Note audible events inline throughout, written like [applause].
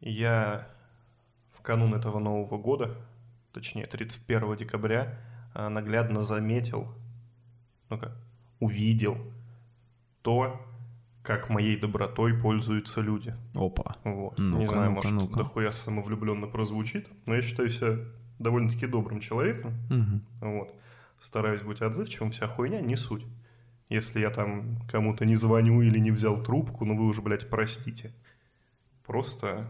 Я в канун этого Нового года, точнее 31 декабря, а, наглядно заметил, ну-ка, увидел то, как моей добротой пользуются люди. Опа. Вот. Ну-ка, Не знаю, ну-ка, может, ну-ка. дохуя самовлюбленно прозвучит, но я считаю себя довольно-таки добрым человеком. Мгм. Вот. Стараюсь быть отзывчивым, вся хуйня не суть. Если я там кому-то не звоню или не взял трубку, ну вы уже, блядь, простите. Просто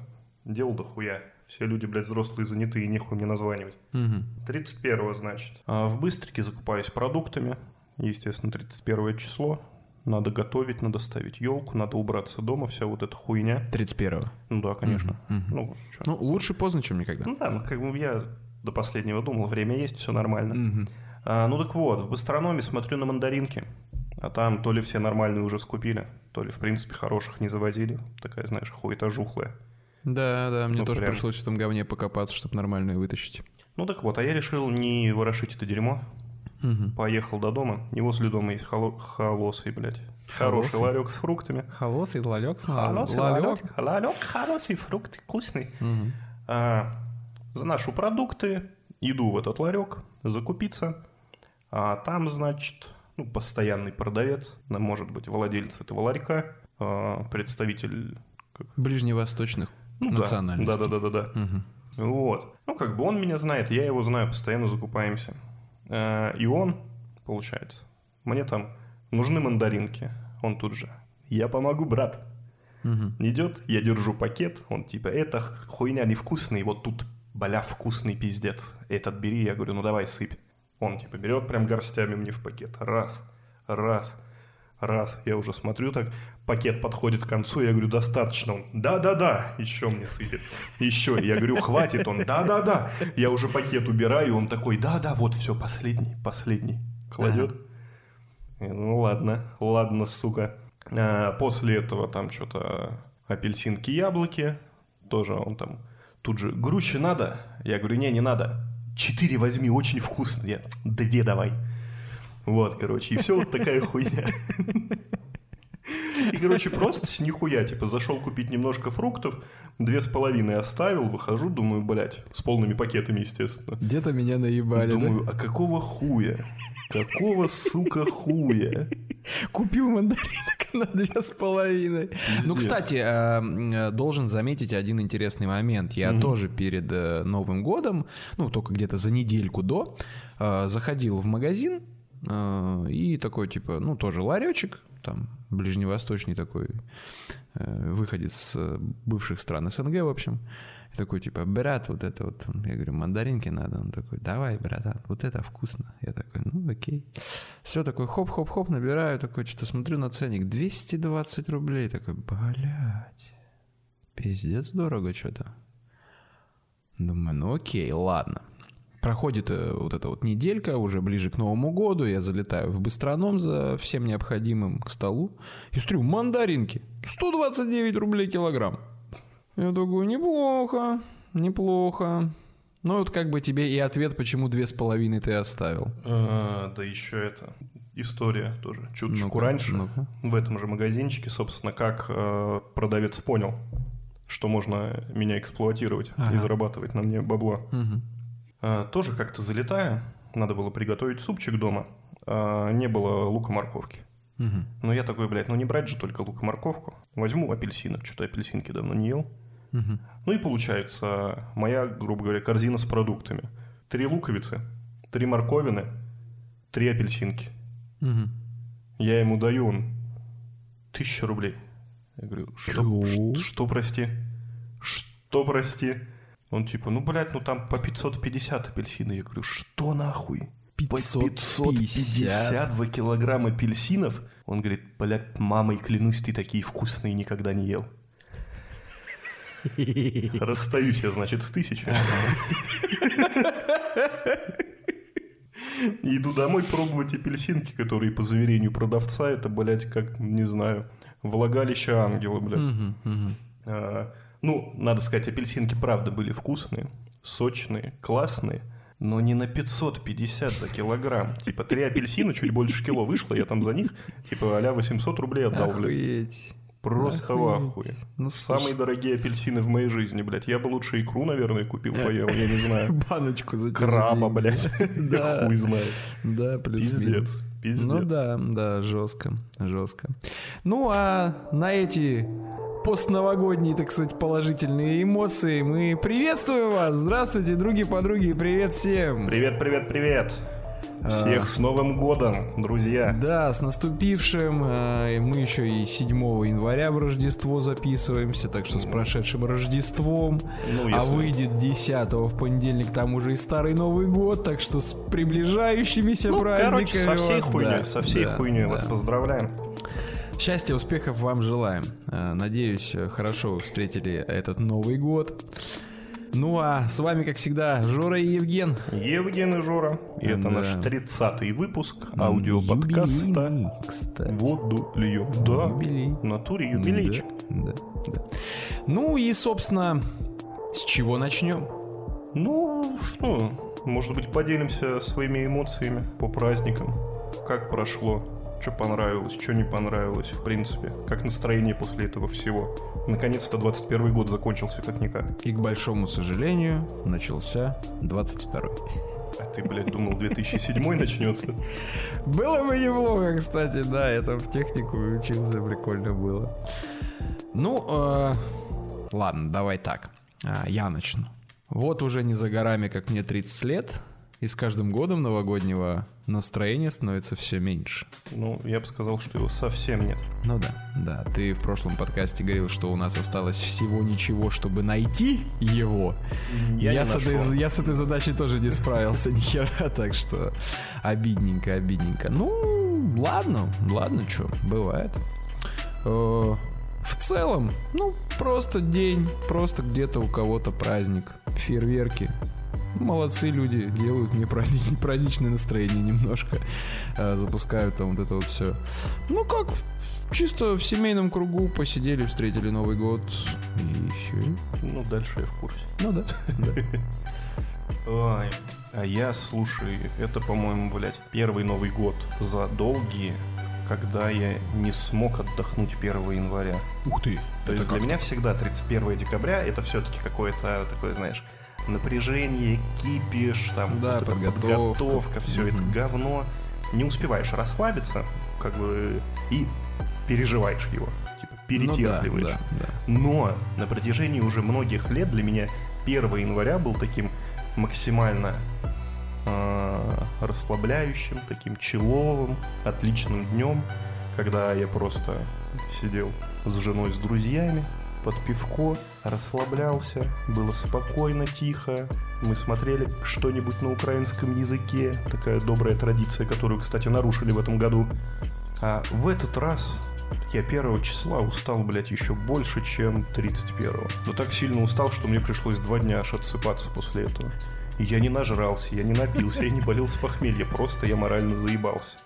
дел дохуя. Все люди, блядь, взрослые занятые, нехуй мне названивать. Мгм. 31 значит. А в Быстрике закупаюсь продуктами. Естественно, 31 число. Надо готовить, надо ставить елку, надо убраться дома, вся вот эта хуйня. 31-го. Ну да, конечно. Мгм. Ну, чё. Ну, лучше поздно, чем никогда. Ну да, ну как бы я до последнего думал, время есть, все нормально. Мгм. А, ну так вот, в гастрономе смотрю на мандаринки, а там то ли все нормальные уже скупили, то ли, в принципе, хороших не заводили. Такая, знаешь, хуета жухлая. Да, да, мне Ну, тоже прям. пришлось в этом говне покопаться, чтобы нормальную вытащить. Ну так вот, а я решил не ворошить это дерьмо. Мгм. Поехал до дома, и возле дома есть холо- холосый, блядь. Хороший Холосый? ларек с фруктами. Холосый лалек, Холосый ларек, ларек, хороший, фрукты вкусный. Мгм. А, заношу продукты, иду в этот ларек закупиться, а там, значит, ну, постоянный продавец, может быть, владелец этого ларька, а, представитель... Ближневосточных ну, да, национальностей. Да-да-да-да. Мгм. Вот. Ну, как бы он меня знает, я его знаю, постоянно закупаемся. А, И он, получается, мне там нужны мандаринки. Он тут же. Я помогу, брат. Мгм. Идет, я держу пакет, он типа, это хуйня невкусный, вот тут, бля, вкусный пиздец. Этот бери, я говорю, ну давай сыпь. Он типа берет прям горстями мне в пакет. Раз, раз, раз. Я уже смотрю так, пакет подходит к концу, я говорю, достаточно. Он, да-да-да, еще мне сыпет. Еще. Я говорю, хватит. Он, да-да-да. Я уже пакет убираю, он такой, да-да, вот все, последний, последний. Кладет. Я, Ну ладно, ладно, сука. А, после этого там что-то апельсинки, яблоки. Тоже он там тут же, груще надо? Я говорю, не, не надо. Четыре возьми, очень вкусные. Две давай. Вот, короче, и все вот такая хуйня. И, короче, просто с нихуя, типа, зашел купить немножко фруктов, две с половиной оставил, выхожу, думаю, блядь, с полными пакетами, естественно. Где-то меня наебали, Думаю, а какого хуя? Какого, сука, хуя? да? Купил мандаринок на две с половиной. Ну, кстати, э, э, должен заметить один интересный момент. Я Мгм. тоже перед э, Новым годом, ну, только где-то за недельку до, э, заходил в магазин и такой, типа, ну, тоже ларечек, там, ближневосточный такой, э, выходит с э, бывших стран СНГ, в общем. И такой, типа, брат, вот это вот, я говорю, мандаринки надо. Он такой, давай, братан, вот это вкусно. Я такой, ну, окей. Все такой, хоп-хоп-хоп, набираю, такой, что-то смотрю на ценник, 220 рублей. Такой, блядь, пиздец дорого что-то. Думаю, ну окей, ладно. Проходит э, вот эта вот неделька, уже ближе к Новому году, я залетаю в быстроном за всем необходимым к столу и смотрю, мандаринки, 129 рублей килограмм. Я такой, неплохо, неплохо. Ну вот как бы тебе и ответ, почему две с половиной ты оставил. А, да еще это история тоже. Чуточку Ну-ка, раньше ну-ка. в этом же магазинчике, собственно, как э, продавец понял, что можно меня эксплуатировать и Ага. зарабатывать на мне бабла. Мгм. А, тоже как-то залетая, надо было приготовить супчик дома, а, не было лука-морковки. Мгм. Ну я такой, блядь, ну не брать же только лук-морковку. Возьму апельсинок, что-то апельсинки давно не ел. Мгм. Ну и получается моя, грубо говоря, корзина с продуктами. Три луковицы, три морковины, три апельсинки. Мгм. Я ему даю, он, тысяча рублей. Я говорю, что, ш- что, прости? Что, прости? Он типа, ну, блядь, ну там по 550 апельсины. Я говорю, что нахуй? По 550 за килограмм апельсинов? Он говорит, блядь, мамой клянусь, ты такие вкусные никогда не ел. Расстаюсь я, значит, с тысячей. Иду домой пробовать апельсинки, которые, по заверению продавца, это, блядь, как, не знаю, влагалище ангела, блядь. Ну, надо сказать, апельсинки правда были вкусные, сочные, классные, но не на 550 за килограмм. Типа, три апельсина, чуть больше кило вышло, я там за них, типа, а 800 рублей отдал, блядь. Охуеть. Просто в Охуеть. ахуе. Ну, слушай. Самые дорогие апельсины в моей жизни, блядь. Я бы лучше икру, наверное, купил, поел, я не [laughs] знаю. Баночку за Краба, блядь. [laughs] Да. Хуй знает. Да, плюс-минус. Пиздец. Пиздец. Ну да, да, жестко, жестко. Ну а на эти постновогодние, так сказать, положительные эмоции мы приветствуем вас. Здравствуйте, други, подруги, привет всем. Привет, привет, привет. А. Всех с Новым годом, друзья. Да, с наступившим. и Мы еще и 7 января в Рождество записываемся, так что с прошедшим Рождеством. Ну, А если- выйдет 10 в понедельник, там уже и Старый Новый год, так что с приближающимися Ну, праздниками. короче, со всей вас, хуйней, да, со всей да, хуйней да. вас поздравляем. Счастья, успехов вам желаем. Э, Надеюсь, э, хорошо вы встретили этот Новый год. Ну а с вами, как всегда, Жора и Евген. Евген и Жора. И это Да. наш 30-й выпуск аудиоподкаста кстати. «Воду лью». Да, Юбилей. в натуре юбилейчик. Да, да, да. Ну и, собственно, с чего начнем? Ну, что, может быть, поделимся своими эмоциями по праздникам. Как прошло, что понравилось, что не понравилось, в принципе. Как настроение после этого всего. Наконец-то 21 год закончился как-никак. И, к большому сожалению, начался 22 А ты, блядь, думал, 2007 начнется? Было бы неплохо, кстати, да, я там в технику учился, прикольно было. Ну, э, ладно, давай так, А, я начну. Вот уже не за горами, как мне 30 лет, и с каждым годом новогоднего настроения становится все меньше. Ну, я бы сказал, что его совсем нет. Ну да, да, ты в прошлом подкасте говорил, что у нас осталось всего ничего, чтобы найти его. Я Я, с этой, я с этой задачей тоже не справился [laughs] ни хера, так что обидненько, обидненько. Ну, ладно, ладно, что, бывает. Э, В целом, ну, просто день, просто где-то у кого-то праздник, фейерверки. Молодцы люди, делают мне празднич- [laughs] праздничное настроение немножко, э, запускают там вот это вот все. Ну как, чисто в семейном кругу посидели, встретили Новый год и все. Ну, дальше я в курсе. Ну да. Ой, а я, слушай, это, по-моему, блядь, первый Новый год за долгие, когда я не смог отдохнуть 1 января. Ух ты. То есть для меня всегда 31 декабря это все-таки какое-то такое, знаешь, напряжение, кипиш, там Да, вот подготовка. подготовка, все это Мгм. говно. Не успеваешь расслабиться, как бы, и переживаешь его, типа, перетерпливаешь. Ну, да, да, да. Но на протяжении уже многих лет для меня 1 января был таким максимально э, расслабляющим, таким человым, отличным днем, когда я просто сидел с женой, с друзьями, под пивко, расслаблялся, было спокойно, тихо. Мы смотрели что-нибудь на украинском языке, такая добрая традиция, которую, кстати, нарушили в этом году. А в этот раз я первого числа устал, блядь, еще больше, чем 31-го. Но так сильно устал, что мне пришлось два дня аж отсыпаться после этого. И я не нажрался, я не напился, я не болел с похмелья, просто я морально заебался.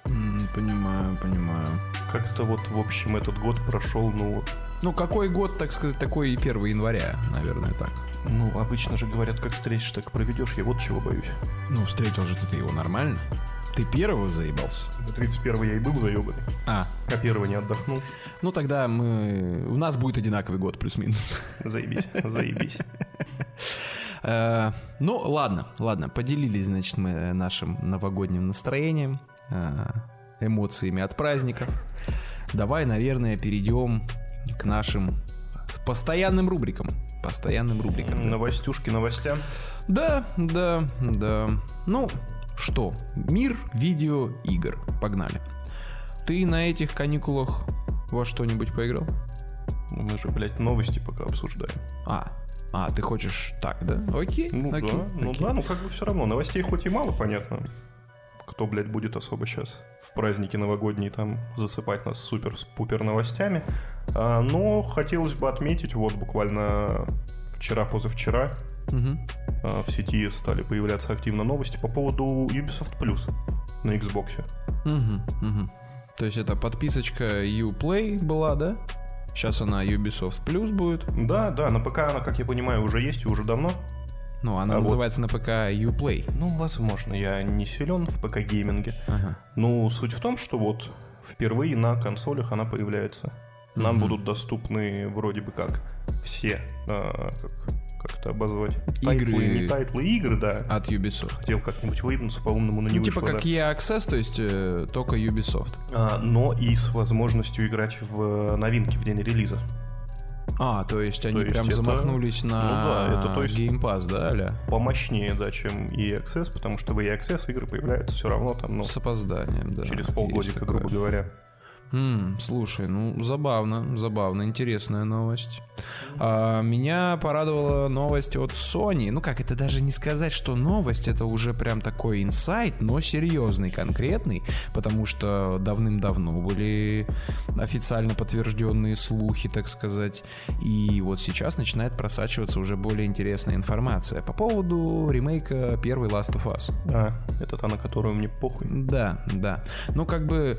Понимаю, понимаю. Как-то вот, в общем, этот год прошел, ну, вот, Ну, какой год, так сказать, такой и 1 января, наверное, так. ну, обычно же говорят, как встретишь, так проведешь, я вот чего боюсь. Ну, встретил же ты его нормально. Ты первого заебался? На 31 я и был заебанный, А, а первого не отдохнул. ну тогда мы... У нас будет одинаковый год, плюс-минус. Заебись, заебись. [laughs] Э, Ну, ладно, ладно, поделились, значит, мы нашим новогодним настроением, э, эмоциями от праздников. Давай, наверное, перейдем к нашим постоянным рубрикам. Постоянным рубрикам. да. Новостюшки новостям. Да, да, да. Ну, что? Мир видеоигр. Погнали. Ты на этих каникулах во что-нибудь поиграл? Ну, мы же, блядь, новости пока обсуждаем. А, а, ты хочешь так, да? Окей, Ну окей, да, ну окей. да, ну как бы все равно. Новостей хоть и мало, понятно. Кто, блядь, будет особо сейчас в праздники новогодние там засыпать нас супер-пупер новостями. А, но хотелось бы отметить, вот буквально вчера-позавчера Мгм. а, в сети стали появляться активно новости по поводу Ubisoft Plus на Xbox. Мгм, мгм. То есть это подписочка Uplay была, да? Сейчас она Ubisoft Plus будет. Да, да, на ПК она, как я понимаю, уже есть и уже давно. Ну, она А вот- называется на ПК Uplay. Ну, возможно, я не силен в ПК-гейминге. Ага. Ну, суть в том, что вот впервые на консолях она появляется. нам Мгм. будут доступны вроде бы как все, а, как, как это обозвать? Игры. Title ы, не title ы, игры, да. От Ubisoft. Хотел как-нибудь выебнуться по-умному, но не Ну, типа вышло, как да. EA Access, то есть э, только Ubisoft. А, но и с возможностью играть в новинки в день релиза. А, то есть они есть прям это- замахнулись на ну да, это то есть- Game Pass, да, аля? Помощнее, да, чем EA Access, потому что в EA Access игры появляются все равно там, ну, С опозданием, да. через полгодика, грубо говоря. М, слушай, ну забавно, забавно, интересная новость. А, меня порадовала новость от Sony. Ну как, это даже не сказать, что новость, это уже прям такой инсайт, но серьезный, конкретный, потому что давным-давно были официально подтвержденные слухи, так сказать. И вот сейчас начинает просачиваться уже более интересная информация по поводу ремейка первой Last of Us. А, это та, на которую мне похуй. Да, да. Ну, как бы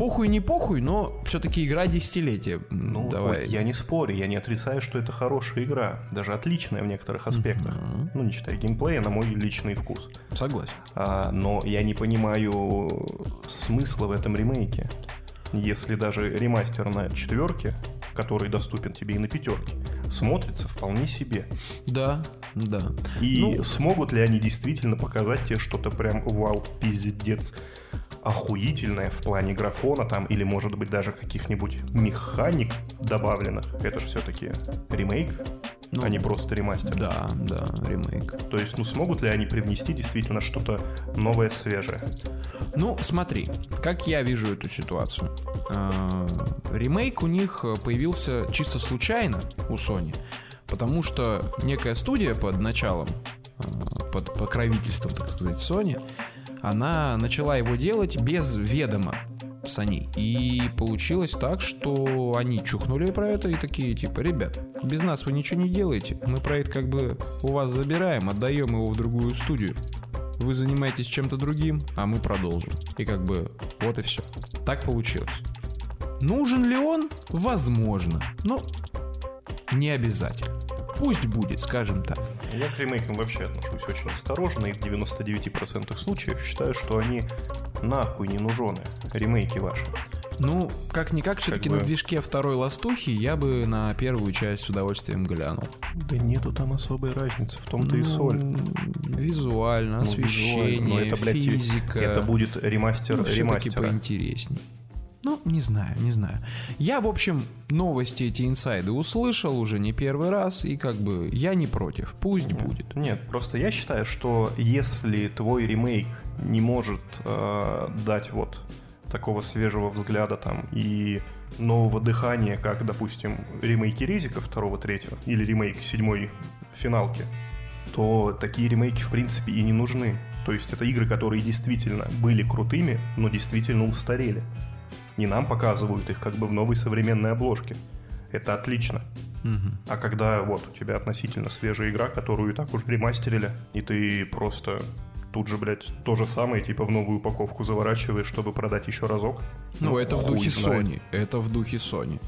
похуй не похуй, но все-таки игра десятилетия. Ну, Давай. вот я не спорю, я не отрицаю, что это хорошая игра, даже отличная в некоторых аспектах. Мгм. Ну, не считая геймплея, на мой личный вкус. Согласен. А, но я не понимаю смысла в этом ремейке. Если даже ремастер на четверке, который доступен тебе и на пятерке, смотрится вполне себе. Да, да. И Ну- смогут ли они действительно показать тебе что-то прям вау, пиздец, охуительное в плане графона там, или может быть даже каких-нибудь механик добавленных? Это же все-таки ремейк, Ну, а не просто ремастер. Да, да, ремейк. То есть, ну смогут ли они привнести действительно что-то новое, свежее? Ну, смотри, как я вижу эту ситуацию. А, Ремейк у них появился чисто случайно у Sony, потому что некая студия под началом, а, под покровительством, так сказать, Sony, она начала его делать без ведома Sony. И получилось так, что они чухнули про это и такие, типа, ребят, без нас вы ничего не делаете. Мы проект как бы у вас забираем, отдаем его в другую студию. Вы занимаетесь чем-то другим, а мы продолжим. И как бы вот и все. Так получилось. Нужен ли он? Возможно. Но не обязательно. Пусть будет, скажем так. Я к ремейкам вообще отношусь очень осторожно, и в 99% случаев считаю, что они нахуй не нужны, ремейки ваши. Ну, как-никак, все-таки бы- на движке второй ластухи я бы на первую часть с удовольствием глянул. Да нету там особой разницы, в том-то и Ну, соль. Визуально, Ну, освещение, визуально, но это, блядь, физика. Это будет ремастер ну, все-таки ремастера. Ну, не знаю, не знаю. Я, в общем, новости эти инсайды услышал уже не первый раз, и как бы я не против. Пусть будет. Нет, просто я считаю, что если твой ремейк не может э, дать вот такого свежего взгляда там и нового дыхания, как, допустим, ремейки Резика второго, третьего, или ремейк седьмой финалки, то такие ремейки, в принципе, и не нужны. То есть это игры, которые действительно были крутыми, но действительно устарели. И нам показывают их как бы в новой современной обложке. Это отлично. Мгм. А когда вот у тебя относительно свежая игра, которую и так уже ремастерили, и ты просто тут же, блядь, то же самое, типа в новую упаковку заворачиваешь, чтобы продать еще разок. Ну, это в духе знает. Sony. Это в духе Sony.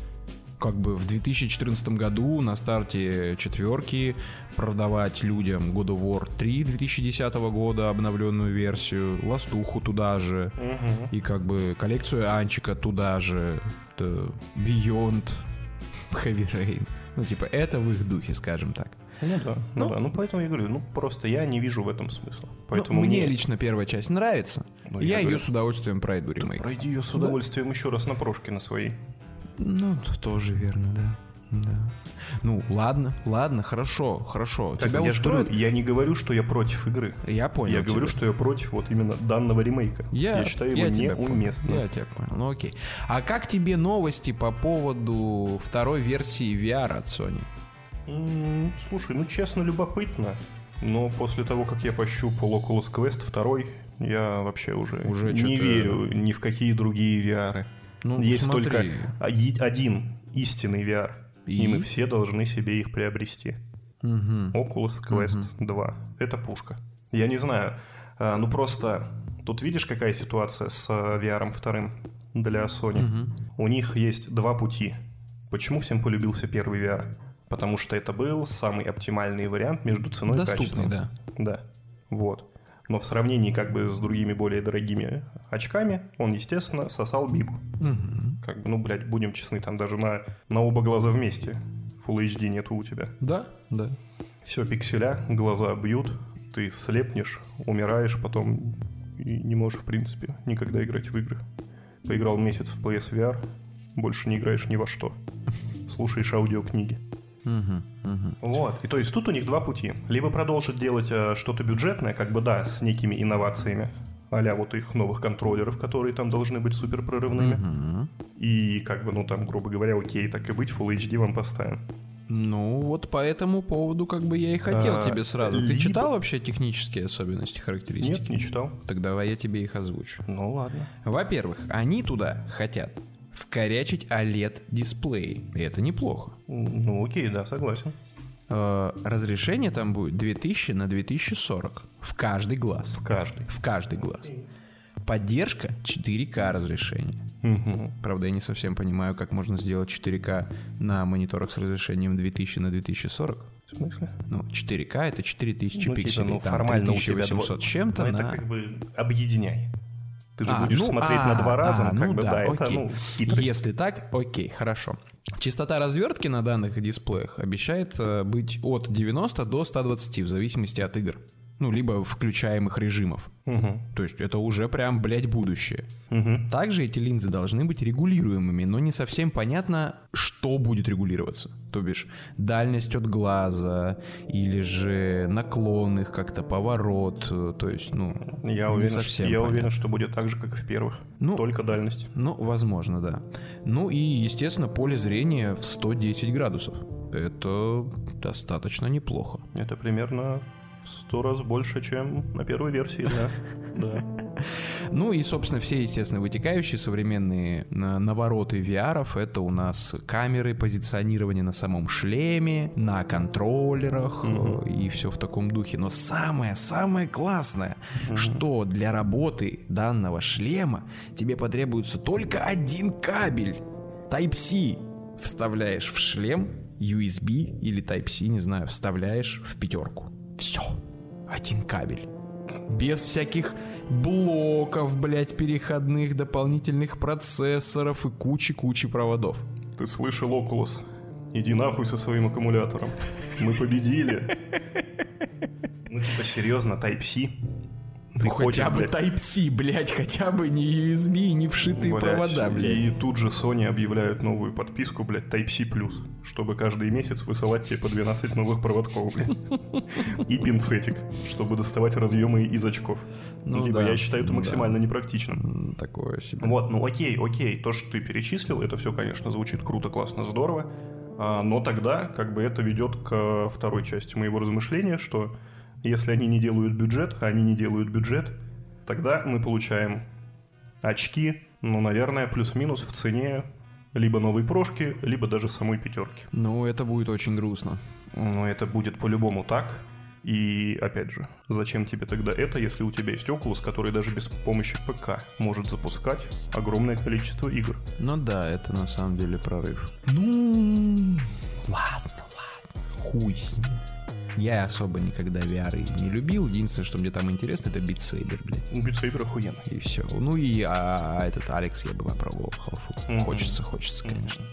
Как бы в 2014 году на старте четверки продавать людям God of War 3 2010 года, обновленную версию, Ластуху туда же, Мгм. и как бы коллекцию Анчика туда же, Beyond, Heavy Rain. Ну, типа, это в их духе, скажем так. Ну да, ну, Ну. да. Ну поэтому я говорю, ну просто я не вижу в этом смысла. Поэтому Ну, мне лично первая часть нравится. Ну, я я ее говорю- с удовольствием пройду ремейк. Пройди ее с удовольствием еще раз на прошке на своей. Ну, тоже верно, да. Да. Ну, ладно, ладно, хорошо, хорошо. Так, Тебя я, же говорю, устроит? я не говорю, что я против игры. Я понял. я говорю, тебя. что я против вот именно данного ремейка. я, считаю я его неуместным. Я тебя понял. Ну окей. А как тебе новости по поводу второй версии VR от Sony? М, Слушай, ну честно, любопытно. Но после того, как я пощупал Oculus Quest 2, я вообще уже, Уже не верю ни в какие другие VR. Ну, Есть смотри. только один истинный VR. И? И? мы все должны себе их приобрести. Мгм. Oculus Quest 2. Это пушка. Я не знаю. а, ну просто тут видишь, какая ситуация с а, VR вторым для Sony. Мгм. У них есть два пути. Почему всем полюбился первый VR? Потому что это был самый оптимальный вариант между ценой и Доступный, качеством. да. Да. Вот. Но в сравнении как бы с другими более дорогими очками, он, естественно, сосал бибу. Мгм. Как бы, ну, блядь, будем честны, там даже на, на оба глаза вместе Full HD нету у тебя. Да, да. Все, пикселя, глаза бьют, ты слепнешь, умираешь, потом и не можешь, в принципе, никогда играть в игры. Поиграл месяц в PSVR, больше не играешь ни во что. Слушаешь аудиокниги. Угу, угу. Вот. И то есть тут у них два пути. Либо продолжить делать э, что-то бюджетное, как бы да, с некими инновациями, а вот их новых контроллеров, которые там должны быть супер прорывными. Угу. И как бы, ну там, грубо говоря, окей, так и быть, Full HD вам поставим. Ну, вот по этому поводу как бы я и хотел А, тебе сразу. Ты либо- читал вообще технические особенности, характеристики? Нет, не читал. Так давай я тебе их озвучу. Ну ладно. Во-первых, они туда хотят вкорячить OLED-дисплей. И это неплохо. Ну окей, да, согласен. Э, разрешение там будет 2000 на 2040 в каждый глаз. В каждый. В каждый глаз. Поддержка 4К разрешения. Мгм. Правда, я не совсем понимаю, как можно сделать 4К на мониторах с разрешением 2000 на 2040. В смысле? Ну, 4К это 4000 Ну, типа, пикселей. ну, там формально у тебя 3800 дво- чем-то Ну, на... это как бы объединяй. Ты же А, будешь ну, смотреть а, на два раза, а, ну, как ну бы, да, да, это, окей. ну, хитрость. Если так, окей, хорошо. Частота развертки на данных дисплеях обещает э, быть от 90 до 120 в зависимости от игр. Ну, либо включаемых режимов. Мгм. То есть это уже прям, блядь, будущее. Мгм. Также эти линзы должны быть регулируемыми, но не совсем понятно, что будет регулироваться. То бишь, дальность от глаза, или же наклон их как-то, поворот, э, то есть, ну, Я не уверен, совсем что, я понятно. уверен, что будет так же, как и в первых. Ну, Только дальность. Ну, возможно, да. Ну и, естественно, поле зрения в 110 градусов. Это достаточно неплохо. Это примерно в сто раз больше, чем на первой версии, да. [laughs] Да. Ну и, собственно, все, естественно, вытекающие современные на- навороты VR, это у нас камеры, позиционирование на самом шлеме, на контроллерах э, и все в таком духе. Но самое-самое классное, что для работы данного шлема тебе потребуется только один кабель. Type-C вставляешь в шлем, USB или Type-C, не знаю, вставляешь в пятерку. Все. Один кабель. Без всяких блоков, блядь, переходных, дополнительных процессоров и кучи-кучи проводов. Ты слышал, Окулус? Иди нахуй со своим аккумулятором. Мы победили. [laughs] Ну, типа, серьезно, Type-C. Ну хотя бы блядь, Type-C, блядь, хотя бы не USB, не вшитые блядь, провода, блядь. И тут же Sony объявляют новую подписку, блядь, Type-C+, чтобы каждый месяц высылать тебе по 12 новых проводков, блядь. И пинцетик, чтобы доставать разъемы из очков. Ну, Ну типа, да, я считаю это да. максимально непрактичным. Такое себе. Вот, ну окей, окей, то, что ты перечислил, это все, конечно, звучит круто, классно, здорово. А, но тогда, как бы, это ведет к второй части моего размышления, что если они не делают бюджет, а они не делают бюджет, тогда мы получаем очки, ну, наверное, плюс-минус в цене либо новой прошки, либо даже самой пятерки. Ну, это будет очень грустно. Но это будет по-любому так. И опять же, зачем тебе тогда это, если у тебя есть Oculus, который даже без помощи ПК может запускать огромное количество игр? Ну да, это на самом деле прорыв. Ну, ладно, ладно, хуй с ним. Я особо никогда VR не любил. Единственное, что мне там интересно, это Beat Saber, блядь. Beat Saber охуенно. И все. Ну и а, а этот Алекс я бы попробовал халфу. Мгм. Хочется, хочется, конечно.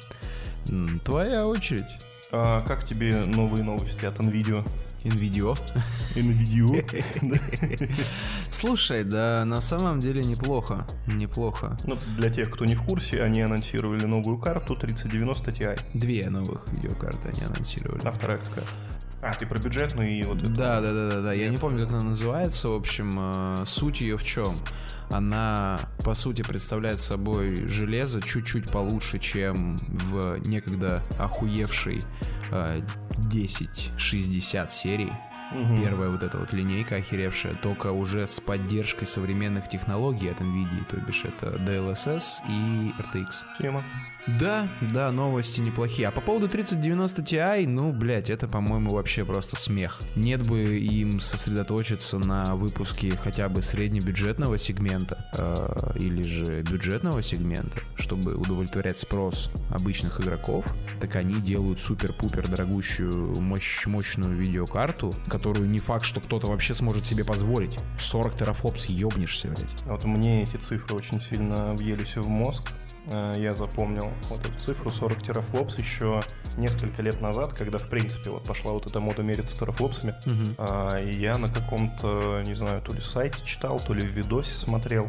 М, Твоя очередь. А как тебе новые новости от NVIDIA? Nvidia. NVIDIA? [laughs] [laughs] Слушай, да на самом деле неплохо. Неплохо. Ну, для тех, кто не в курсе, они анонсировали новую карту 3090 Ti. Две новых видеокарты они анонсировали. А вторая какая? А, ты про бюджетную и вот эту? Да, да, да, да, да. Я не помню, как она называется. В общем, э, суть ее в чем? Она, по сути, представляет собой железо чуть-чуть получше, чем в некогда охуевшей э, 1060 серии. Мгм. Первая вот эта вот линейка охеревшая, только уже с поддержкой современных технологий от NVIDIA, то бишь это DLSS и RTX. Тема. Да, да, новости неплохие. А по поводу 3090 Ti, ну, блядь, это, по-моему, вообще просто смех. Нет бы им сосредоточиться на выпуске хотя бы среднебюджетного сегмента э, или же бюджетного сегмента, чтобы удовлетворять спрос обычных игроков, так они делают супер-пупер дорогущую, мощ- мощную видеокарту, которую не факт, что кто-то вообще сможет себе позволить. 40 терафлопс ебнешься, блядь. Вот мне эти цифры очень сильно въелись в мозг. Э, Я запомнил вот эту цифру 40 терафлопс еще несколько лет назад, когда, в принципе, вот пошла вот эта мода мериться терафлопсами. А, И я на каком-то, не знаю, то ли сайте читал, то ли в видосе смотрел.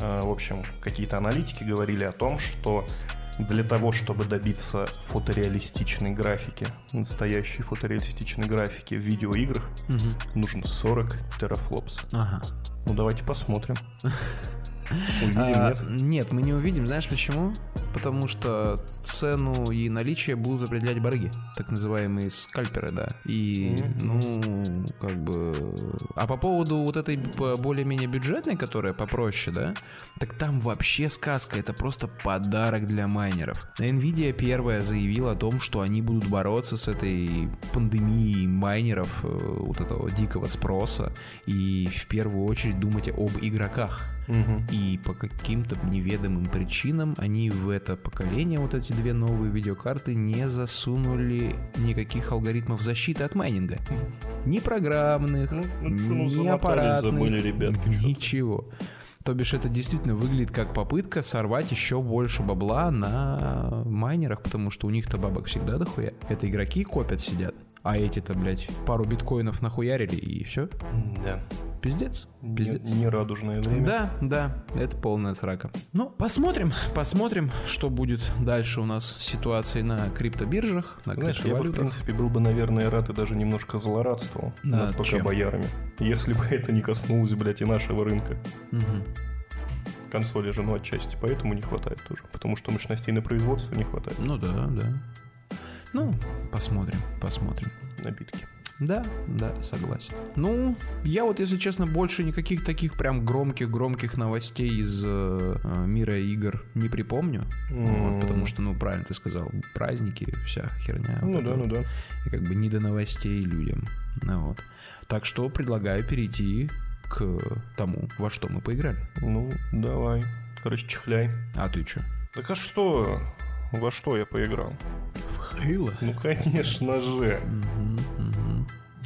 А, В общем, какие-то аналитики говорили о том, что для того, чтобы добиться фотореалистичной графики, настоящей фотореалистичной графики в видеоиграх, Мгм. нужно 40 терафлопс. Ага. Ну давайте посмотрим. [laughs] Увидим, А, нет? нет, мы не увидим. Знаешь почему? Потому что цену и наличие будут определять барыги, так называемые скальперы, да. И, ну, как бы... А по поводу вот этой более-менее бюджетной, которая попроще, да, так там вообще сказка, это просто подарок для майнеров. Nvidia первая заявила о том, что они будут бороться с этой пандемией майнеров, э, вот этого дикого спроса, и в первую очередь думать об игроках. Мгм. И по каким-то неведомым причинам они в это поколение, вот эти две новые видеокарты, не засунули никаких алгоритмов защиты от майнинга. Ни программных, Ну, ну ни аппаратных, забыли ребятки ничего. То бишь это действительно выглядит как попытка сорвать еще больше бабла на майнерах, потому что у них-то бабок всегда дохуя. Это игроки копят, сидят. А эти-то, блядь, пару биткоинов нахуярили и все. Да. Пиздец. Пиздец. Не- Нерадужное время. Да, да, это полная срака. Ну, посмотрим, посмотрим, что будет дальше у нас с ситуацией на криптобиржах, на Знаешь, я бы, в принципе, был бы, наверное, рад и даже немножко злорадствовал Да, над пока боярами. Если бы это не коснулось, блядь, и нашего рынка. Мгм. Консоли же, ну, отчасти. Поэтому не хватает тоже. Потому что мощностей на производство не хватает. Ну да, да. Ну, посмотрим, посмотрим. Набитки. Да, да, согласен. Ну, я вот, если честно, больше никаких таких прям громких-громких новостей из э, э, мира игр не припомню. Вот, потому что, ну, правильно ты сказал, праздники, вся херня. Ну вот да, это ну да. и как бы не до новостей людям. Ну, вот. Так что предлагаю перейти к тому, во что мы поиграли. Ну, давай. Короче, чихляй. А ты что? Так а что? Во что я поиграл? В Хейла? Ну, конечно же.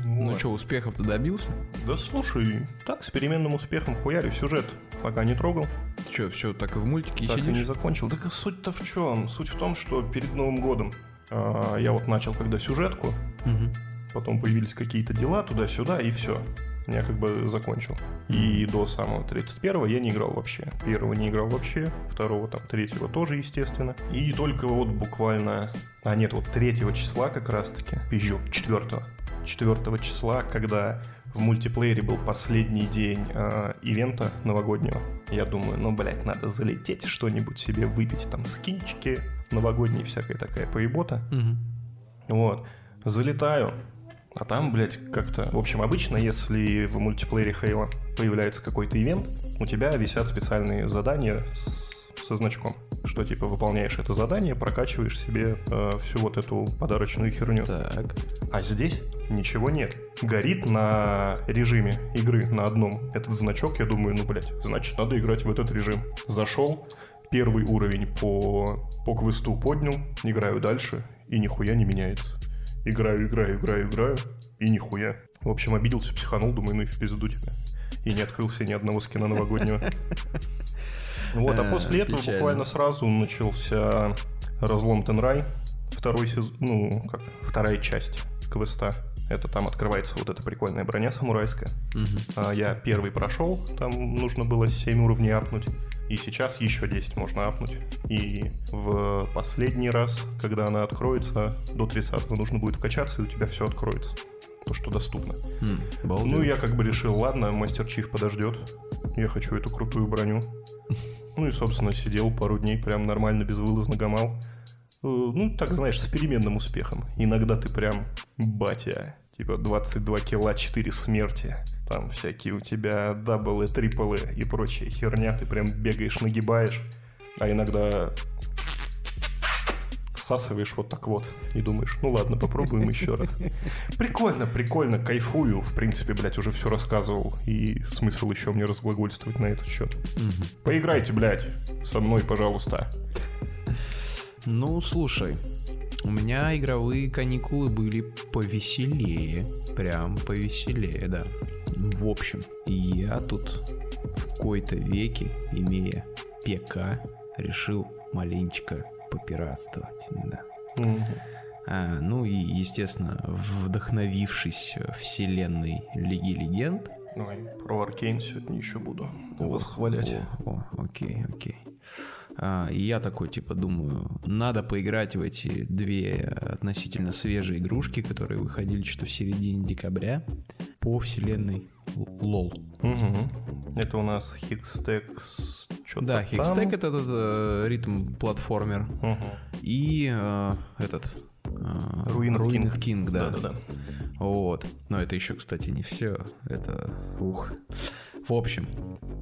Ну Вот. что, успехов-то добился? Да слушай, так, с переменным успехом хуярю сюжет. Пока не трогал, что, все так и в мультике так и не закончил. Так суть-то в чем? Суть в том, что перед Новым годом а, я вот начал когда сюжетку, Мгм. потом появились какие-то дела туда-сюда, и все. Я как бы закончил. И до самого 31 я не играл вообще. Первого не играл вообще, второго, там, третьего тоже, естественно. И только вот буквально... А нет, вот третьего числа как раз-таки, пизжу, четвертого. Четвертого числа, когда в мультиплеере был последний день э, ивента новогоднего. Я думаю, ну, блядь, надо залететь что-нибудь себе, выпить там скинчики новогодние, всякая такая поебота. Мгм. Вот. Залетаю. А там, блядь, как-то... В общем, обычно, если в мультиплеере Хейла появляется какой-то ивент, у тебя висят специальные задания с- со значком, что типа выполняешь это задание, прокачиваешь себе э, всю вот эту подарочную херню. Так. А здесь ничего нет. Горит на режиме игры на одном этот значок, я думаю, ну, блядь, значит, надо играть в этот режим. Зашел, первый уровень по, по квесту поднял, играю дальше, и нихуя не меняется. Играю, играю, играю, играю, и нихуя. В общем, обиделся, психанул, думаю, ну и в пизду тебя. И не открыл себе ни одного скина новогоднего. [laughs] Вот, а Э, после этого буквально сразу начался разлом Тенрай, второй сезон, ну, как, вторая часть квеста. Это там открывается вот эта прикольная броня самурайская. А я первый прошел, там нужно было 7 уровней апнуть. И сейчас еще 10 можно апнуть. И в последний раз, когда она откроется, до 30 нужно будет вкачаться, и у тебя все откроется. То, что доступно. Балдеж. Ну, я как бы решил, ладно, мастер Чиф подождет. Я хочу эту крутую броню. Ну и, собственно, сидел пару дней прям нормально, безвылазно гамал. Э, Ну, так, знаешь, с переменным успехом. Иногда ты прям батя. Типа 22 килла, 4 смерти. Там всякие у тебя даблы, триплы и прочая херня. Ты прям бегаешь, нагибаешь. А иногда всасываешь вот так вот и думаешь, ну ладно, попробуем еще раз. [laughs] Прикольно, прикольно, кайфую. В принципе, блядь, уже все рассказывал. И смысл еще мне разглагольствовать на этот счет. Поиграйте, блядь, со мной, пожалуйста. Ну, слушай, У меня игровые каникулы были повеселее. Прям повеселее, да. В общем, я тут в кои-то веке, имея ПК, решил маленечко попиратствовать. Да. Мгм. А, ну и, естественно, вдохновившись вселенной Лиги Легенд. Ой, про Аркейн сегодня еще буду восхвалять. О, о, окей, окей. А, и я такой, типа, думаю, надо поиграть в эти две относительно свежие игрушки, которые выходили что-то в середине декабря по вселенной лол. Мгм. Это у нас Хикстекс. Да, Хикстек это тот э, ритм-платформер. И э, этот... э, Ruined Ruined King. King, да. Да-да-да. Вот. Но это еще, кстати, не все. Это... Ух. В общем,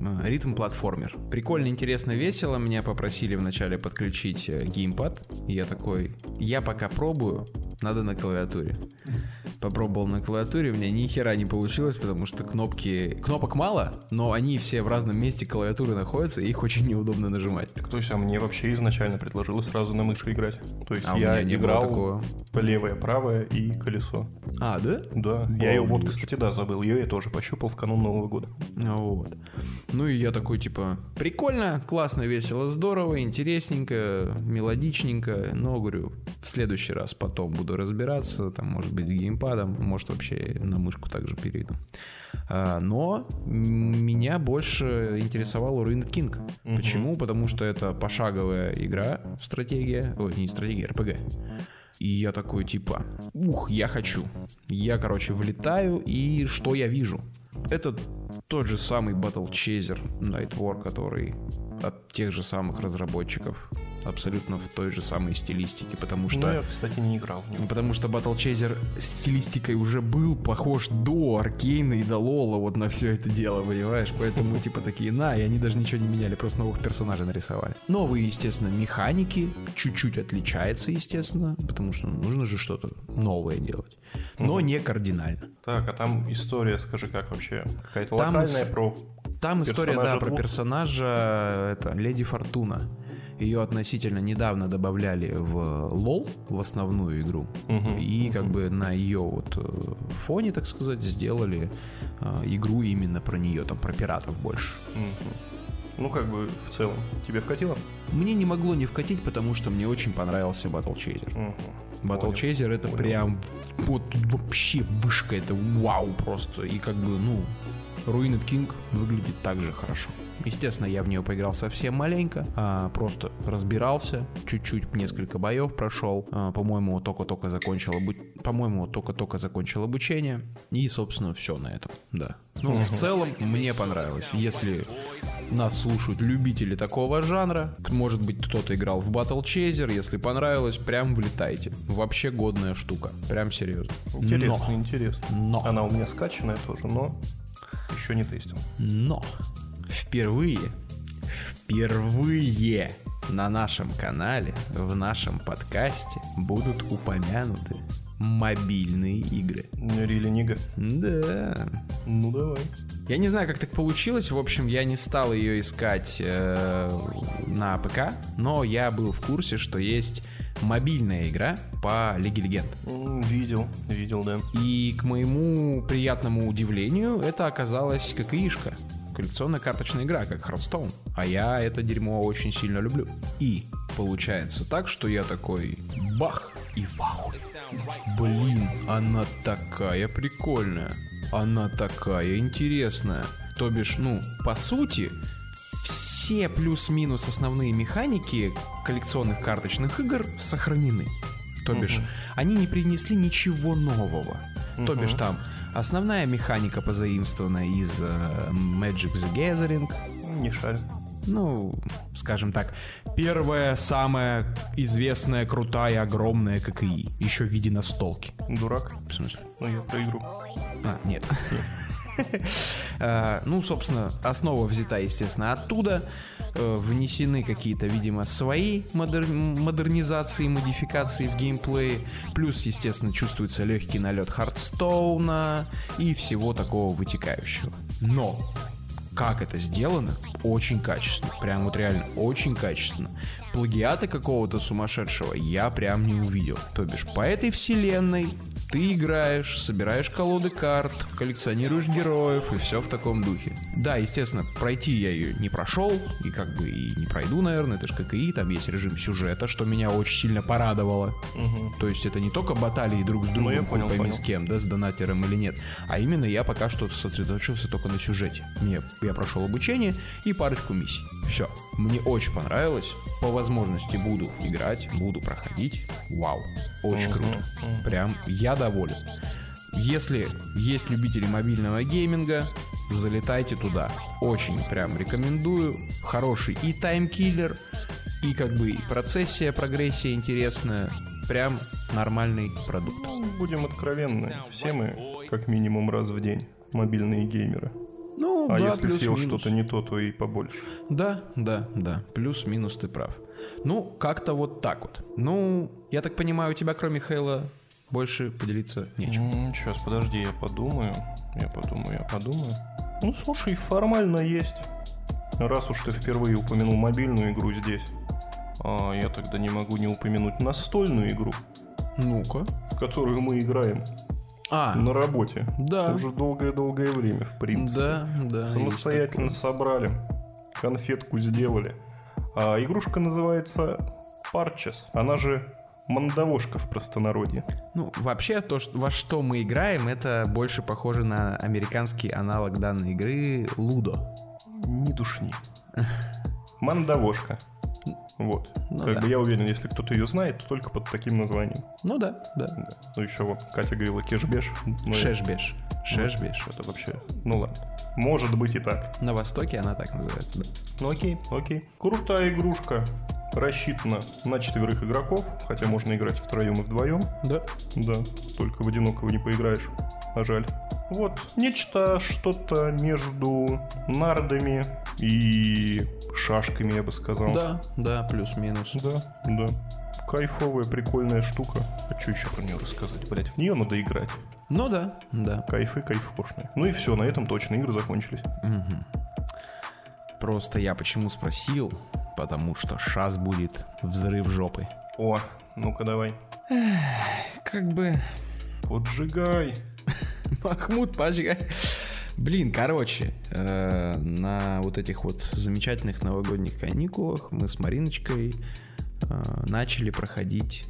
э, ритм-платформер. Прикольно, интересно, весело. Меня попросили вначале подключить э, геймпад. И я такой, я пока пробую, надо на клавиатуре. Попробовал на клавиатуре, у меня ни хера не получилось, потому что кнопки... Кнопок мало, но они все в разном месте клавиатуры находятся, и их очень неудобно нажимать. Так, то есть, а мне вообще изначально предложили сразу на мыши играть. То есть А у я меня не играл такого. левое, правое и колесо. А, да? Да, я ее вот, кстати, да, забыл. Ее я тоже пощупал в канун Нового года. Вот. Ну и я такой, типа, прикольно, классно, весело, здорово, интересненько, мелодичненько, но, говорю, в следующий раз потом буду разбираться, там, может быть, с геймпадом, может, вообще на мышку также перейду. А, но меня больше интересовал Ruined King. Мгм. Почему? Потому что это пошаговая игра, стратегия, ой, не стратегия, РПГ. И я такой, типа, ух, я хочу. Я, короче, влетаю, и что я вижу? Это тот же самый Battle Chaser Night War, который от тех же самых разработчиков, абсолютно в той же самой стилистике, потому что... Ну, я, кстати, не играл в него. Потому что Battle Chaser стилистикой уже был похож до Аркейна и до Лола вот на все это дело, понимаешь? Поэтому типа такие, на, и они даже ничего не меняли, просто новых персонажей нарисовали. Новые, естественно, механики, чуть-чуть отличается, естественно, потому что нужно же что-то новое делать. Но не кардинально. Так, а там история, скажи, как вообще? Какая-то Там локальная с- про... Там история, да, Персонажа про двух? персонажа, это, Леди Фортуна. Ее относительно недавно добавляли в лол, в основную игру. Мгм. И как бы на ее вот э, фоне, так сказать, сделали э, игру именно про нее, там про пиратов больше. Мгм. Ну, как бы, в целом, тебе вкатило? Мне не могло не вкатить, потому что мне очень понравился Battle Chaser. Мгм. Battle Понял. Chaser это Понял. прям вот вообще вышка, это вау просто. И как бы, ну, Ruined King выглядит также хорошо. Естественно, я в нее поиграл совсем маленько, а, просто разбирался, чуть-чуть несколько боев прошел. А, по-моему, только-только закончил обу- по-моему, только-только закончил обучение. И, собственно, все на этом, да. Ну, в целом, мне понравилось. Если нас слушают любители такого жанра, может быть, кто-то играл в Battle Chaser, если понравилось, прям влетайте. Вообще годная штука, прям серьезно. Интересно, Но. интересно. Но. Она у меня скачанная тоже, но еще не тестил. Но впервые, впервые на нашем канале, в нашем подкасте будут упомянуты мобильные игры. Рили Нига. Да. Ну, давай. Я не знаю, как так получилось. В общем, я не стал ее искать э, на ПК, но я был в курсе, что есть мобильная игра по Лиге Легенд. Видел, видел, да. И к моему приятному удивлению, это оказалась ККИшка. Коллекционно-карточная игра, как Hearthstone. А я это дерьмо очень сильно люблю. И получается так, что я такой бах и вау. Блин, она такая прикольная. Она такая интересная. То бишь, ну, по сути, все плюс-минус основные механики коллекционных карточных игр сохранены. То бишь, они не принесли ничего нового. То бишь, там основная механика позаимствована из э, Magic the Gathering. Не шарю. Ну, скажем так, первая, самая известная, крутая, огромная ККИ. Еще в виде настолки. Дурак. В смысле? Ну, я про игру. А, нет. [laughs] А, Ну, собственно, основа взята, естественно, оттуда. Э, Внесены какие-то, видимо, свои модер- модернизации, модификации в геймплей. Плюс, естественно, чувствуется легкий налет Хардстоуна и всего такого вытекающего. Но как это сделано, очень качественно. Прям вот реально очень качественно. Плагиата какого-то сумасшедшего я прям не увидел. То бишь, по этой вселенной ты играешь, собираешь колоды карт, коллекционируешь героев и все в таком духе. Да, естественно, пройти я ее не прошел, и как бы и не пройду, наверное, это же как и там есть режим сюжета, что меня очень сильно порадовало. То есть это не только баталии друг с другом, Ну, я понял, пойми понял. с кем, да, с донатером или нет, а именно я пока что сосредоточился только на сюжете. Мне, я прошел обучение и парочку миссий. Все. Мне очень понравилось. По возможности буду играть, буду проходить. Вау. Очень круто. Прям я доволен. Если есть любители мобильного гейминга, залетайте туда. Очень прям рекомендую. Хороший и таймкиллер, и как бы и процессия, прогрессия интересная. Прям нормальный продукт. Ну, будем откровенны, все мы как минимум раз в день мобильные геймеры. Ну, А да, если съел что-то не то, то и побольше. Да, да, да. Плюс-минус ты прав. Ну, как-то вот так вот. Ну, я так понимаю, у тебя кроме Хейла больше поделиться нечем. Сейчас, подожди, я подумаю. Я подумаю, я подумаю. Ну, слушай, формально есть. Раз уж ты впервые упомянул мобильную игру здесь, а я тогда не могу не упомянуть настольную игру, Ну-ка. в которую мы играем А, на работе. да. Уже долгое-долгое время, в принципе. Да, да. Самостоятельно собрали, конфетку сделали. А игрушка называется Парчес. Она же мандавошка в простонародье. Ну, вообще, то, что, во что мы играем, это больше похоже на американский аналог данной игры Лудо. Не душни. Мандавошка. Вот. Ну как да. бы я уверен, если кто-то ее знает, то только под таким названием. Ну да, да. Да. Ну еще вот Катя говорила кешбеш. Ну, Шешбеш. Шешбеш. Это вообще, ну ладно. Может быть и так. На Востоке она так называется, да. Ну окей, окей. Крутая игрушка. Рассчитана на четверых игроков, хотя можно играть втроем и вдвоем. Да. Да, только в одинокого не поиграешь. А жаль. Вот, нечто что-то между нардами и шашками, я бы сказал. Да, да, плюс-минус. Да, да. Кайфовая, прикольная штука. А что еще про нее рассказать? Блять, в нее надо играть. Ну да, да. Кайфы, кайфошные. Ну и все, на этом точно игры закончились. Мгм. Просто я почему спросил? Потому что шас будет взрыв жопы. О, ну-ка давай. Как бы... Поджигай. [laughs] Махмуд, пожигай. Блин, короче, э, на вот этих вот замечательных новогодних каникулах мы с Мариночкой э, начали проходить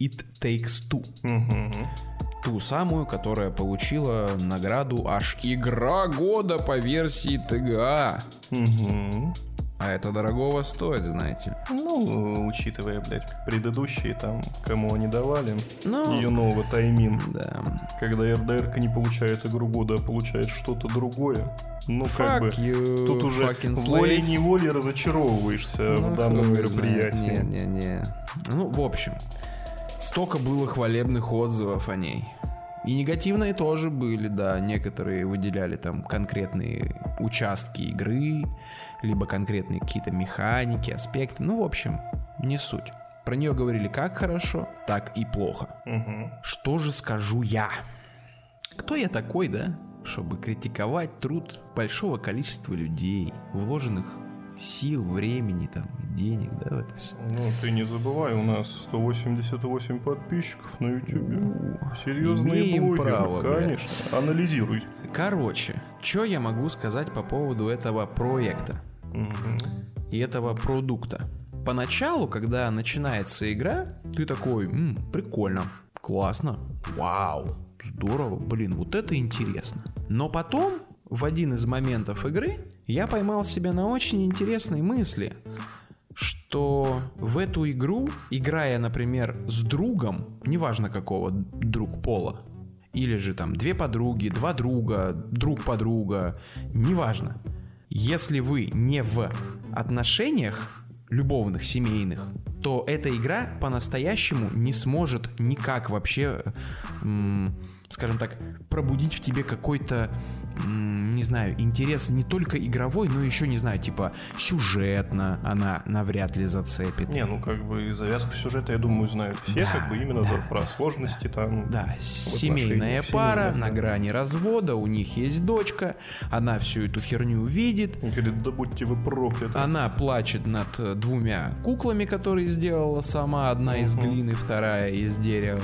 It Takes Two. Мгм. Ту самую, которая получила награду аж Игра года по версии ТГА. Мгм. А это дорогого стоит, знаете ли. Ну, учитывая, блядь, предыдущие там, кому они давали, Ну, ее нового таймин, да. когда РДР не получает игру года, а получает что-то другое. Ну, как бы, Fuck you, тут уже волей-неволей разочаровываешься Ну, в данном мероприятии. Не-не-не. Ну, в общем, столько было хвалебных отзывов о ней. И негативные тоже были, да. Некоторые выделяли там конкретные участки игры, либо конкретные какие-то механики, аспекты. Ну, в общем, не суть. Про нее говорили как хорошо, так и плохо. Мгм. Что же скажу я? Кто я такой, да? Чтобы критиковать труд большого количества людей, вложенных сил, времени, там, денег, да, в это все. Ну, ты не забывай, у нас 188 подписчиков на Ютубе. Серьезные Имеем блогеры, право, конечно. Анализируй. Короче, что я могу сказать по поводу этого проекта И этого продукта? Поначалу, когда начинается игра, ты такой, «М, прикольно, классно, вау, здорово, блин, вот это интересно. Но потом, в один из моментов игры, я поймал себя на очень интересной мысли, что в эту игру, играя, например, с другом, неважно какого, друг пола, или же там две подруги, два друга, друг подруга, неважно. Если вы не в отношениях любовных, семейных, то эта игра по-настоящему не сможет никак вообще скажем так, пробудить в тебе какой-то не знаю, интерес не только игровой, но еще, не знаю, типа сюжетно она навряд ли зацепит. Не, ну как бы завязку сюжета, я думаю, знают все, Да, как бы именно да. за, про сложности там. Да, семейная пара семейных, на да. грани развода, у них есть дочка, она всю эту херню видит, Он говорит, да будьте вы прокляты. она плачет над э, двумя куклами, которые сделала сама, одна из Мгм. глины, вторая из дерева.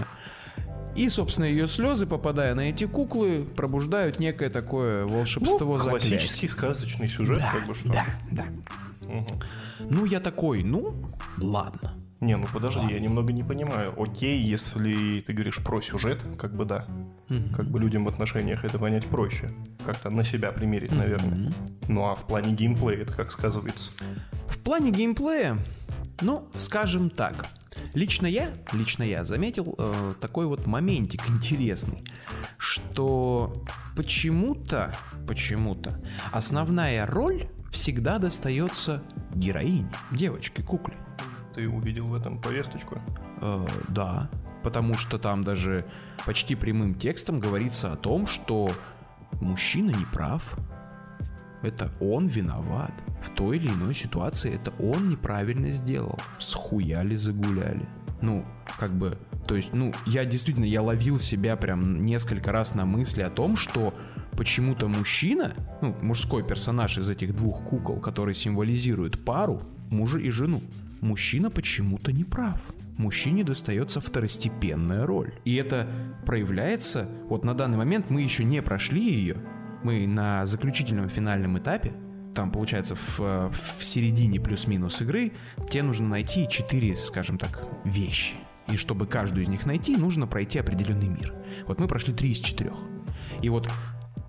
И, собственно, ее слезы, попадая на эти куклы, пробуждают некое такое волшебство ну, классический сказочный сюжет, Да, как бы что. да, да. Мгм. Ну, я такой, ну, ладно. Не, ну подожди, я немного не понимаю. Окей, если ты говоришь про сюжет, как бы да. Мгм. Как бы людям в отношениях это понять проще. Как-то на себя примерить, наверное. Мгм. Ну а в плане геймплея это как сказывается? В плане геймплея, ну, скажем так, лично я, лично я заметил э, такой вот моментик интересный, что почему-то, почему-то основная роль всегда достается героине, девочке, кукле. Ты увидел в этом повесточку? Э, да, потому что там даже почти прямым текстом говорится о том, что мужчина не прав. Это он виноват. В той или иной ситуации это он неправильно сделал. Схуяли, загуляли. Ну, как бы, то есть, ну, я действительно, я ловил себя прям несколько раз на мысли о том, что почему-то мужчина, ну, мужской персонаж из этих двух кукол, который символизирует пару, мужа и жену, мужчина почему-то не прав. Мужчине достается второстепенная роль. И это проявляется, вот на данный момент мы еще не прошли ее, мы на заключительном финальном этапе, там, получается, в, э, в середине плюс-минус игры, тебе нужно найти четыре, скажем так, вещи. И чтобы каждую из них найти, нужно пройти определенный мир. Вот мы прошли три из четырех. И вот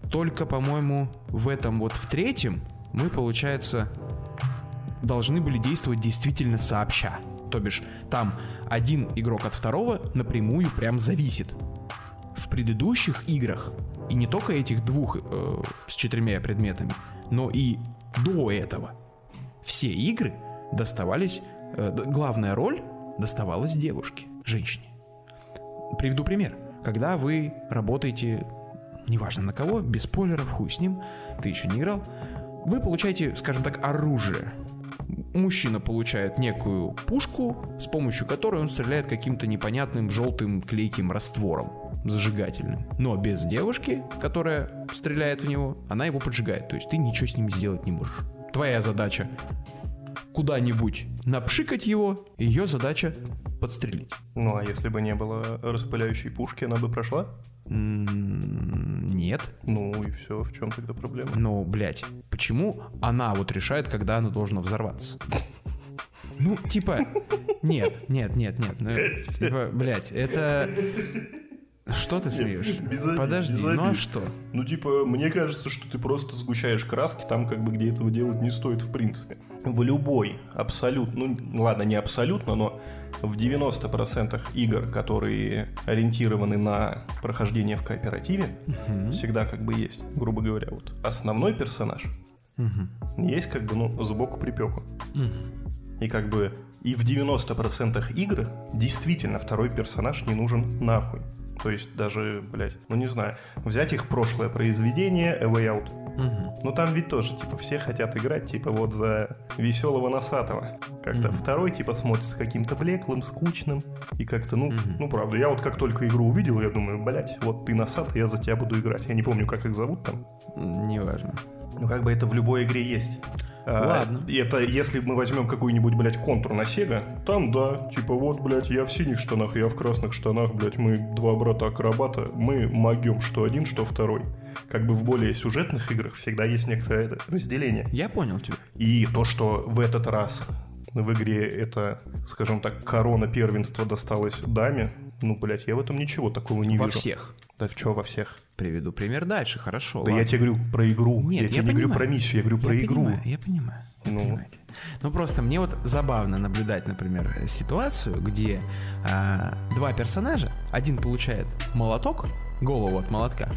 только, по-моему, в этом вот в третьем мы, получается, должны были действовать действительно сообща. То бишь, там один игрок от второго напрямую прям зависит. В предыдущих играх, и не только этих двух э, с четырьмя предметами, но и до этого, все игры доставались, э, главная роль доставалась девушке, женщине. Приведу пример. Когда вы работаете, неважно на кого, без спойлеров, хуй с ним, ты еще не играл, вы получаете, скажем так, оружие. Мужчина получает некую пушку, с помощью которой он стреляет каким-то непонятным желтым клейким раствором зажигательным. Но без девушки, которая стреляет в него, она его поджигает. То есть ты ничего с ним сделать не можешь. Твоя задача куда-нибудь напшикать его, ее задача подстрелить. Ну а если бы не было распыляющей пушки, она бы прошла? Нет. Ну и все, в чем тогда проблема? Но, блядь, почему она вот решает, когда она должна взорваться? Ну, типа, нет, нет, нет, нет. ну, типа, блядь, это... Что ты смеешься? без обид, Подожди, без ну а обид. что? Ну, типа, мне кажется, что ты просто сгущаешь краски там, как бы, где этого делать не стоит, в принципе. В любой, абсолютно, ну, ладно, не абсолютно, но в 90% игр, которые ориентированы на прохождение в кооперативе, всегда как бы есть, грубо говоря, вот основной персонаж, есть как бы, ну, сбоку припеку. И как бы и в 90% игр действительно второй персонаж не нужен нахуй. То есть даже, блядь, ну не знаю, взять их прошлое произведение A Way Out. Ну там ведь тоже, типа, все хотят играть, типа, вот за веселого носатого. Как-то второй, типа, смотрится каким-то блеклым, скучным. И как-то, ну, ну правда, я вот как только игру увидел, я думаю, блядь, вот ты носатый, я за тебя буду играть. Я не помню, как их зовут там. Неважно. Ну, как бы это в любой игре есть. А, Ладно. И это если мы возьмем какой-нибудь, блядь, контур на Сега, там, да, типа, вот, блядь, я в синих штанах, я в красных штанах, блядь, мы два брата-акробата, мы могем что один, что второй. Как бы в более сюжетных играх всегда есть некоторое разделение. Я понял тебя. И то, что в этот раз в игре это, скажем так, корона первенства досталась даме, ну, блядь, я в этом ничего такого не Во вижу. всех. Да в чё во всех? Приведу пример дальше, хорошо. Да ладно. я тебе говорю про игру. Нет, я тебе не говорю понимаю. про миссию, я говорю про я игру. Понимаю, я понимаю. Ну. понимаете. Ну просто мне вот забавно наблюдать, например, ситуацию, где а, два персонажа, один получает молоток, голову от молотка,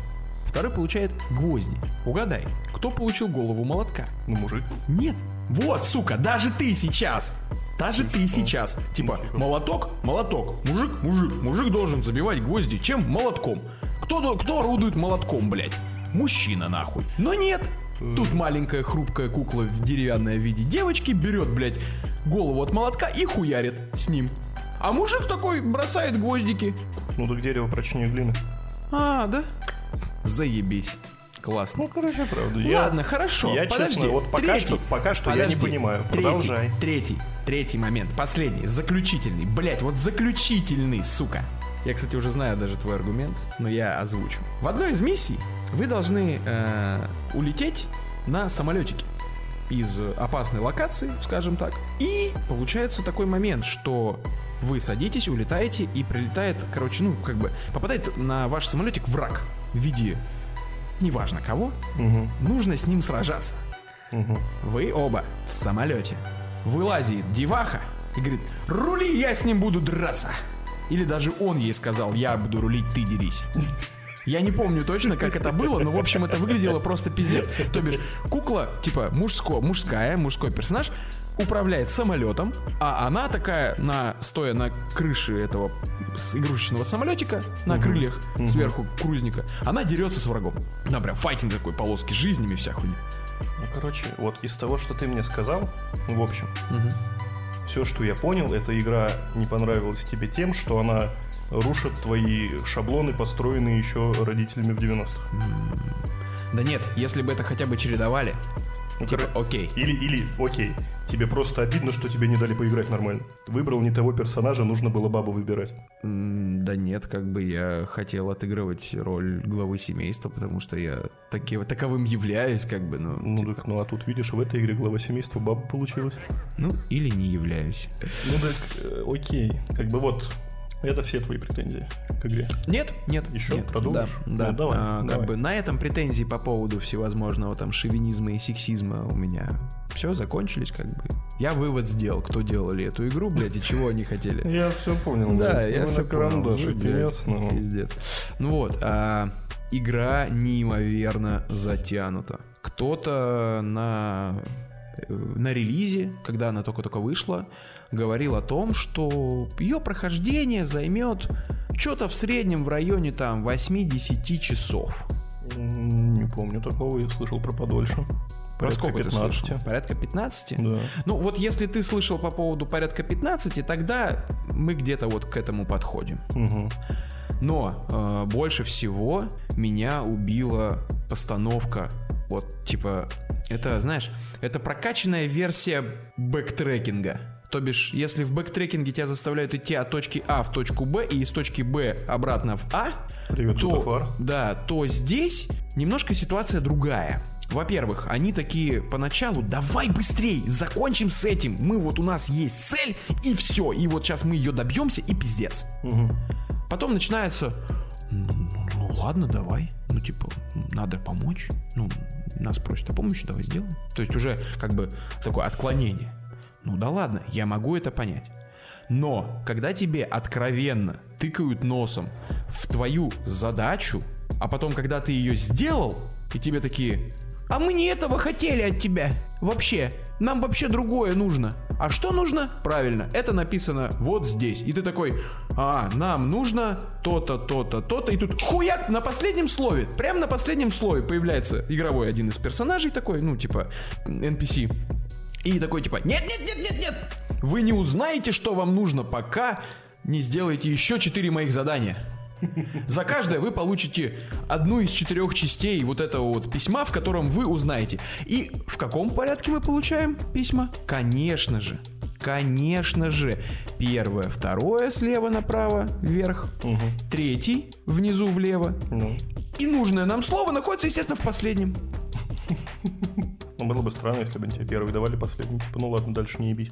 второй получает гвозди. Угадай, кто получил голову молотка? Ну, мужик. Нет. Вот, сука, даже ты сейчас. Даже ты сейчас. Типа, молоток, молоток. Мужик, мужик, мужик должен забивать гвозди. Чем? Молотком. Кто, кто орудует молотком, блядь? Мужчина, нахуй. Но нет, Тут маленькая хрупкая кукла в деревянной виде девочки берет, блядь, голову от молотка и хуярит с ним. А мужик такой бросает гвоздики. Ну так дерево прочнее глины. А, да? Заебись. Классно. Ну, короче, правда. Ладно, хорошо. Я, подожди. честно, вот пока третий. что, пока что я не Подожди. понимаю. Третий, Продолжай. Третий, третий момент, последний, заключительный. Блять, вот заключительный, сука. Я, кстати, уже знаю даже твой аргумент, но я озвучу. В одной из миссий вы должны э, улететь на самолетике из опасной локации, скажем так. И получается такой момент, что вы садитесь, улетаете, и прилетает, короче, ну, как бы, попадает на ваш самолетик враг в виде неважно кого, Мгм, нужно с ним сражаться. мгм. Вы оба в самолете. Вылазит деваха и говорит, рули, я с ним буду драться. Или даже он ей сказал, я буду рулить, ты дерись. Я не помню точно, как это было, но, в общем, это выглядело просто пиздец. То бишь, кукла, типа, мужско, мужская, мужской персонаж, управляет самолетом, а она такая, на, стоя на крыше этого игрушечного самолетика, на крыльях сверху крузника, она дерется с врагом. Она прям файтинг такой, полоски с жизнями, вся хуйня. Ну, короче, вот из того, что ты мне сказал, в общем, все, что я понял, эта игра не понравилась тебе тем, что она рушит твои шаблоны, построенные еще родителями в 90-х. Да нет, если бы это хотя бы чередовали, Ну, типа, окей. Или, или, окей, тебе просто обидно, что тебе не дали поиграть нормально. Выбрал не того персонажа, нужно было бабу выбирать. М, Да нет, как бы я хотел отыгрывать роль главы семейства, потому что я таки, таковым являюсь, как бы, ну, Ну, типа, так, ну а тут, видишь, в этой игре глава семейства баба получилась. ну, или не являюсь. Ну так, э, окей. Как бы вот, это все твои претензии к игре. Нет, нет. Ещё нет, продолжишь? Да, да. Ну, давай, А, Как давай. бы на этом претензии по поводу всевозможного там шовинизма и сексизма у меня все закончились, как бы. Я вывод сделал, кто делали эту игру, блядь, и чего они хотели. [laughs] Я все понял. Да, блядь. я Ну, все понял. Ну, блядь, ясно. Пиздец. Ну вот, а, игра неимоверно затянута. Кто-то на э, на релизе, когда она только-только вышла, говорил о том, что ее прохождение займет что-то в среднем в районе там 8-10 часов. Не помню такого, я слышал про подольше. Про сколько ты 15. слышал? Порядка 15? Да. Ну вот если ты слышал по поводу порядка 15, тогда мы где-то вот к этому подходим. Мгм. Но э, больше всего меня убила постановка. Вот, типа, это, знаешь, это прокачанная версия backtracking а. То бишь, если в backtracking е тебя заставляют идти от точки А в точку Б и из точки Б обратно в А, Привет, то, да, то здесь немножко ситуация другая. Во-первых, они такие поначалу, давай быстрей, закончим с этим. Мы вот у нас есть цель, и все. И вот сейчас мы ее добьемся, и пиздец. Мгм. Потом начинается, ну, ну ладно, давай. Ну, типа, надо помочь. Ну, нас просят о помощи, давай сделаем. То есть уже как бы такое отклонение. Ну да ладно, я могу это понять. Но когда тебе откровенно тыкают носом в твою задачу, а потом, когда ты ее сделал, и тебе такие, а мы не этого хотели от тебя. Вообще, нам вообще другое нужно. А что нужно? Правильно, это написано вот здесь. И ты такой, а, нам нужно то-то, то-то, то-то. И тут хуяк на последнем слове, прям на последнем слове появляется игровой один из персонажей такой, ну, типа, NPC. И такой, типа, нет, нет, нет, нет, нет. Вы не узнаете, что вам нужно, пока не сделаете еще четыре моих задания. За каждое вы получите одну из четырех частей вот этого вот письма, в котором вы узнаете. И в каком порядке мы получаем письма? Конечно же. Конечно же. Первое, второе слева направо, вверх. Третий внизу влево. Ну, И нужное нам слово находится, естественно, в последнем. Ну, было бы странно, если бы тебе первый давали, последний. Типа, ну ладно, дальше не ебись.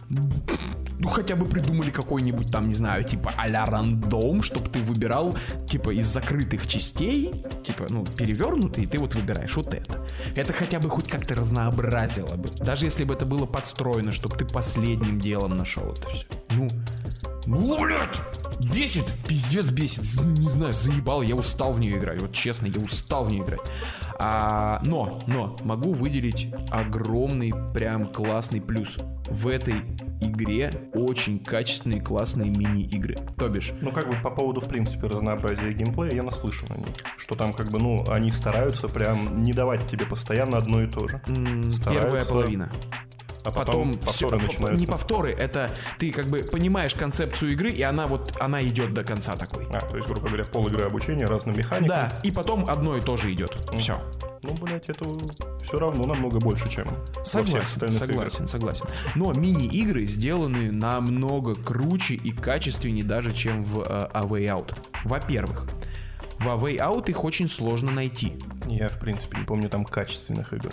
Ну, хотя бы придумали какой-нибудь там, не знаю, типа а-ля рандом, чтобы ты выбирал, типа, из закрытых частей, типа, ну, перевернутый, и ты вот выбираешь вот это. Это хотя бы хоть как-то разнообразило бы. Даже если бы это было подстроено, чтобы ты последним делом нашел это все. Ну, ну, блядь, бесит, пиздец бесит, не знаю, заебал, я устал в нее играть, вот честно, я устал в нее играть. А, но, но, могу выделить огромный, прям классный плюс в этой игре очень качественные, классные мини-игры. То бишь, Ну, как бы по поводу, в принципе, разнообразия геймплея, я наслышан о них. Что там, как бы, ну, они стараются прям не давать тебе постоянно одно и то же. Стараются, первая половина. А потом, Потом, повторы по- по- начинаются. не повторы, это ты как бы понимаешь концепцию игры, и она вот, она идет до конца такой. А, то есть, грубо говоря, пол игры обучения разным механикам. Да, и потом одно и то же идет. Все. Ну, блядь, это все равно намного больше, чем всех Согласен, остальных согласен, согласен. Но мини-игры сделаны намного круче и качественнее даже, чем в э, A Way Out. Во-первых, в A Way Out их очень сложно найти. играх. Я, в принципе, не помню там качественных игр.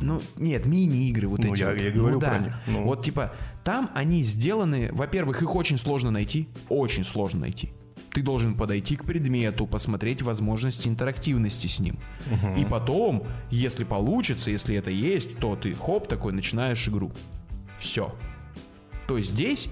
Ну, нет, мини-игры вот Ну, эти. я- вот. я говорю ну, да. про них, ну. Вот, типа, там они сделаны... Во-первых, их очень сложно найти. Очень сложно найти. Ты должен подойти к предмету, посмотреть возможности интерактивности с ним. И потом, если получится, если это есть, то ты хоп такой начинаешь игру. Все. То есть здесь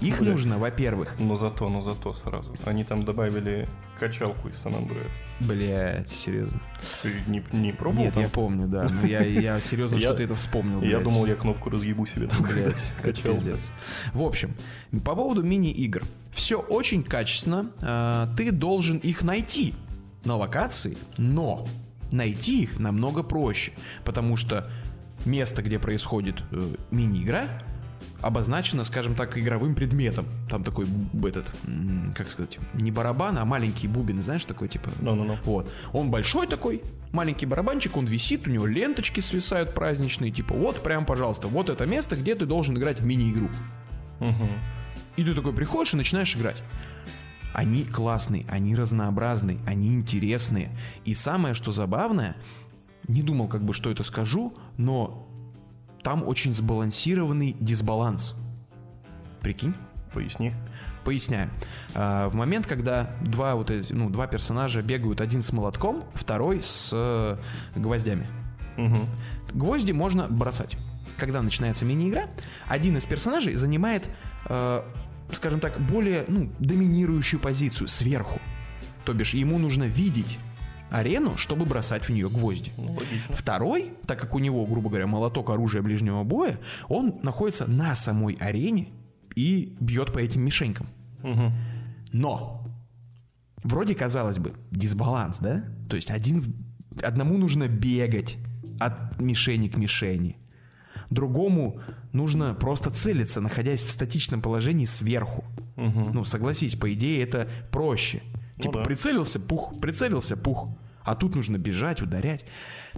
их Бля. нужно, во-первых, Но зато, но зато сразу. Они там добавили качалку из Сан Андреас. блять, серьезно. Ты не, не пробовал Нет, там? я помню, да. Но я, я серьезно, Я- что ты это вспомнил, Я думал, я кнопку разъебу себе там. Блять, качал. пиздец. В общем, по поводу мини-игр. Все очень качественно. э, Ты должен их найти на локации, но найти их намного проще, потому что место, где происходит э, мини-игра, обозначено, скажем так, игровым предметом. Там такой этот, как сказать, не барабан, а маленький бубен, знаешь, такой типа. Ну-ну-ну. Вот. Он большой такой, маленький барабанчик, он висит, у него ленточки свисают праздничные, типа, вот прям, пожалуйста, вот это место, где ты должен играть в мини-игру. Мгм. И ты такой приходишь и начинаешь играть. Они классные, они разнообразные, они интересные. И самое, что забавное, не думал, как бы, что это скажу, но там очень сбалансированный дисбаланс. Прикинь? Поясни. Поясняю. А, В момент, когда два вот эти, ну, два персонажа бегают, один с молотком, второй с э, гвоздями. Мгм. Гвозди можно бросать. Когда начинается мини-игра, один из персонажей занимает, э, скажем так, более ну, доминирующую позицию сверху. То бишь ему нужно видеть арену, чтобы бросать в нее гвозди. Ну. Второй, так как у него, грубо говоря, молоток оружия ближнего боя, он находится на самой арене и бьет по этим мишенькам. Мгм. Но вроде казалось бы дисбаланс, да? То есть один одному нужно бегать от мишени к мишени, другому нужно просто целиться, находясь в статичном положении сверху. Мгм. Ну, согласись, по идее это проще. Ну типа да. прицелился, пух, прицелился, пух. А тут нужно бежать, ударять.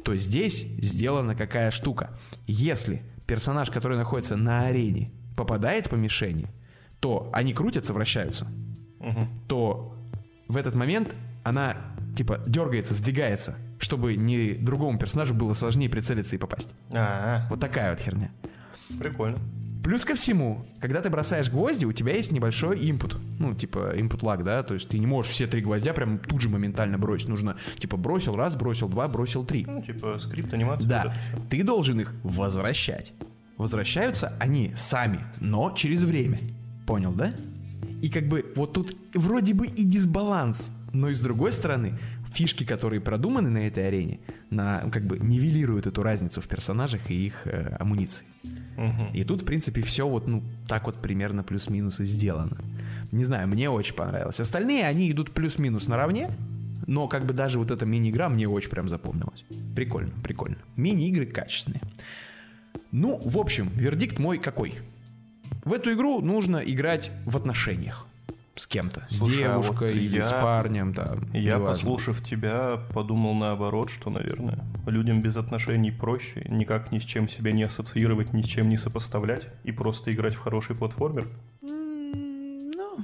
То здесь сделана какая штука. Если персонаж, который находится на арене, попадает по мишени, то они крутятся, вращаются. Мгм. То в этот момент она типа дергается, сдвигается, чтобы не другому персонажу было сложнее прицелиться и попасть. А, Вот такая вот херня. прикольно. Плюс ко всему, когда ты бросаешь гвозди, у тебя есть небольшой импут. Ну, типа input lag, да, то есть ты не можешь все три гвоздя прям тут же моментально бросить. Нужно, типа, бросил раз, бросил два, бросил три. Ну, типа скрипт, анимация. Да, ты должен их возвращать. Возвращаются они сами, но через время. Понял, да? И как бы вот тут вроде бы и дисбаланс, но и с другой стороны, фишки, которые продуманы на этой арене, на, как бы нивелируют эту разницу в персонажах и их э, амуниции. И тут, в принципе, все вот, ну, так вот примерно плюс-минус и сделано. Не знаю, мне очень понравилось. Остальные, они идут плюс-минус наравне, но как бы даже вот эта мини-игра мне очень прям запомнилась. Прикольно, прикольно. Мини-игры качественные. Ну, в общем, вердикт мой какой? В эту игру нужно играть в отношениях с кем-то. С Слушай, а вот девушкой или я- с парнем там. Я, неважно. послушав тебя, подумал наоборот, что, наверное, людям без отношений проще никак ни с чем себя не ассоциировать, ни с чем не сопоставлять и просто играть в хороший платформер. Ну,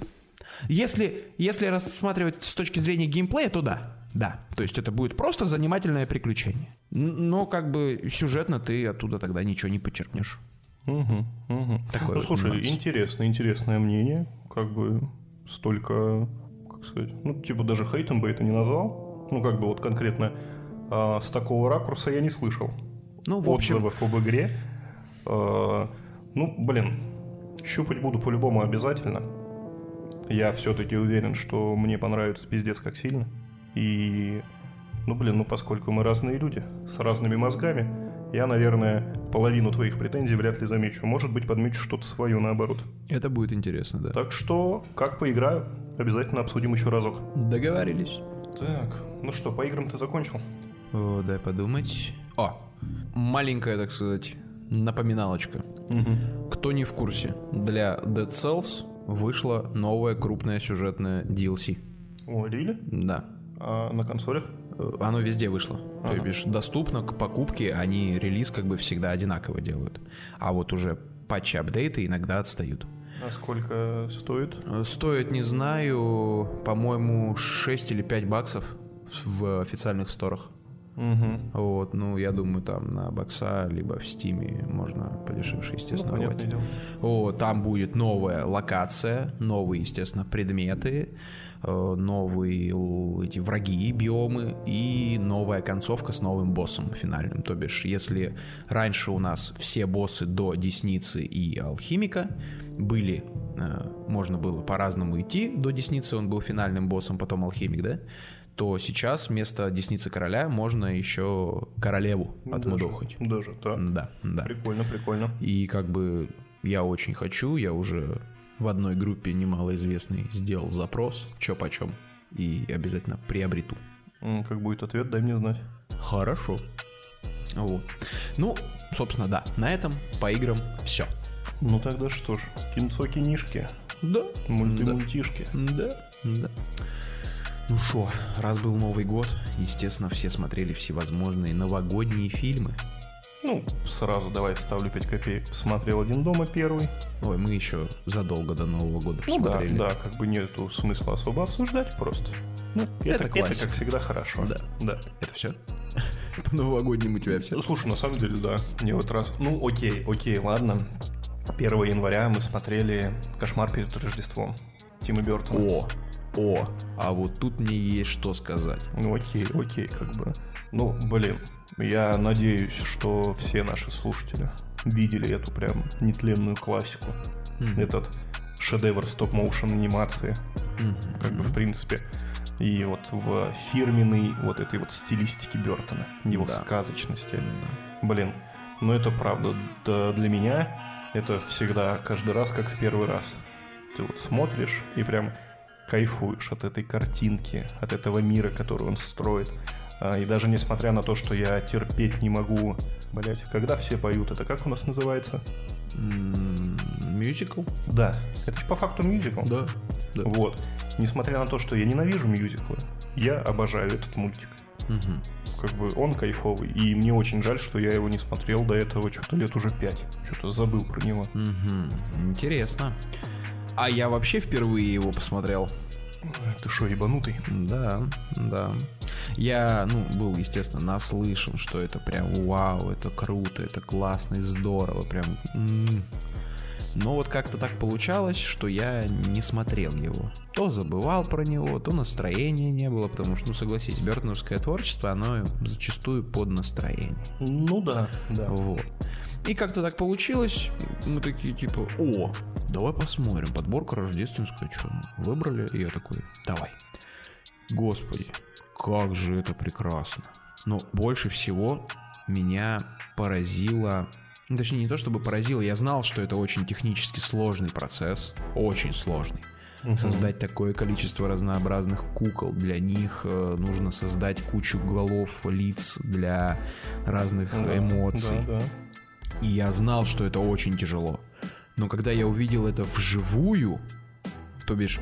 если, если рассматривать с точки зрения геймплея, то да. Да. То есть это будет просто занимательное приключение. Но как бы сюжетно ты оттуда тогда ничего не почерпнешь. Мгм, мгм. Такой ну, вот слушай, нюанс. интересно, интересное мнение. Как бы столько, как сказать, ну, типа даже хейтом бы это не назвал. Ну, как бы вот конкретно а, с такого ракурса я не слышал Ну, в общем, отзывов об игре. А, ну, блин, щупать буду по-любому обязательно. Я все-таки уверен, что мне понравится пиздец как сильно. И, ну, блин, ну, поскольку мы разные люди, с разными мозгами, я, наверное, половину твоих претензий вряд ли замечу. Может быть, подмечу что-то свое наоборот. Это будет интересно, да. Так что, как поиграю, обязательно обсудим еще разок. Договорились. Так, ну что, по играм ты закончил? О, дай подумать. О, маленькая, так сказать, напоминалочка. Кто не в курсе, для Dead Cells вышла новая крупная сюжетная DLC. О, Рили? Да. А на консолях? Э, Оно везде вышло. То Ага. бишь доступно к покупке, они релиз как бы всегда одинаково делают. А вот уже патчи, апдейты иногда отстают. А сколько стоит? Э, Стоит, не знаю, по-моему, 6 или 5 баксов в официальных сторах. Угу. Вот, ну, я думаю, там на бокса, либо в стиме можно подешевле, Ну, естественно, дело. Вот, там будет новая локация, новые, естественно, предметы, новые л- эти враги, биомы и новая концовка с новым боссом финальным. То бишь, если раньше у нас все боссы до Десницы и Алхимика были, э, можно было по-разному идти, до Десницы он был финальным боссом, потом Алхимик, да? то сейчас вместо Десницы Короля можно еще Королеву отмудохать. Даже, даже так. Да, да. Прикольно, прикольно. И как бы я очень хочу, я уже в одной группе немалоизвестной сделал запрос, чё почем, и обязательно приобрету. Как будет ответ, дай мне знать. Хорошо. Вот. Ну, собственно, да, на этом по играм все. Ну тогда что ж, кинцо-кинишки, Да. мульти-мультишки. Да, да. Ну шо, раз был Новый год, естественно, все смотрели всевозможные новогодние фильмы. Ну, сразу давай вставлю 5 копеек. Посмотрел «Один дома» первый. Ой, мы еще задолго до Нового года Ну да, посмотрели. да, как бы нету смысла особо обсуждать просто. Ну, это, Это это, как всегда хорошо. Да. да. Это все? [laughs] По новогоднему у тебя все? Ну, слушай, на самом деле, да. Мне вот раз... Ну, окей, окей, ладно. 1 января мы смотрели «Кошмар перед Рождеством» Тима Бертона. О, о, а вот тут мне есть что сказать. Ну, окей, окей, как бы. Ну, блин, я надеюсь, что все наши слушатели видели эту прям нетленную классику. Мгм. Этот шедевр стоп-моушен анимации, Мгм. как бы, в принципе. И вот в фирменной вот этой вот стилистике Бертона, его Да. сказочности. Блин, ну это правда. Да, для меня это всегда, каждый раз, как в первый раз. Ты вот смотришь и прям кайфуешь от этой картинки, от этого мира, который он строит. А, И даже несмотря на то, что я терпеть не могу, блять, когда все поют, это как у нас называется? Мюзикл? Да, это же по факту мюзикл. Да. да. Вот. Несмотря на то, что я ненавижу мюзиклы, я обожаю этот мультик. Мгм. Как бы он кайфовый. И мне очень жаль, что я его не смотрел до этого что-то лет уже пять. Что-то забыл про него. Мгм. Интересно. А я вообще впервые его посмотрел. Ты что, ебанутый? Да, да. Я, ну, был, естественно, наслышан, что это прям вау, это круто, это классно и здорово, прям. м. Но вот как-то так получалось, что я не смотрел его. То забывал про него, то настроения не было, потому что, ну, согласись, Бертоновское творчество, оно зачастую под настроение. Ну да, да. Вот. И как-то так получилось, мы такие типа, о, давай посмотрим, подборка рождественская, что выбрали, и я такой, давай. Господи, как же это прекрасно. Но больше всего меня поразило, ну, точнее не то чтобы поразило, я знал, что это очень технически сложный процесс, очень сложный. Мгм. Создать такое количество разнообразных кукол. Для них э, нужно создать кучу голов, лиц для разных Да, эмоций. Да, да. И я знал, что это очень тяжело. Но когда я увидел это вживую, то бишь,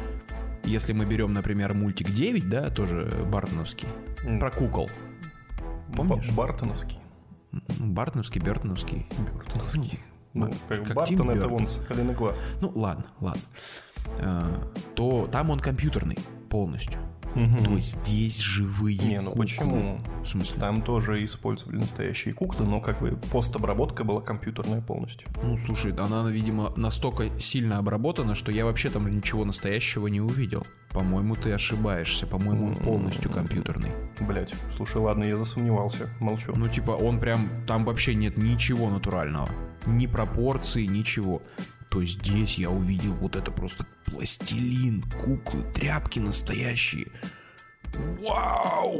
если мы берем, например, мультик 9, да, тоже Бартоновский, М. про кукол. помнишь? Бартоновский. Бартоновский, Бертоновский. Бартоновский. Ну, как, как Бартон это вон соколиный глаз. Ну, ладно, ладно. А, то там он компьютерный полностью. Мгм. То здесь живые Не, ну куклы. почему? В смысле? Там тоже использовали настоящие куклы, но как бы постобработка была компьютерная полностью. Ну, слушай, она, видимо, настолько сильно обработана, что я вообще там ничего настоящего не увидел. По-моему, ты ошибаешься. По-моему, он полностью компьютерный. Блять, слушай, ладно, я засомневался, молчу. Ну, типа, он прям... Там вообще нет ничего натурального. Ни пропорций, ничего. То здесь я увидел вот это просто пластилин, куклы, тряпки настоящие. Вау!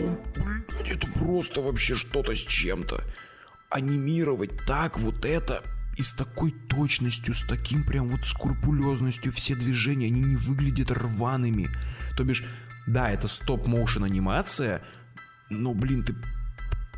Блядь, это просто вообще что-то с чем-то. анимировать так вот это и с такой точностью, с таким прям вот скрупулезностью все движения, они не выглядят рваными. То бишь, да, это стоп-моушен анимация, но, блин, ты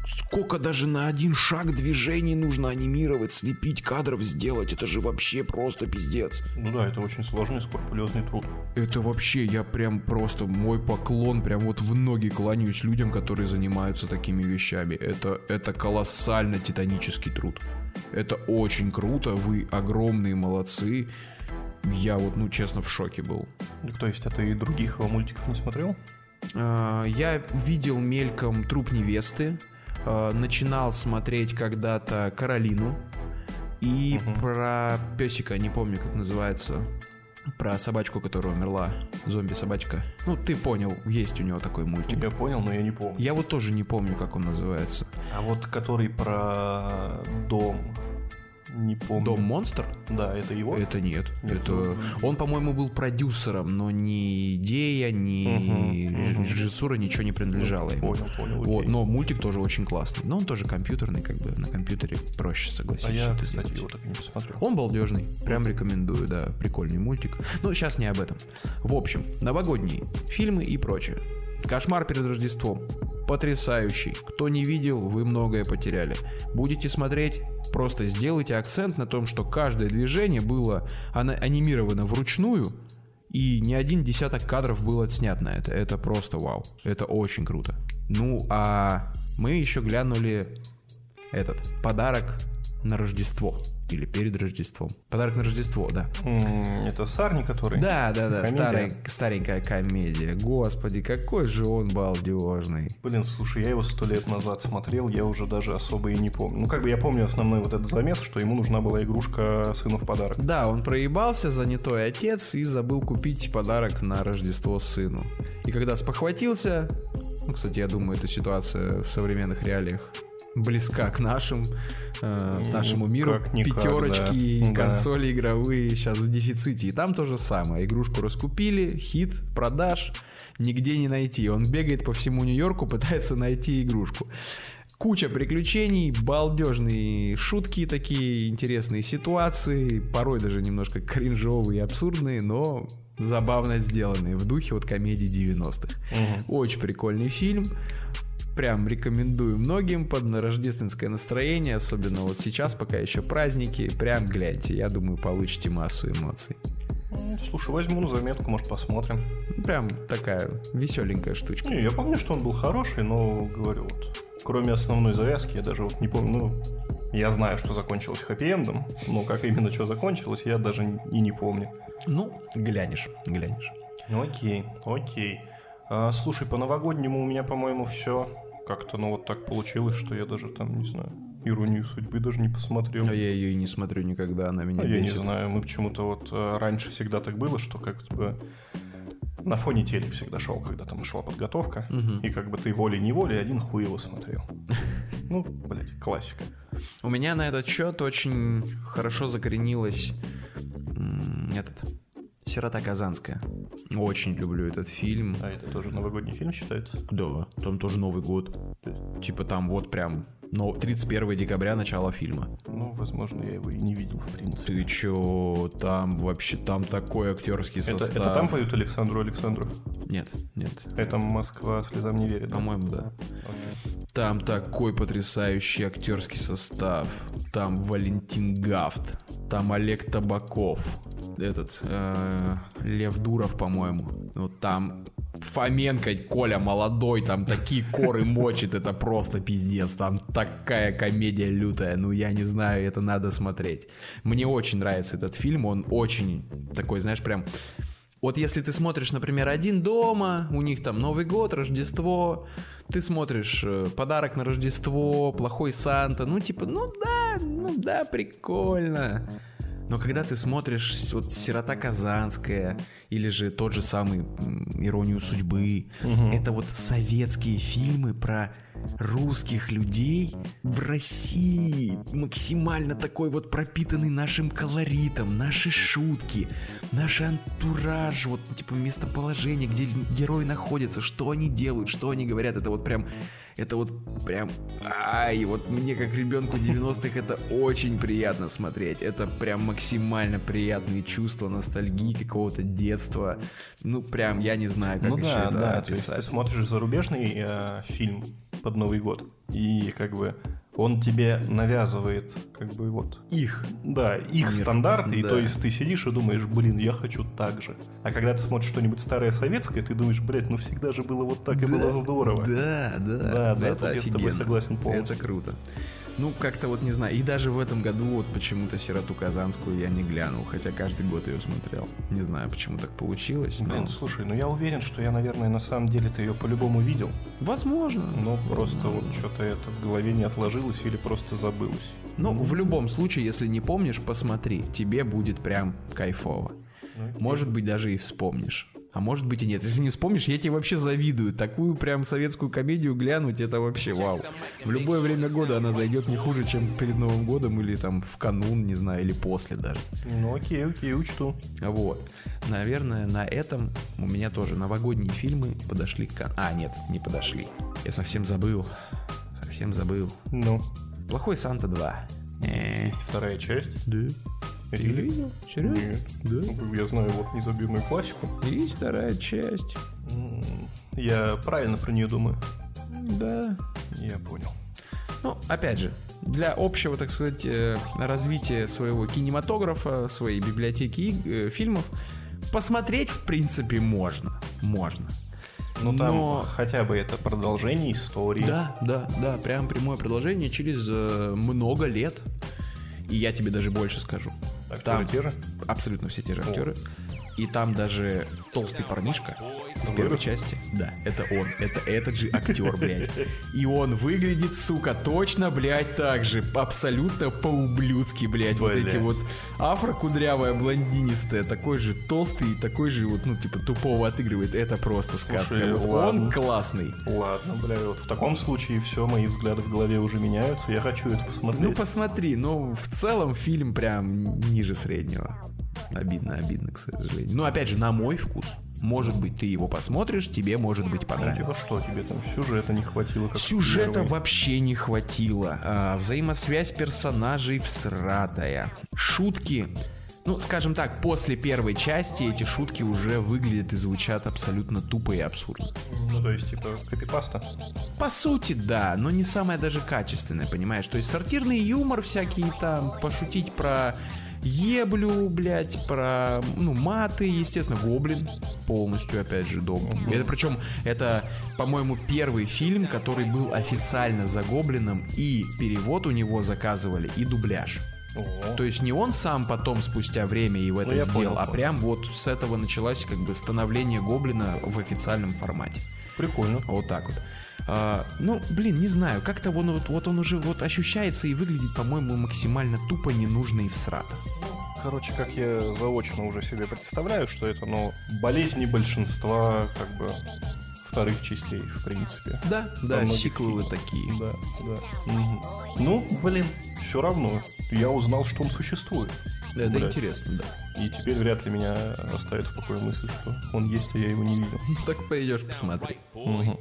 сколько даже на один шаг движений нужно анимировать, слепить кадров сделать, это же вообще просто пиздец. Ну да, это очень сложный, скрупулезный труд. Это вообще, я прям просто, мой поклон, прям вот в ноги кланяюсь людям, которые занимаются такими вещами. Это, это колоссально титанический труд. Это очень круто, вы огромные молодцы. Я вот, ну, честно, в шоке был. То есть, а ты других его мультиков не смотрел? А, я видел мельком труп невесты, а, начинал смотреть когда-то Каролину и угу. про песика, не помню, как называется, про собачку, которая умерла, зомби-собачка. Ну, ты понял, есть у него такой мультик. Я понял, но я не помню. Я вот тоже не помню, как он называется. А вот который про дом, не помню. Дом монстр? Да, это его? Это нет. нет это... Ну, он, по-моему, был продюсером, но ни идея, ни угу, режиссура ничего не принадлежала ему. Понял, понял. Вот, но мультик тоже очень классный. Но он тоже компьютерный, как бы на компьютере проще согласиться. А я, кстати, его так и не посмотрел. Он балдежный. Прям рекомендую, да. Прикольный мультик. Но сейчас не об этом. В общем, новогодние фильмы и прочее. Кошмар перед Рождеством. Потрясающий. Кто не видел, вы многое потеряли. Будете смотреть, просто сделайте акцент на том, что каждое движение было анимировано вручную, и не один десяток кадров был отснят на это. Это просто вау. Это очень круто. Ну, а мы еще глянули этот подарок на Рождество. Или перед Рождеством. Подарок на Рождество, да. Это Сарни, который? Да, да, да, старый, старенькая комедия. Господи, какой же он балдежный. Блин, слушай, я его сто лет назад смотрел, я уже даже особо и не помню. Ну, как бы я помню основной вот этот замес, что ему нужна была игрушка сыну в подарок. Да, он проебался, занятой отец, и забыл купить подарок на Рождество сыну. И когда спохватился, ну, кстати, я думаю, эта ситуация в современных реалиях близка к нашим, э, нашему миру. никак, Пятерочки, да. консоли игровые сейчас в дефиците. И там то же самое. Игрушку раскупили, хит, продаж, нигде не найти. Он бегает по всему Нью-Йорку, [laughs] пытается найти игрушку. Куча приключений, балдежные шутки такие, интересные ситуации, порой даже немножко кринжовые и абсурдные, но забавно сделанные, в духе вот комедии 90-х. Угу. Очень прикольный фильм прям рекомендую многим под рождественское настроение, особенно вот сейчас, пока еще праздники, прям гляньте, я думаю, получите массу эмоций. Слушай, возьму на заметку, может, посмотрим. Прям такая веселенькая штучка. Не, я помню, что он был хороший, но, говорю, вот, кроме основной завязки, я даже вот не помню, ну, я знаю, что закончилось хэппи-эндом, но как именно что закончилось, я даже и не помню. Ну, глянешь, глянешь. Окей, окей. А, слушай, по новогоднему у меня, по-моему, все как-то, ну, вот так получилось, что я даже там, не знаю, «Иронию судьбы» даже не посмотрел. А я ее и не смотрю никогда, она меня а бесит. Я не знаю, мы почему-то вот э, раньше всегда так было, что как бы на фоне телек всегда шел, когда там шла подготовка, угу. и как бы ты волей-неволей один хуй его смотрел. [laughs] Ну, блядь, классика. У меня на этот счет очень хорошо закоренилось этот Сирота Казанская. Очень люблю этот фильм. А это тоже новогодний фильм считается? Да, там тоже Новый год. Типа там вот прям но 31 декабря начало фильма. Ну, возможно, я его и не видел, в принципе. Ты чё, там вообще, там такой актерский состав. Это, это там поют Александру Александру? Нет, нет. Это Москва слезам не верит, По-моему, да. Okay. Там такой потрясающий актерский состав. Там Валентин Гафт, там Олег Табаков, этот э, Лев Дуров, по-моему. Ну, там Фоменко, Коля молодой, там такие коры мочит, это просто пиздец. Там такая комедия лютая, ну я не знаю, это надо смотреть. Мне очень нравится этот фильм, он очень такой, знаешь, прям... Вот если ты смотришь, например, «Один дома», у них там Новый год, Рождество, ты смотришь э, «Подарок на Рождество», «Плохой Санта», ну типа, ну да, ну да, прикольно. Но когда ты смотришь вот «Сирота Казанская» или же тот же самый «Иронию судьбы», угу. это вот советские фильмы про русских людей в России, максимально такой вот пропитанный нашим колоритом, наши шутки, наш антураж, вот типа местоположение, где герои находятся, что они делают, что они говорят, это вот прям Это вот прям... Ай, вот мне как ребенку 90-х это очень приятно смотреть. Это прям максимально приятные чувства, ностальгии какого-то детства. Ну, прям, я не знаю, как ну еще да, это да, описать. то есть ты смотришь зарубежный э, фильм под Новый год, и как бы он тебе навязывает, как бы вот, Их. да, их Мир. стандарты, и Да. то есть ты сидишь и думаешь, блин, я хочу так же. А когда ты смотришь что-нибудь старое советское, ты думаешь, блядь, ну всегда же было вот так и было здорово. Да, да. Да, да, это тут я с тобой офигенно. согласен полностью. Это круто. Ну, как-то вот не знаю. И даже в этом году вот почему-то «Сироту Казанскую» я не глянул, хотя каждый год ее смотрел. Не знаю, почему так получилось. но- Блин, слушай, ну я уверен, что я, наверное, на самом деле ты ее по-любому видел. Возможно. Но просто вот что-то это в голове не отложилось или просто забылось. Ну, в любом случае, если не помнишь, посмотри. Тебе будет прям кайфово. Ну, Может быть, даже и вспомнишь. А может быть и нет. Если не вспомнишь, я тебе вообще завидую. Такую прям советскую комедию глянуть, это вообще вау. В любое время года она зайдет не хуже, чем перед Новым годом или там в канун, не знаю, или после даже. Ну окей, окей, учту. Вот. Наверное, на этом у меня тоже новогодние фильмы подошли к... кон- А, нет, не подошли. Я совсем забыл. Совсем забыл. Ну, Плохой Санта 2. Э, есть вторая часть. Да. Или? видел? Серьезно? Нет. Да. Я знаю вот незабвенную классику. Есть вторая часть. Я правильно про нее думаю. Да. Я понял. Ну, опять же, для общего, так сказать, э, развития своего кинематографа, своей библиотеки э, фильмов, посмотреть, в принципе, можно. Можно. Ну там Но- хотя бы это продолжение истории. Да, да, да, прям прямое продолжение через э, много лет. И я тебе даже больше скажу. Актеры Там те же? абсолютно все те же актеры. И там даже толстый парнишка из первой части. Да, это он. Это этот же актер, блядь. И он выглядит, сука, точно, блядь, так же. Абсолютно по-ублюдски, блядь. Вот эти вот афрокудрявая, блондинистая, такой же толстый и такой же вот, ну, типа, тупого отыгрывает. Это просто сказка. Слушай, Вот ладно. он классный. Ладно, бля, вот в таком случае все, мои взгляды в голове уже меняются. Я хочу это посмотреть. Ну, посмотри, ну, в целом фильм прям ниже среднего. Обидно, обидно, к сожалению. Ну, опять же, на мой вкус. Может быть, ты его посмотришь, тебе, может быть, Ну, типа понравится. что, тебе там сюжета не хватило? Как Сюжета первой? вообще не хватило. А, взаимосвязь персонажей всратая. Шутки. Ну, скажем так, после первой части эти шутки уже выглядят и звучат абсолютно тупо и абсурдно. Ну, то есть, типа, копипаста? По сути, да, но не самое даже качественное, понимаешь? То есть сортирный юмор всякий там, пошутить про еблю, блядь, про, ну, маты, естественно, Гоблин полностью, опять же, дом. Это причем, это, по-моему, первый фильм, который был официально за Гоблином, и перевод у него заказывали, и дубляж. О, То есть не он сам потом, спустя время, его это я сделал, понял, а прям вот с этого началось как бы становление Гоблина в официальном формате. прикольно. Вот так вот. А, ну, блин, не знаю, как-то он вот, вот он уже вот ощущается и выглядит, по-моему, максимально тупо, ненужно и всрато. Короче, как я заочно уже себе представляю, что это, ну, болезни большинства, как бы, вторых частей, в принципе. Да, да, многих сиквелы такие. Да, да. Мгм. Ну, блин, все равно. Я узнал, что он существует. Это Блядь. интересно, да. И теперь вряд ли меня оставит в покое мысль, что он есть, а я его не видел. Ну, [laughs] так пойдешь, посмотри. Мгм.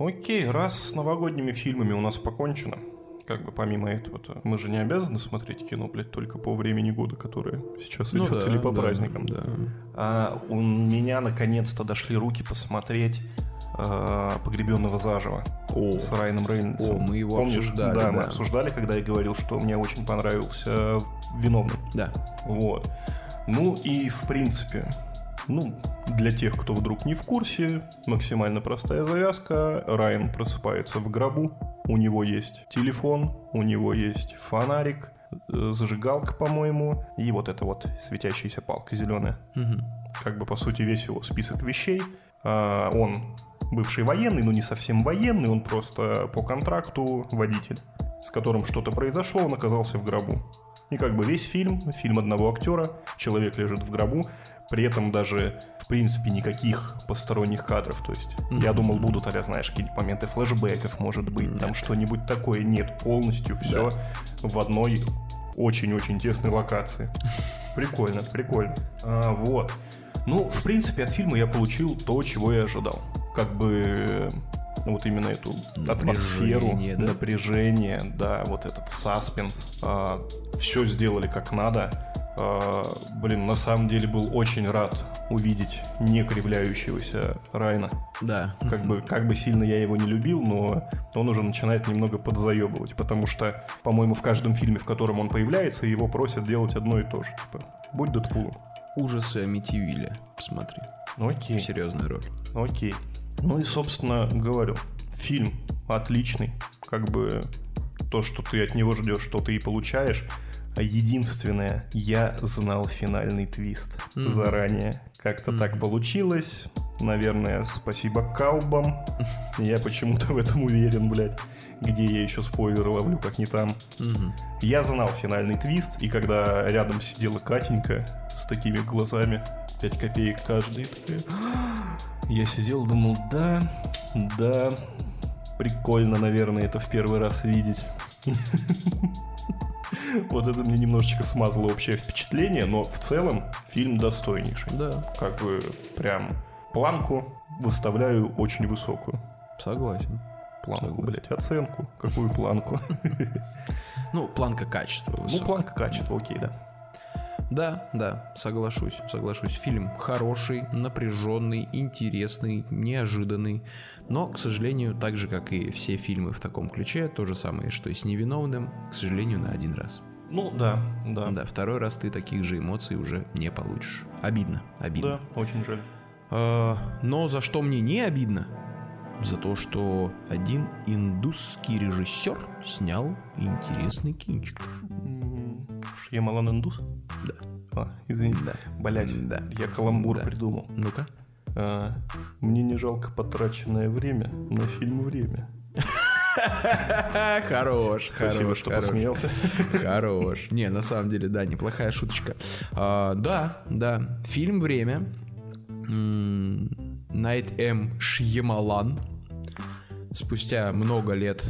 Окей, раз с новогодними фильмами у нас покончено, как бы помимо этого-то, мы же не обязаны смотреть кино, блядь, только по времени года, которое сейчас Ну идет, да, или по да, праздникам. да. А у меня наконец-то дошли руки посмотреть э, «Погребенного заживо» О, с Райаном Рейнольдсом. О, мы его Помнишь? обсуждали, Да, мы да. обсуждали, когда я говорил, что мне очень понравился «Виновный». да. Вот. Ну и в принципе, ну, для тех, кто вдруг не в курсе, максимально простая завязка. Райан просыпается в гробу, у него есть телефон, у него есть фонарик, э, зажигалка, по-моему, и вот эта вот светящаяся палка зеленая. Мгм. Как бы, по сути, весь его список вещей. А, Он бывший военный, но не совсем военный, он просто по контракту водитель, с которым что-то произошло, он оказался в гробу. И как бы весь фильм, фильм одного актера, человек лежит в гробу, при этом даже, в принципе, никаких посторонних кадров. То есть, я Мгм. думал, будут, а знаешь, какие-нибудь моменты флешбеков, может быть, там что-нибудь такое. Нет, полностью все в одной очень-очень тесной локации. [laughs] Прикольно, прикольно. А, вот. Ну, в принципе, от фильма я получил то, чего я ожидал. Как бы вот именно эту атмосферу, Напряжение, да? напряжение, да, вот этот саспенс. все сделали как надо. А, блин, на самом деле был очень рад увидеть не кривляющегося Райна. Да. Как бы, как бы сильно я его не любил, но он уже начинает немного подзаебывать, потому что, по-моему, в каждом фильме, в котором он появляется, его просят делать одно и то же. Типа, будь Дэдпулом. Ужасы Амитивилля. Посмотри. Ну окей. Серьезная роль. Окей. Ну и, собственно, говорю, фильм отличный. Как бы то, что ты от него ждешь, что ты и получаешь. А Единственное, я знал финальный твист Мгм. заранее. Как-то так Мгм. получилось. Наверное, спасибо Каубам. [laughs] Я почему-то в этом уверен, блядь. Где я еще спойлеры ловлю, как не там. Мгм. Я знал финальный твист, и когда рядом сидела Катенька с такими глазами, 5 копеек каждый, такая, я сидел, думал, да, да, прикольно, наверное, это в первый раз видеть. [laughs] Вот это мне немножечко смазало общее впечатление, но в целом фильм достойнейший. Да, Как бы прям планку выставляю очень высокую. согласен. Планку, Согласен. блядь, оценку. Какую планку? [laughs] Ну, планка качества Ну, планка качества, окей, да. Да, да, соглашусь, соглашусь. Фильм хороший, напряженный, интересный, неожиданный. Но, к сожалению, так же, как и все фильмы в таком ключе, то же самое, что и с невиновным, к сожалению, на один раз. Ну, да, да. Да, второй раз ты таких же эмоций уже не получишь. Обидно, обидно. Да, очень жаль. А, но за что мне не обидно? За то, что один индусский режиссер снял интересный кинчик. Шьямалан Индус? Да. А, извини. Да. Блять, Да. я каламбур Да. придумал. Ну-ка. А, мне не жалко потраченное время на фильм «Время». [laughs] Хорош, Спасибо, хорош, что хорош. посмеялся. [laughs] Хорош. Не, на самом деле, да, неплохая шуточка. А, да, да. Фильм «Время». Найт М. Шьямалан спустя много лет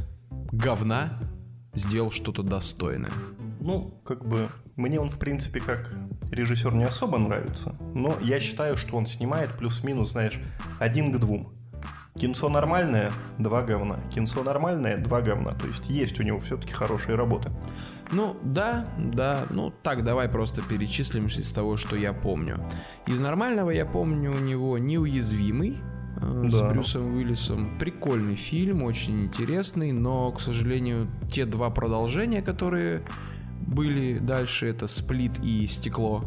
говна сделал что-то достойное. Ну, как бы, мне он, в принципе, как режиссер не особо нравится, но я считаю, что он снимает плюс-минус, знаешь, один к двум. Кинцо нормальное, два говна. Кинцо нормальное, два говна. То есть есть у него все-таки хорошие работы. Ну, да, да. Ну, так, давай просто перечислим из того, что я помню. Из нормального я помню у него «Неуязвимый», э, с Да. Брюсом Уиллисом. Прикольный фильм, очень интересный, но, к сожалению, те два продолжения, которые были дальше, это «Сплит» и «Стекло»,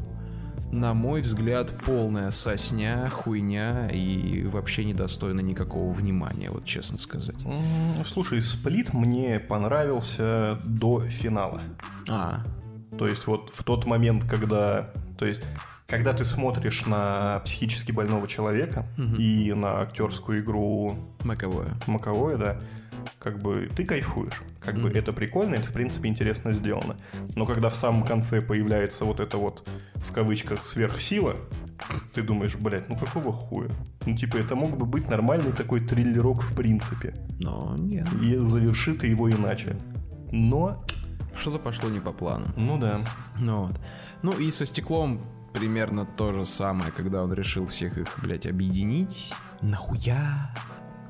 на мой взгляд, полная сосня, хуйня и вообще недостойна никакого внимания, вот честно сказать. Слушай, «Сплит» мне понравился до финала. А, То есть вот в тот момент, когда... То есть когда ты смотришь на психически больного человека Мгм. и на актерскую игру Маковое. Маковое, да, как бы ты кайфуешь. Как бы Мгм. это прикольно, это в принципе интересно сделано. Но когда в самом конце появляется вот это вот в кавычках сверхсила, ты думаешь, блядь, ну какого хуя? Ну типа это мог бы быть нормальный такой триллерок в принципе. Но нет. И завершит ты его иначе. Но, Что-то пошло не по плану. ну да. Ну вот. Ну и со стеклом примерно то же самое, когда он решил всех их, блядь, объединить. Нахуя?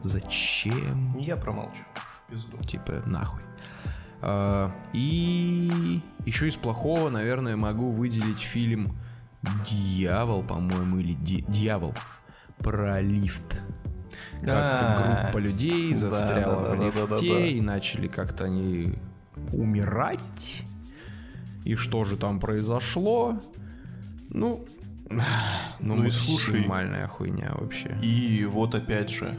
Зачем? Я промолчу. Пизду. Типа, нахуй. А, и еще из плохого, наверное, могу выделить фильм «Дьявол», по-моему, или «Дьявол» про лифт. Как А, группа людей застряла в лифте, и начали как-то они умирать. И что же там произошло? Ну, [sighs] ну, Ну и слушай, максимальная хуйня вообще. И вот опять же,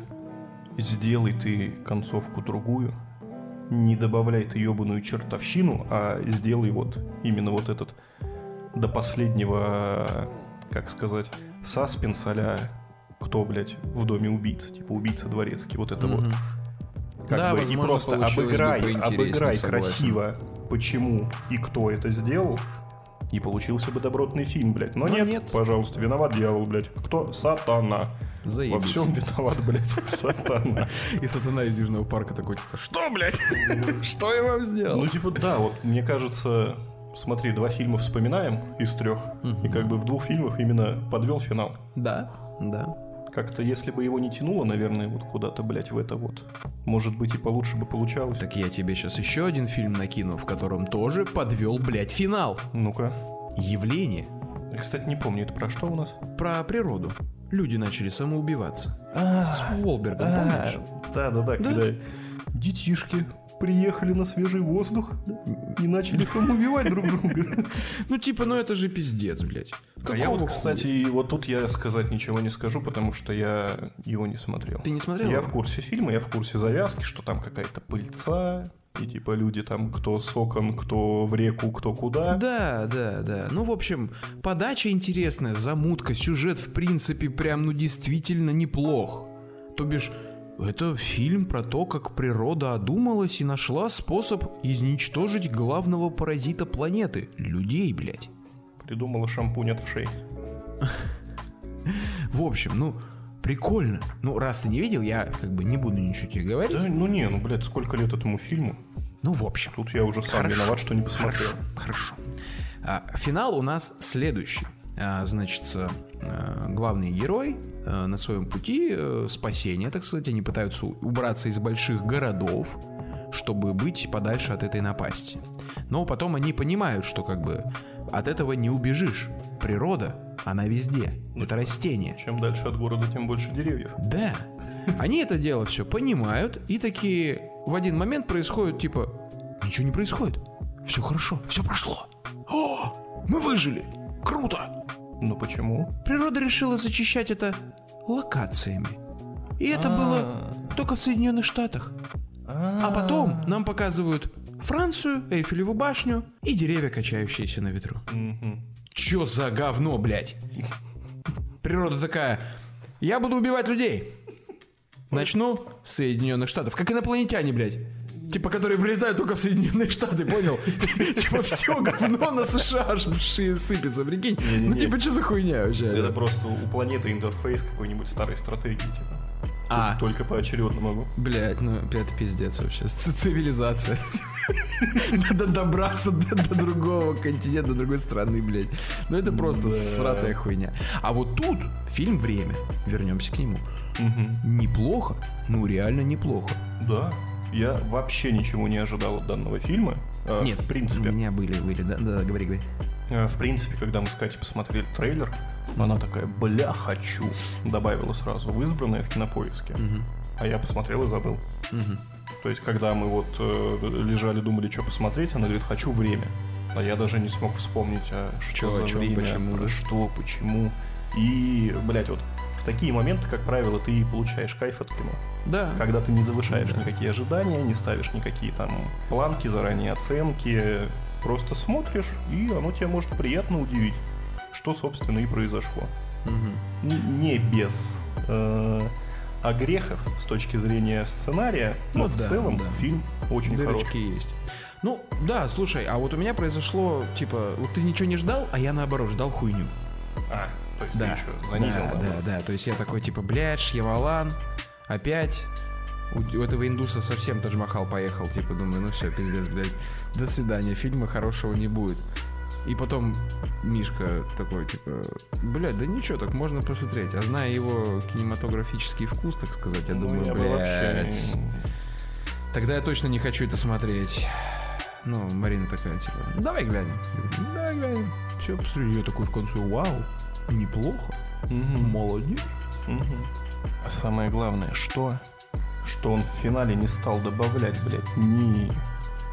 сделай ты концовку другую, не добавляй ты ебаную чертовщину, а сделай вот именно вот этот до последнего, как сказать, саспенс а кто, блядь, в доме убийцы, типа убийца дворецкий, вот это вот. Мгм. Как Да, бы, и возможно, просто получилось бы обыграй, обыграй согласен. красиво, почему и кто это сделал, и получился бы добротный фильм, блядь. Но Но нет, нет. пожалуйста, виноват дьявол, блядь. Кто? Сатана. Во Заебись. всем виноват, блядь, [laughs] сатана. И сатана из Южного парка такой, типа, что, блядь? [laughs] Что я вам сделал? Ну, типа, да, вот мне кажется, смотри, два фильма вспоминаем из трех, и как бы в двух фильмах именно подвел финал. Да, да. Как-то, если бы его не тянуло, наверное, вот куда-то, блядь, в это вот, может быть, и получше бы получалось. Так я тебе сейчас еще один фильм накину, в котором тоже подвел, блядь, финал. Ну-ка. Явление. Я, кстати, не помню, это про что у нас? Про природу. Люди начали самоубиваться. А, С Уолбергом, помнишь? Да-да-да, когда детишки приехали на свежий воздух и начали самоубивать друг друга. [laughs] Ну, типа, ну это же пиздец, блядь. А я вот, кстати, вот тут я сказать ничего не скажу, потому что я его не смотрел. Ты не смотрел? Я в курсе фильма, я в курсе завязки, что там какая-то пыльца, и типа люди там кто с окон, кто в реку, кто куда. Да, да, да. Ну, в общем, подача интересная, замутка, сюжет, в принципе, прям, ну, действительно неплох. То бишь, это фильм про то, как природа одумалась и нашла способ изничтожить главного паразита планеты — людей, блядь. Придумала шампунь от вшей. В общем, ну, прикольно. Ну, раз ты не видел, я как бы не буду ничего тебе говорить. Да, ну не, ну, блядь, сколько лет этому фильму? Ну, в общем. Тут я уже сам Хорошо, виноват, что не посмотрел. Хорошо. хорошо. А, финал у нас следующий. А, значит, главный герой а, на своем пути э, спасения, так сказать, они пытаются убраться из больших городов, чтобы быть подальше от этой напасти. Но потом они понимают, что как бы от этого не убежишь. Природа, она везде. Это растение. Чем дальше от города, тем больше деревьев. Да. Они это дело все понимают, и такие в один момент происходит, типа, ничего не происходит. Все хорошо, все прошло. О, мы выжили. Круто. Ну почему? Природа решила зачищать это локациями. И это было только в Соединенных Штатах. А потом нам показывают Францию, Эйфелеву башню и деревья, качающиеся на ветру. Мгм. Чё за говно, блядь? Природа такая, я буду убивать людей. Начну с Соединенных Штатов, как инопланетяне, блядь. Типа, которые прилетают только в Соединенные Штаты, понял? [laughs] Типа, все говно на США аж сыпется, прикинь. Ну, типа, что за хуйня вообще? Это просто у планеты интерфейс какой-нибудь старой стратегии, типа. А. Только поочередно могу. Блять, ну это пиздец вообще. Цивилизация. [laughs] Надо добраться до, до другого континента, до другой страны, блядь. Ну это просто Да. сратая хуйня. А вот тут фильм «Время». Вернемся к нему. Мгм. Неплохо, ну реально неплохо. Да. Я вообще ничего не ожидал от данного фильма. А, Нет, в принципе. у меня были, были, да, да, говори, говори. А, В принципе, когда мы с Катей посмотрели трейлер, она такая, бля, хочу. Добавила сразу в избранное в кинопоиске. А я посмотрел и забыл. Мгм. То есть, когда мы вот э, лежали, думали, что посмотреть, она говорит, хочу время. А я даже не смог вспомнить, а что Чё, за о чём, время, почему, про да? что, почему. И, блядь, вот в такие моменты, как правило, ты получаешь кайф от кино. Да. Когда ты не завышаешь Да. никакие ожидания, не ставишь никакие там планки, заранее оценки, просто смотришь, и оно тебя может приятно удивить. Что, собственно, и произошло. Мгм. Н- Не без э, огрехов с точки зрения сценария, но Ну в да, целом да. фильм очень Дырочки хороший. есть. Ну, да, слушай, а вот у меня произошло, типа, вот ты ничего не ждал, а я наоборот ждал хуйню. А, то есть Да, ты еще занизил да, да, да, то есть я такой, типа, блядь, Шьявалан, опять у, у этого индуса совсем Тадж-Махал поехал, типа, думаю, ну все, пиздец, блядь, до свидания, фильма хорошего не будет. И потом Мишка такой, типа, блядь, да ничего, так можно посмотреть. А зная его кинематографический вкус, так сказать, я Ну, думаю, я вообще... блядь, тогда я точно не хочу это смотреть. Ну, Марина такая, типа, давай глянем. Говорю, «Ну, Давай глянем. Че, посмотри, я такой в конце, вау, неплохо, Мгм. молодец. Мгм. А самое главное, что? Что он в финале не стал добавлять, блядь, ни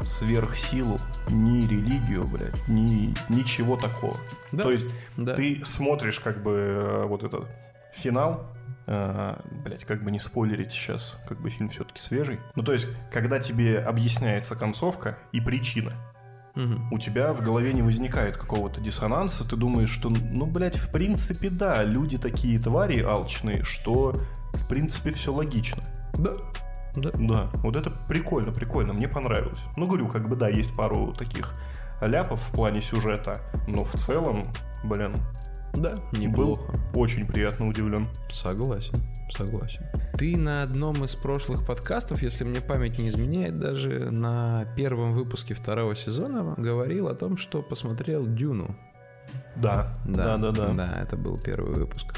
сверхсилу, ни религию, блядь, ни ничего такого. Да, То есть да. ты смотришь как бы э, вот этот финал, э, блядь, как бы не спойлерить сейчас, как бы фильм все-таки свежий. Ну то есть, когда тебе объясняется концовка и причина, У тебя в голове не возникает какого-то диссонанса, ты думаешь, что, ну, блядь, в принципе, да, люди такие твари алчные, что, в принципе, все логично. Да. Да. Да, вот это прикольно, прикольно, мне понравилось. Ну, говорю, как бы, да, есть пару таких ляпов в плане сюжета, но в целом, блин, Да, был неплохо. очень приятно удивлен. Согласен, согласен. Ты на одном из прошлых подкастов, если мне память не изменяет, даже на первом выпуске второго сезона говорил о том, что посмотрел Дюну. Да, да, да, да. Да, это был первый выпуск.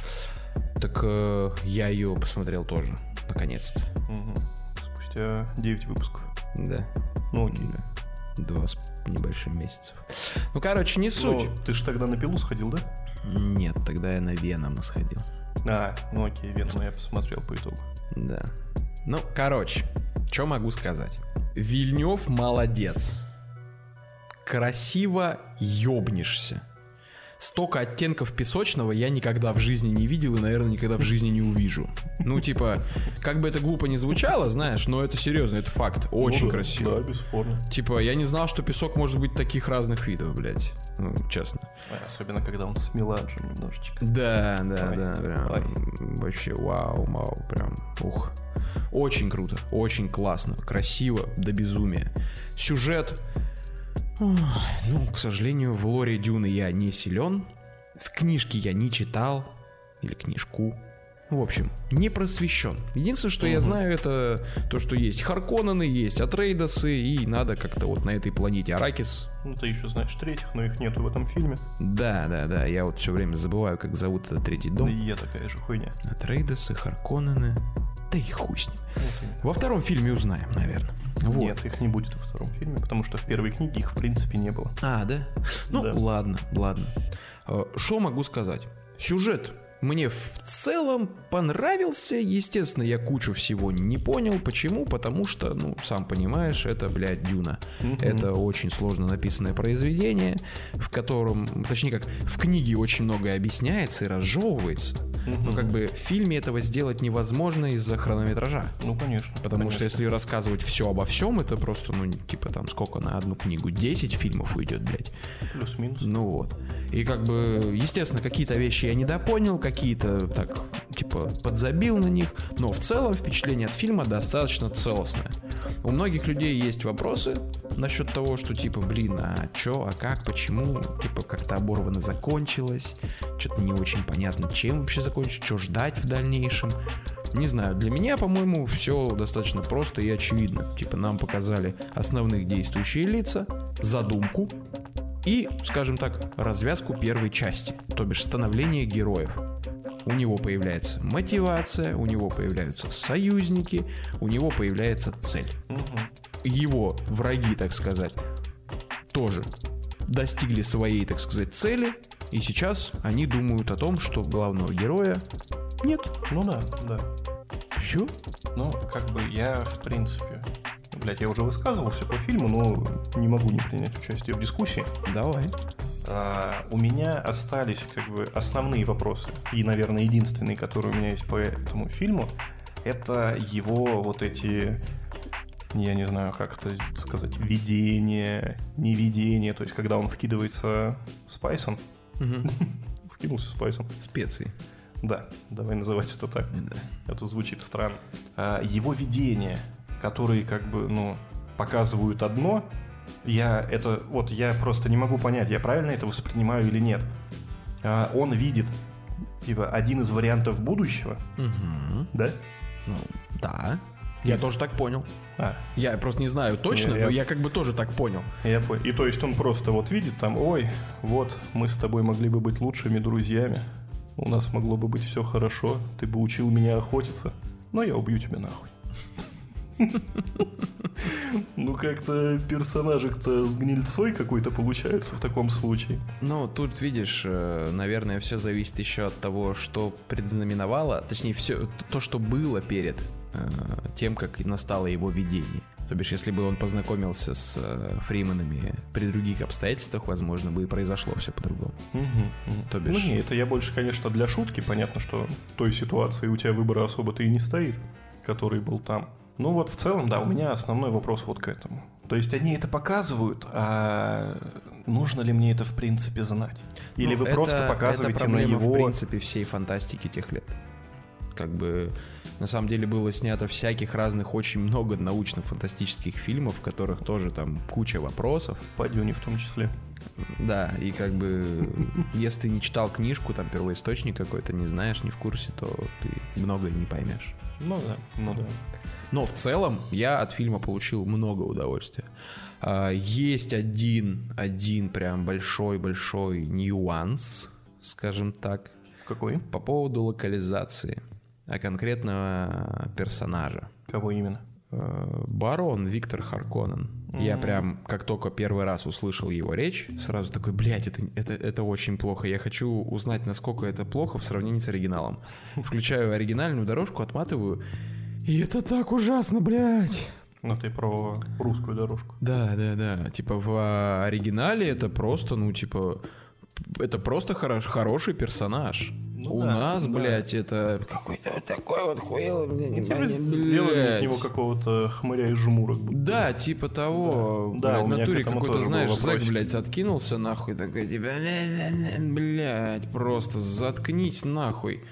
Так э, я ее посмотрел тоже, наконец-то. Мгм. Спустя 9 выпусков. Да. Ну окей. Два с небольшим месяцев. Ну, короче, не суть. Ну, ты же тогда на пилу сходил, да? Нет, тогда я на Венома сходил. А, ну окей, Венома я посмотрел по итогу. Да. Ну, короче, что могу сказать? Вильнев молодец. Красиво ёбнешься. Столько оттенков песочного я никогда в жизни не видел и, наверное, никогда в жизни не увижу. Ну, типа, как бы это глупо не звучало, знаешь, но это серьезно, это факт. Очень Ну да, красиво. Да, бесспорно. Типа, я не знал, что песок может быть таких разных видов, блядь. Ну, честно. Особенно, когда он с меланжем немножечко. Да, да, Ой, да, прям ой. вообще вау, вау, прям, ух. Очень круто, очень классно, красиво до безумия. Сюжет, ну, к сожалению, в лоре Дюны я не силен, в книжке я не читал, или книжку. В общем, не просвещен. Единственное, что я Мгм. знаю, это то, что есть Харконнены, есть Атрейдосы, и надо как-то вот на этой планете Аракис Ну, ты еще знаешь третьих, но их нету в этом фильме. да, да, да, я вот все время забываю, как зовут этот третий Да дом. и я такая же хуйня. Атрейдесы, Харконнены. Да и хуй с ним. Во втором фильме узнаем, наверное. Вот. Нет, их не будет во втором фильме, потому что в первой книге их в принципе не было. А, да? Ну, Да. ладно, ладно. Что могу сказать? Сюжет мне в целом понравился. Естественно, я кучу всего не понял. Почему? Потому что, ну, сам понимаешь, это, блядь, Дюна. Это очень сложно написанное произведение, в котором, точнее как, в книге очень многое объясняется и разжевывается. Но Мгм. как бы в фильме этого сделать невозможно из-за хронометража. Ну, конечно. Потому что конечно. если рассказывать все обо всем, это просто, ну, типа там сколько на одну книгу? 10 фильмов уйдет, блядь. Плюс-минус. Ну вот. И как бы, естественно, какие-то вещи я недопонял, какие-то так, типа, подзабил на них, но в целом впечатление от фильма достаточно целостное. У многих людей есть вопросы насчет того, что типа, блин, а чё, а как, почему, типа, как-то оборвано закончилось, что-то не очень понятно, чем вообще закончится, что ждать в дальнейшем. Не знаю, для меня, по-моему, все достаточно просто и очевидно. Типа, нам показали основных действующие лица, задумку, и, скажем так, развязку первой части, то бишь становление героев. У него появляется мотивация, у него появляются союзники, у него появляется цель. Его враги, так сказать, тоже достигли своей, так сказать, цели, и сейчас они думают о том, что главного героя нет. Ну да, да. Все? Ну, как бы я, в принципе... Блять, я уже высказывался по фильму, но не могу не принять участие в дискуссии. Давай. А, у меня остались как бы основные вопросы. И, наверное, единственные, которые у меня есть по этому фильму, это его вот эти, я не знаю, как это сказать, видение, невидение. То есть, когда он вкидывается спайсом, Мгм. [laughs] вкинулся спайсом. Специи. Да, давай называть это так. Да. Это звучит странно. А, его видения, которые как бы, ну, показывают одно, я это, вот я просто не могу понять, я правильно это воспринимаю или нет. А, он видит, типа, один из вариантов будущего, Мгм. да? Ну, да. Я тоже так понял. А, Я просто не знаю точно, я- но я как бы тоже так понял. я понял. И то есть он просто вот видит там, ой, вот, мы с тобой могли бы быть лучшими друзьями, у нас могло бы быть все хорошо, ты бы учил меня охотиться, но я убью тебя нахуй. Ну, как-то персонажик-то с гнильцой какой-то получается в таком случае. Ну, тут, видишь, э, наверное, все зависит еще от того, что предзнаменовало, точнее, все то, что было перед э, тем, как настало его видение. То бишь, если бы он познакомился с э, Фриманами при других обстоятельствах, возможно, бы и произошло все по-другому. Мгм, мгм. То Ну, бишь- не, это я больше, конечно, для шутки. Понятно, что в той ситуации у тебя выбора особо-то и не стоит, который был там. Ну вот в целом, да, у меня основной вопрос вот к этому. То есть они это показывают, а нужно ли мне это в принципе знать? Или Ну, вы просто это- показываете это на проблема, его... в принципе, всей фантастики тех лет. Как бы, на самом деле, было снято всяких разных, очень много научно-фантастических фильмов, в которых тоже там куча вопросов. По Дюне в том числе. Да, и как бы, если ты не читал книжку, там, первоисточник какой-то, не знаешь, не в курсе, то ты многое не поймешь. Ну да, ну да. Но в целом я от фильма получил много удовольствия. А, Есть один, один прям большой-большой нюанс, скажем так. Какой? По поводу локализации, а конкретного персонажа. Кого именно? Э, Барон Виктор Харконен. Я прям, как только первый раз услышал его речь, сразу такой, блядь, это, это, это очень плохо. Я хочу узнать, насколько это плохо в сравнении с оригиналом. Включаю оригинальную дорожку, отматываю, и это так ужасно, блядь. Ну, ты про русскую дорожку. Да, да, да. Типа в оригинале это просто, ну, типа, это просто хорош, хороший персонаж. Ну У да, нас, да. блядь, это какой-то такой вот хуел, Типа сделали из него какого-то хмыря из жмурок. будто. Да, типа того, Да, блядь, у в натуре какой-то, знаешь, зэк, блядь, откинулся нахуй, такой, типа, блядь, просто заткнись нахуй.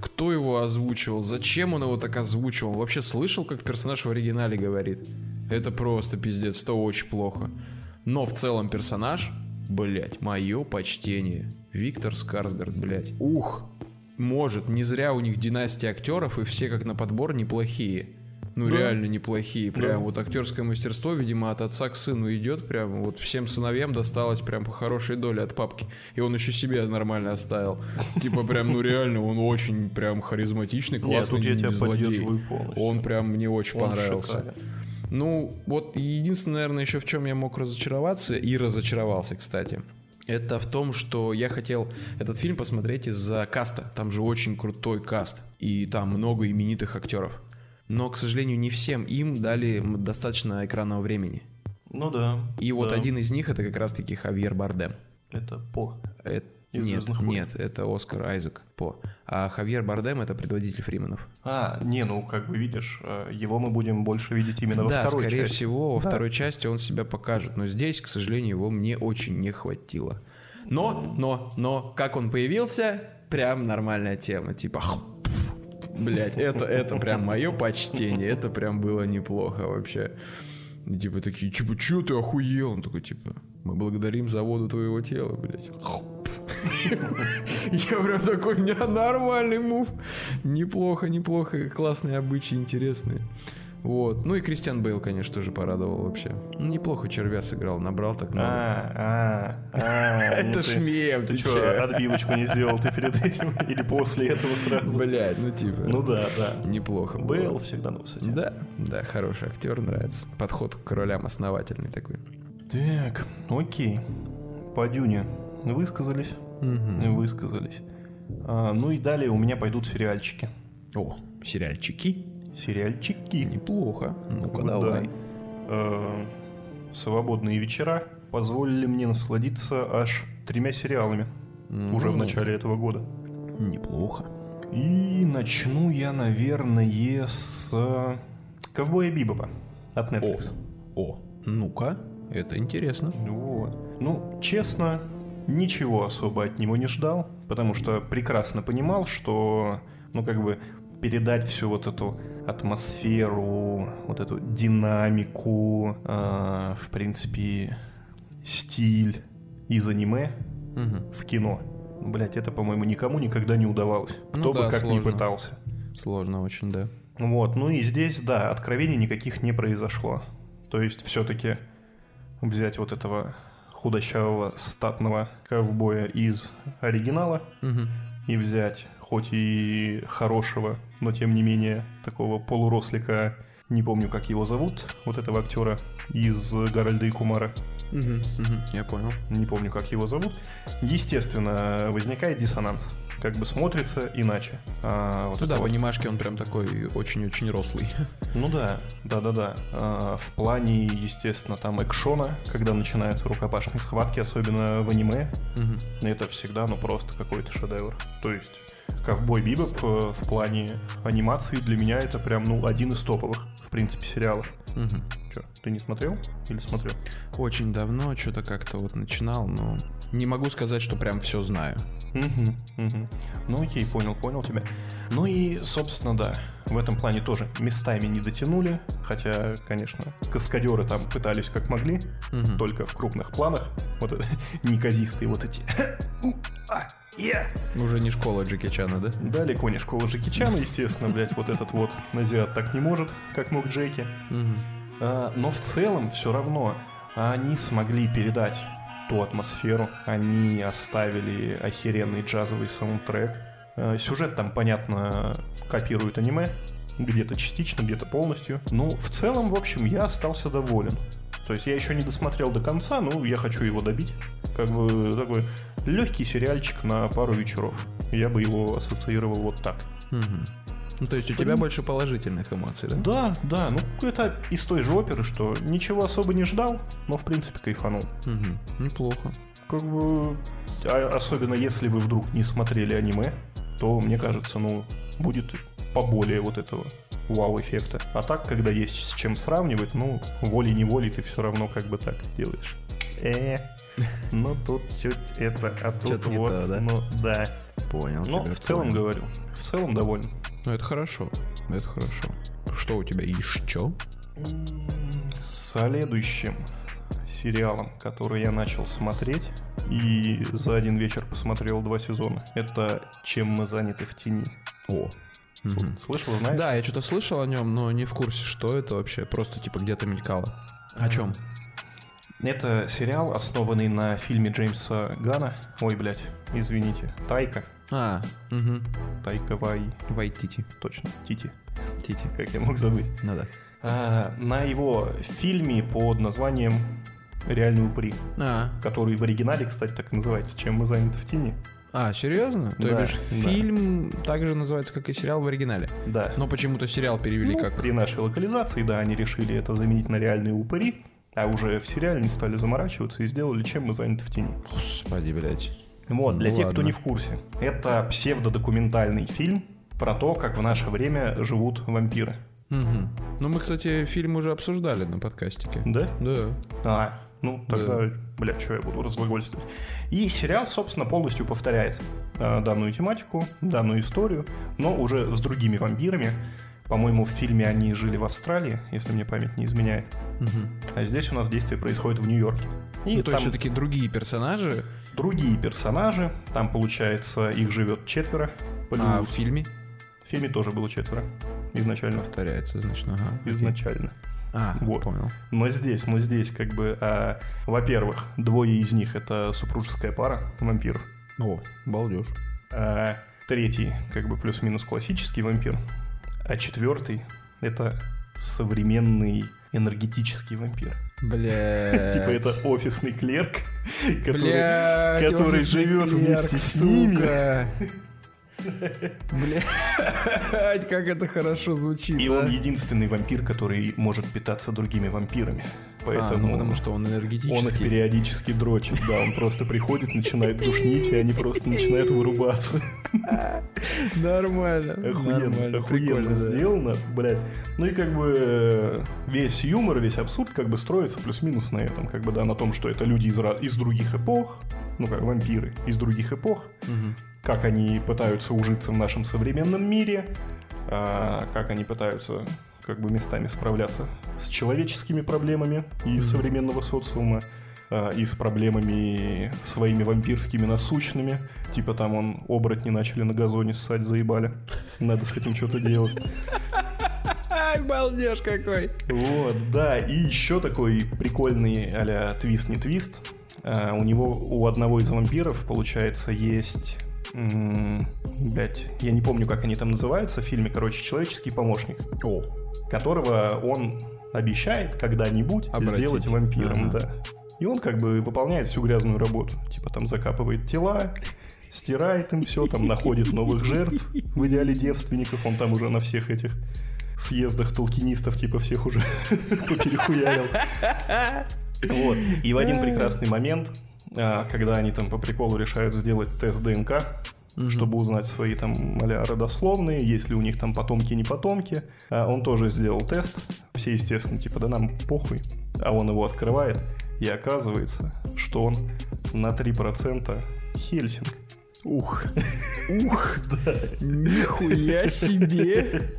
Кто его озвучивал? Зачем он его так озвучивал? Вообще слышал, как персонаж в оригинале говорит? Это просто пиздец, это очень плохо. Но в целом персонаж, блядь, мое почтение. Виктор Скарсгард, блядь. Ух, может, не зря у них династия актеров, и все как на подбор неплохие. Ну, Да. реально неплохие. Прям Да. вот актерское мастерство, видимо, от отца к сыну идет. Прям вот всем сыновьям досталось прям по хорошей доле от папки. И он еще себе нормально оставил. Типа прям, ну реально, он очень прям харизматичный, Нет, классный тут я тебя злодей. полностью. Он прям мне очень Он понравился. шикарен. Ну, вот единственное, наверное, еще в чем я мог разочароваться, и разочаровался, кстати, это в том, что я хотел этот фильм посмотреть из-за каста. Там же очень крутой каст, и там много именитых актеров. Но, к сожалению, не всем им дали достаточно экранного времени. Ну да. И вот да. один из них это как раз-таки Хавьер Бардем. Это по. Э, Из нет, нет, это Оскар Айзек по. А Хавьер Бардем это предводитель Фриманов. А, не, ну как бы видишь, э, его мы будем больше видеть именно во да, второй скорее части. всего, во Да. второй части он себя покажет. Но здесь, к сожалению, его мне очень не хватило. Но, но, но, как он появился, прям нормальная тема. Типа, блять, это, это прям мое почтение. Это прям было неплохо вообще. И типа такие, типа, чё ты охуел? Он такой, типа, мы благодарим заводу твоего тела, блядь. Я прям такой, нормальный мув. Неплохо, неплохо, классные обычаи, интересные. Вот. Ну и Кристиан Бейл, конечно, тоже порадовал вообще. Ну, неплохо червя сыграл, набрал так много. А, а, а, [laughs] ну Это ты- ж мем, Ты что, отбивочку не сделал ты перед этим? [laughs] Или после этого сразу? Блять, ну типа. Ну да, да. Неплохо. Бейл всегда на высоте. Да, да, хороший актер, нравится. Подход к королям основательный такой. Так, окей. По Дюне высказались. Высказались. А, ну и далее у меня пойдут сериальчики. О, сериальчики. Сериальчики. Неплохо. Ну-ка, Вот давай. да. Э, Свободные вечера позволили мне насладиться аж тремя сериалами уже в начале этого года. Неплохо. И начну я, наверное, с Ковбоя Бибопа от Netflix. О, ну-ка, это интересно. Вот. Ну, честно, ничего особо от него не ждал, потому что прекрасно понимал, что, ну, как бы передать всю вот эту атмосферу, вот эту динамику, э, в принципе, стиль из аниме Мгм. в кино. Блять, это, по-моему, никому никогда не удавалось. Ну Кто бы да, как ни сложно. пытался. Сложно очень, да. Вот, ну и здесь, да, откровений никаких не произошло. То есть все-таки взять вот этого худощавого статного ковбоя из оригинала Мгм. и взять хоть и хорошего, но тем не менее такого полурослика, не помню как его зовут, вот этого актера из Гарольда и Кумара, Я понял. не помню как его зовут, естественно, возникает диссонанс. Как бы смотрится иначе. А вот Ну да, в вот- анимашке он прям такой очень-очень рослый. Ну да, да-да-да. А, в плане, естественно, там экшона, когда начинаются рукопашные схватки, особенно в аниме, Мгм. это всегда, ну, просто какой-то шедевр. То есть, Ковбой Бибоп э, в плане анимации для меня это прям, ну, один из топовых, в принципе, сериалов. Мгм. Че, ты не смотрел или смотрел? Очень давно что-то как-то вот начинал, но не могу сказать, что прям все знаю. Мгм, мгм. Ну окей, понял, понял тебя. Ну и, собственно, да, в этом плане тоже местами не дотянули, хотя, конечно, каскадеры там пытались как могли, Мгм. только в крупных планах, вот [laughs] неказистые вот эти. [coughs] А, е. Уже не школа Джеки Чана, да? Далеко не школа Джеки Чана, естественно, блядь, вот этот вот азиат так не может, как мог Джеки. А, но в целом все равно они смогли передать ту атмосферу. Они оставили охеренный джазовый саундтрек. Э, Сюжет там, понятно, копирует аниме. Где-то частично, где-то полностью. Ну, в целом, в общем, я остался доволен. То есть я еще не досмотрел до конца, но я хочу его добить. Как бы такой легкий сериальчик на пару вечеров. Я бы его ассоциировал вот так. Мгм. Ну, то есть у тебя больше положительных эмоций, да? Да, да, ну это из той же оперы, что ничего особо не ждал, но в принципе кайфанул. Мгм. Неплохо. Как бы, а- особенно если вы вдруг не смотрели аниме, то, мне кажется, ну, будет поболее вот этого вау-эффекта. А так, когда есть с чем сравнивать, ну, волей-неволей ты все равно как бы так делаешь. Э, ну тут чуть это, а тут вот, то, да? ну да. Понял Но тебя. в целом понял. говорю, в целом доволен. Ну, это хорошо. Это хорошо. Что у тебя еще? Следующим сериалом, который я начал смотреть и за один вечер посмотрел два сезона, это «Чем мы заняты в тени». О. Мгм. Слышал, знаешь? Да, я что-то слышал о нем, но не в курсе, что это вообще. Просто типа где-то мелькало. О чем? Это сериал, основанный на фильме Джеймса Гана. Ой, блядь, извините. Тайка. А, угу. Тайка Вай. Вайтити. Точно, Тити. Тити. Как я мог забыть. Ну да. А, на его фильме под названием «Реальный упыри», А, который в оригинале, кстати, так и называется «Чем мы заняты в тени». А серьезно? То Да, бишь да. фильм также называется, как и сериал в оригинале. Да. Но почему-то сериал перевели Ну, как... При нашей локализации, да, они решили это заменить на реальные упыри, а уже в сериале не стали заморачиваться и сделали «Чем мы заняты в тени». Господи, блядь. Вот, для Ну тех, кто ладно. не в курсе, это псевдодокументальный фильм про то, как в наше время живут вампиры. Мгм. Ну, мы, кстати, фильм уже обсуждали на подкастике. Да? Да. А, ну тогда, бля, что я буду разглагольствовать. И сериал, собственно, полностью повторяет э, данную тематику, данную историю, но уже с другими вампирами. По-моему, в фильме они жили в Австралии, если мне память не изменяет. Мгм. А здесь у нас действие происходит в Нью-Йорке. И Ну, то там есть все-таки другие персонажи, другие персонажи. Там, получается, их живет четверо. Плюс а в фильме в фильме тоже было четверо. Изначально. повторяется, значит, ага. окей. А, Вот. понял. Но здесь, но здесь, как бы, а, во-первых, двое из них это супружеская пара вампиров. О, балдеж. А третий, как бы, плюс-минус классический вампир. А четвертый это современный энергетический вампир. Бля. [laughs] Типа это офисный клерк, [laughs] который, Блядь, который офисный живет вместе с ними. [laughs] Блядь, как это хорошо звучит. И а. он единственный вампир, который может питаться другими вампирами. Поэтому А, ну потому что он он их энергетический. периодически дрочит. Да, он просто приходит, начинает душнить, и они просто начинают вырубаться. Нормально. Охуенно, охуенно да. сделано, блядь. Ну и как бы э, весь юмор, весь абсурд как бы строится плюс-минус на этом, как бы, да, на том, что это люди из, из других эпох, ну как вампиры из других эпох. Как они пытаются ужиться в нашем современном мире, а, как они пытаются как бы местами справляться с человеческими проблемами и современного социума, а, и с проблемами своими вампирскими насущными. Типа там он оборотни начали на газоне ссать, заебали. Надо с этим что-то делать. [laughs] Ай, балдеж какой. Вот, да, и еще такой прикольный а твист не твист. У него, у одного из вампиров, получается, есть... Блять, я не помню, как они там называются в фильме, короче, человеческий помощник, О, которого он обещает когда-нибудь Обратить. сделать вампиром, Ага. да. И он как бы выполняет всю грязную работу. Типа там закапывает тела, стирает им все, там находит новых жертв, в идеале девственников, он там уже на всех этих съездах толкинистов, типа всех уже [laughs] поперехуярил. [laughs] Вот. И в один прекрасный момент, когда они там по приколу решают сделать тест ДНК, чтобы узнать свои там а родословные, есть ли у них там потомки, не потомки, а, он тоже сделал тест. Все, естественно, типа, да нам похуй. А он его открывает, и оказывается, что он на 3% Хельсинг. ух, [laughs] ух, нихуя себе.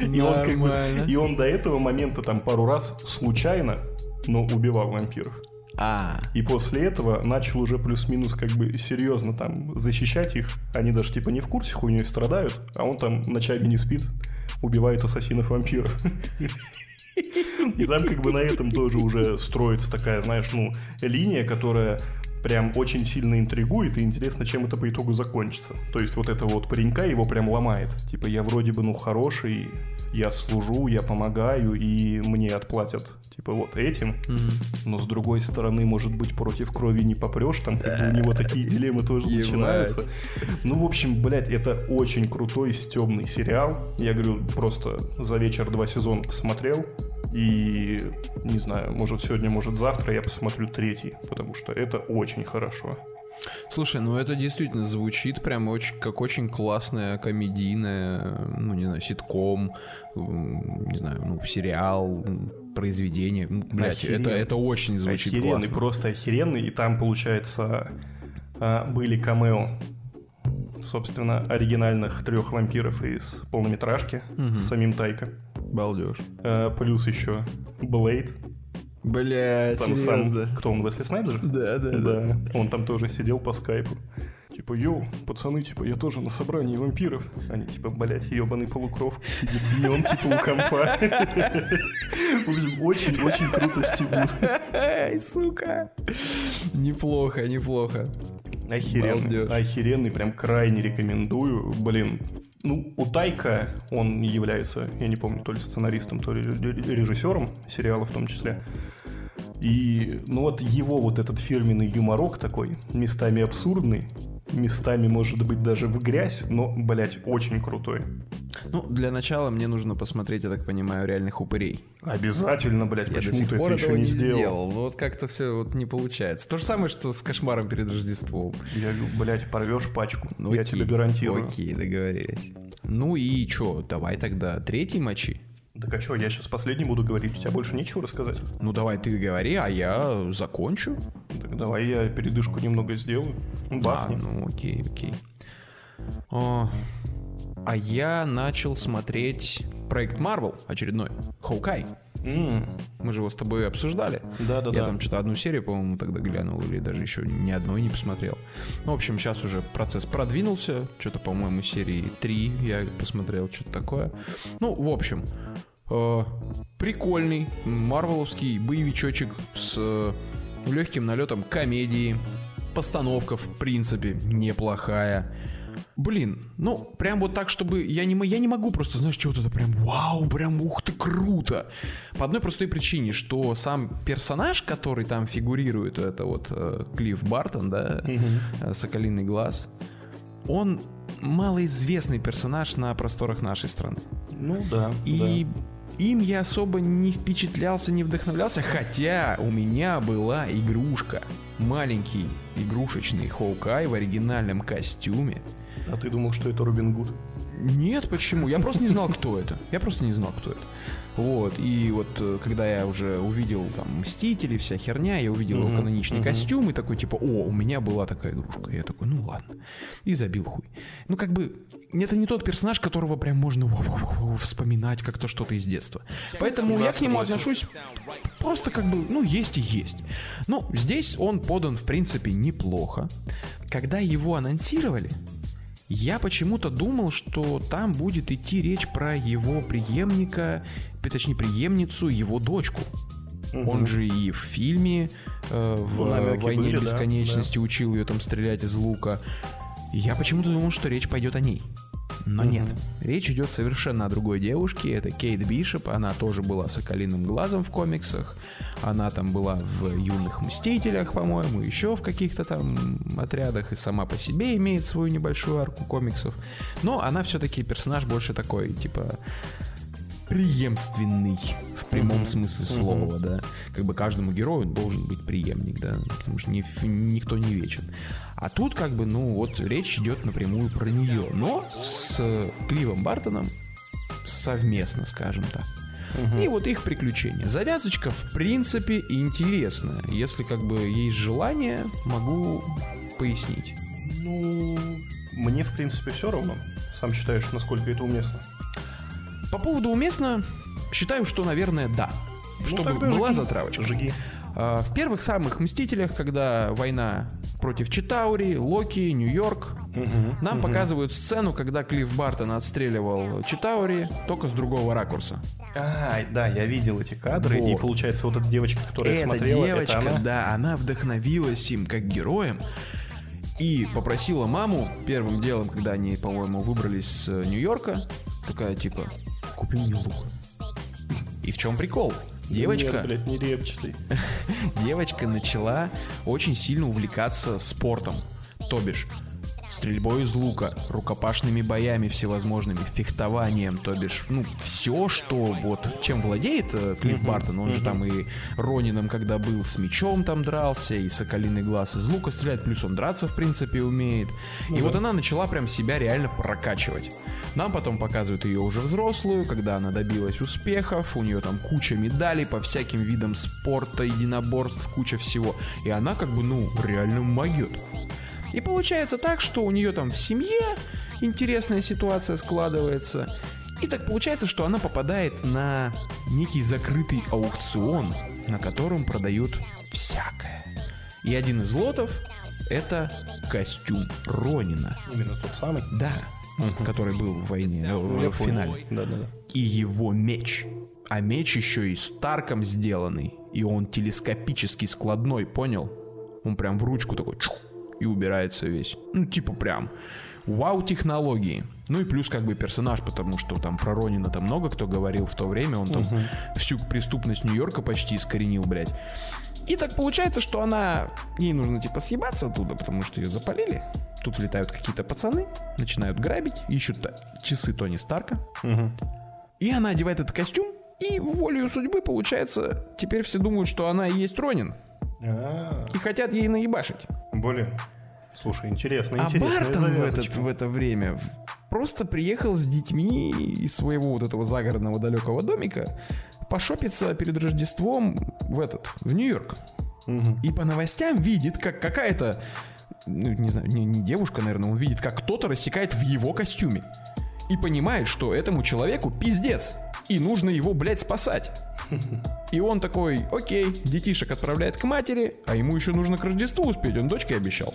[laughs] И он, как бы- и он до этого момента там пару раз случайно, но убивал вампиров. А, И после этого начал уже плюс-минус как бы серьезно там защищать их. Они даже типа не в курсе хуйней страдают, а он там ночами не спит, убивает ассасинов-вампиров. И там как бы на этом тоже уже строится такая, знаешь, ну, линия, которая прям очень сильно интригует, и интересно, чем это по итогу закончится. То есть вот этого вот паренька его прям ломает. Типа я вроде бы, ну, хороший, я служу, я помогаю, и мне отплатят, типа, вот этим. Но с другой стороны, может быть, против крови не попрешь, там как бы у него такие дилеммы тоже начинаются. Ну, в общем, блядь, это очень крутой, стебный сериал. Я говорю, просто за вечер два сезона посмотрел, и, не знаю, может сегодня, может завтра я посмотрю третий, потому что это очень хорошо. Слушай, ну это действительно звучит прям очень, как очень классная комедийная, ну не знаю, ситком, не знаю, ну сериал, произведение. Блять, это, это очень звучит охеренный, классно. просто охеренный. И там, получается, а, были камео, собственно, оригинальных трех вампиров из полнометражки Мгм. с самим Тайка. Балдеж. А, Плюс еще Блейд. Бля, Там серьезно. сам, кто он, Уэсли Снайпс же? Да, да, да. Да, он там тоже сидел по скайпу. Типа, yo, пацаны, типа, я тоже на собрании вампиров. Они, типа, блядь, ебаный полукровка сидит днем, типа, у компа. В общем, очень-очень круто стебут. Ай, сука. Неплохо, неплохо. Охеренный, охеренный, прям крайне рекомендую. Блин, ну, у Тайка он является, я не помню, то ли сценаристом, то ли режиссером сериала в том числе. И, ну вот его вот этот фирменный юморок такой, местами абсурдный, местами, может быть, даже в грязь, но, блядь, очень крутой. Ну, для начала мне нужно посмотреть, я так понимаю, реальных упырей. Обязательно, блядь, Я почему ты это еще не сделал? Но вот как-то все вот не получается. То же самое, что с кошмаром перед Рождеством. Я блядь, порвешь пачку, Ну, я окей, тебе гарантирую. Окей, договорились. Ну и чё, давай тогда третий мочи. Так а что, я сейчас последний буду говорить, у тебя больше нечего рассказать? Ну давай ты говори, а я закончу. Так давай я передышку немного сделаю. Бахни. А, ну окей, окей. О, а я начал смотреть проект Marvel очередной, Хоукай. М, Мы же его с тобой обсуждали. Да-да-да. Я там что-то одну серию, по-моему, тогда глянул, или даже еще ни одной не посмотрел. Ну, в общем, сейчас уже процесс продвинулся. Что-то, по-моему, серии 3 я посмотрел, что-то такое. Ну, в общем, э, прикольный марвеловский боевичочек с э, легким налетом комедии. Постановка, в принципе, неплохая. Блин, ну, прям вот так, чтобы... Я не, я не могу просто, знаешь, чего-то это прям вау, прям ух ты, круто. По одной простой причине, что сам персонаж, который там фигурирует, это вот э, Клифф Бартон, да, э, Соколиный глаз, он малоизвестный персонаж на просторах нашей страны. Ну да. И им я особо не впечатлялся, не вдохновлялся, хотя у меня была игрушка. Маленький игрушечный Хоукай в оригинальном костюме. А ты думал, что это Робин Гуд? Нет, почему? Я просто не знал, кто это. Я просто не знал, кто это. Вот, и вот э, когда я уже увидел там Мстители, вся херня, я увидел его Мгм, каноничный мгм. костюм и такой типа, о, у меня была такая игрушка. Я такой, ну ладно. И забил хуй. Ну как бы, это не тот персонаж, которого прям можно вспоминать как-то что-то из детства. Поэтому я к нему отношусь просто как бы, ну есть и есть. Ну, здесь он подан в принципе неплохо. Когда его анонсировали, я почему-то думал, что там будет идти речь про его преемника, точнее преемницу, его дочку. Он же и в фильме э, в намеки «Войне были, да, бесконечности» учил ее там стрелять из лука. Я почему-то думал, что речь пойдет о ней. Но нет, речь идет совершенно о другой девушке. Это Кейт Бишоп. Она тоже была соколиным глазом в комиксах. Она там была в юных мстителях, по-моему, еще в каких-то там отрядах и сама по себе имеет свою небольшую арку комиксов. Но она все-таки персонаж больше такой, типа преемственный в прямом смысле слова, да. Как бы каждому герою должен быть преемник, да, потому что ни- никто не вечен. А тут как бы, ну вот речь идет напрямую про нее, но с Кливом Бартоном совместно, скажем так. И вот их приключения. Завязочка, в принципе, интересная. Если как бы есть желание, могу пояснить. Ну, мне, в принципе, все равно. Сам считаешь, насколько это уместно? По поводу уместно, считаю, что, наверное, да. Ну, Чтобы была жги. затравочка. Жги. А, В первых самых Мстителях, когда война против Читаури, Локи, Нью-Йорк, нам показывают сцену, когда Клифф Бартон отстреливал Читаури только с другого ракурса. А, да, я видел эти кадры, и Вот. получается вот эта девочка, которая Эта смотрела, девочка, это она? да, она вдохновилась им как героем и попросила маму первым делом, когда они, по-моему, выбрались с э, Нью-Йорка, такая типа, купи мне лук. И в чем прикол? Девочка, Нет, блядь, не репчатый. [laughs] девочка начала очень сильно увлекаться спортом. То бишь, стрельбой из лука, рукопашными боями всевозможными, фехтованием, то бишь, ну, все, что вот, чем владеет э, Клифф Бартон, он же там и Ронином, когда был, с мечом там дрался, и Соколиный глаз из лука стреляет, плюс он драться, в принципе, умеет. и вот она начала прям себя реально прокачивать. Нам потом показывают ее уже взрослую, когда она добилась успехов, у нее там куча медалей по всяким видам спорта, единоборств, куча всего. И она как бы, ну, реально могет. И получается так, что у нее там в семье интересная ситуация складывается. И так получается, что она попадает на некий закрытый аукцион, на котором продают всякое. И один из лотов это костюм Ронина. Именно тот самый. Да, который был в войне, э, в, в финале. Да-да-да. И его меч. А меч еще и Старком сделанный. И он телескопически складной, понял? Он прям в ручку такой чух, и убирается весь. Ну, типа прям вау технологии. Ну и плюс как бы персонаж, потому что там про Ронина там много кто говорил в то время. Он там всю преступность Нью-Йорка почти искоренил, блядь. И так получается, что она... Ей нужно типа съебаться оттуда, потому что ее запалили. Тут влетают какие-то пацаны, начинают грабить, ищут часы Тони Старка. И она одевает этот костюм, и волею судьбы, получается, теперь все думают, что она и есть Ронин. А, И хотят ей наебашить. Блин. Слушай, интересно, А интересная Бартон в, этот, в это время просто приехал с детьми из своего вот этого загородного далекого домика пошопиться перед Рождеством в этот, в Нью-Йорк. Мгм. И по новостям видит, как какая-то, ну, не знаю, не, не девушка, наверное, он видит, как кто-то рассекает в его костюме. И понимает, что этому человеку пиздец. И нужно его, блядь, спасать. И он такой, окей, детишек отправляет к матери, а ему еще нужно к Рождеству успеть, он дочке обещал.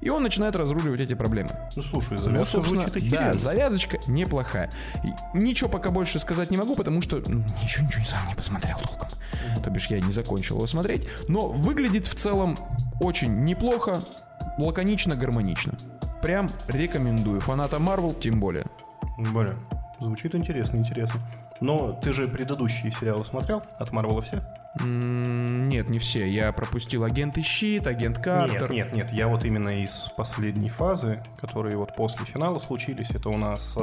И он начинает разруливать эти проблемы. Ну слушай, Ну, завязка собственно, звучит да, охеренно. завязочка неплохая. И ничего пока больше сказать не могу, потому что ну, ничего, ничего сам не посмотрел толком. То бишь я не закончил его смотреть. Но выглядит в целом очень неплохо, лаконично, гармонично. Прям рекомендую. Фанатам Marvel тем более. Блин, звучит интересно, интересно. Но ты же предыдущие сериалы смотрел? От Марвела все? Нет, не все. Я пропустил Агент и Щит, Агент Картер. Нет, нет, нет. Я вот именно из последней фазы, которые вот после финала случились, это у нас э,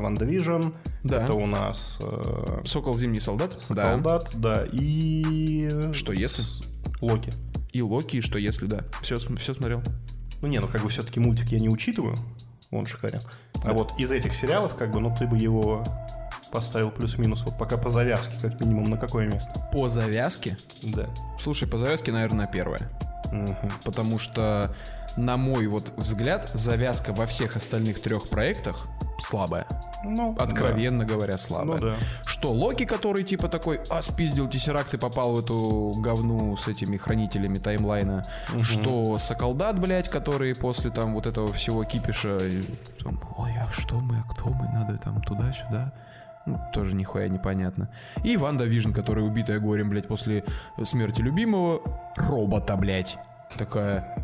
WandaVision, Да. это у нас э, Сокол Зимний Солдат. Да. Солдат, да, и... э, Что если? с- Локи. И Локи, и что если, да. Все, все смотрел. Ну не, ну как бы все-таки мультик я не учитываю, он шикарен. А вот из этих сериалов, как бы, ну ты бы его поставил плюс-минус, вот пока по завязке, как минимум, на какое место? По завязке. Да. Слушай, по завязке, наверное, первое. Мгм. потому что, на мой вот взгляд, завязка во всех остальных трех проектах слабая. Ну, Откровенно говоря, слабая. Ну да. Что Локи, который типа такой, а, спиздил Тессеракт и попал в эту говну с этими хранителями таймлайна. Что Соколдат, блядь, который после там вот этого всего кипиша, там, ой, а что мы, а кто мы, надо там туда-сюда. Ну, тоже нихуя непонятно. И WandaVision, которая убитая горем, блядь, после смерти любимого робота, блядь. Такая,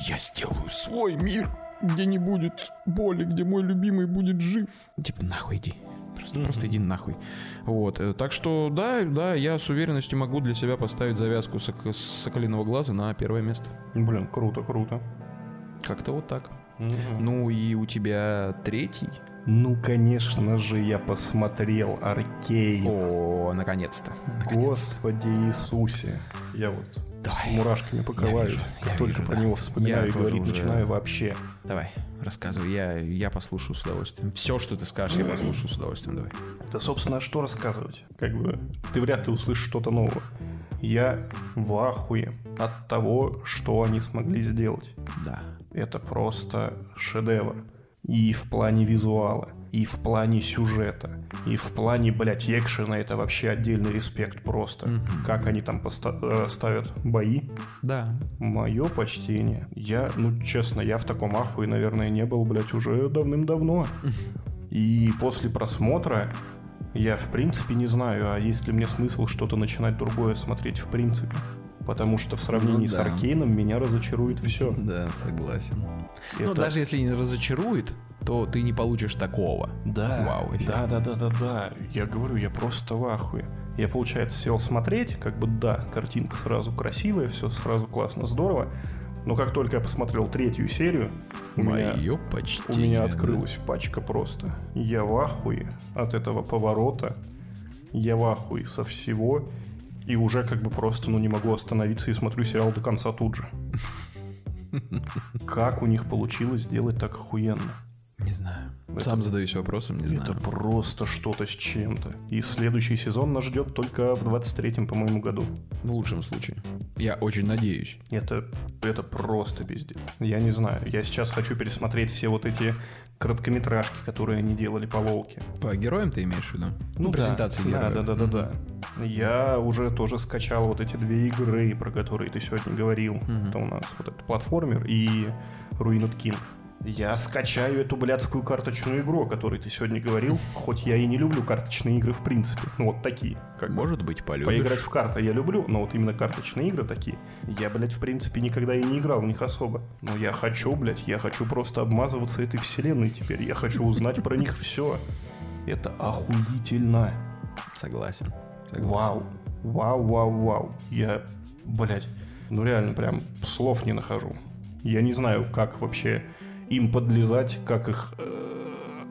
я сделаю свой мир, где не будет боли, где мой любимый будет жив. Типа, нахуй иди. Просто, просто иди нахуй. Вот. э, Так что, да, да, я с уверенностью могу для себя поставить завязку сок- с соколиного глаза на первое место. Блин, круто, круто. Как-то вот так. Мгм. Ну и у тебя третий. Ну, конечно же, я посмотрел Аркей. О, наконец-то. Господи Иисусе. Я вот Давай. мурашками покрываюсь, вижу, как я только вижу, про да. него Я вспоминаю и тоже говорить уже- начинаю вообще. Давай, рассказывай. Я, я послушаю с удовольствием. Все, что ты скажешь, я послушаю с удовольствием. Давай. Да, собственно, что рассказывать? Как бы ты вряд ли услышишь что-то нового. Я в ахуе от того, что они смогли сделать. Да. Это просто шедевр. И в плане визуала, и в плане сюжета, и в плане, блядь, экшена это вообще отдельный респект просто. Как они там поста- э, ставят бои. Да. Мое почтение. Я, ну, честно, я в таком ахуе, наверное, не был, блядь, уже давным-давно. И после просмотра Я в принципе не знаю, а есть ли мне смысл что-то начинать другое смотреть в принципе. Потому что в сравнении Ну с да. Аркейном меня разочарует все. Да, согласен. Ну, Это- даже если не разочарует, то ты не получишь такого. Да, Вау, да, да, да, да, да. Я говорю, я просто в ахуе. Я, получается, сел смотреть, как бы да, картинка сразу красивая, все сразу классно, здорово. Но как только я посмотрел третью серию, у меня, Мое почти. у меня открылась пачка просто. Я в ахуе от этого поворота. Я в ахуе со всего. И уже как бы просто, ну, не могу остановиться и смотрю сериал до конца тут же. [laughs] Как у них получилось сделать так охуенно? Не знаю. Это- Сам задаюсь вопросом, не знаю. Это просто что-то с чем-то. И следующий сезон нас ждет только в 23-м, по-моему, году. В лучшем случае. Я очень надеюсь. Это, это просто пиздец. Я не знаю. Я сейчас хочу пересмотреть все вот эти короткометражки, которые они делали по Волке. По героям ты имеешь в виду? Ну, да. презентации да, героев. да, да, да, Мгм. да. Я уже тоже скачал вот эти две игры, про которые ты сегодня говорил. Мгм. Это у нас вот этот платформер и Ruined King. Я скачаю эту блядскую карточную игру, о которой ты сегодня говорил, хоть я и не люблю карточные игры в принципе. Ну вот такие. Как. Может быть, полюбишь. Поиграть в карты я люблю, но вот именно карточные игры такие. Я, блядь, в принципе, никогда и не играл в них особо. Но я хочу, блядь, я хочу просто обмазываться этой вселенной теперь. Я хочу узнать про них все. Это охуительно. Согласен. Согласен. Вау. Вау, вау, вау. Я, блядь, ну реально прям слов не нахожу. Я не знаю, как вообще им подлезать, как их э,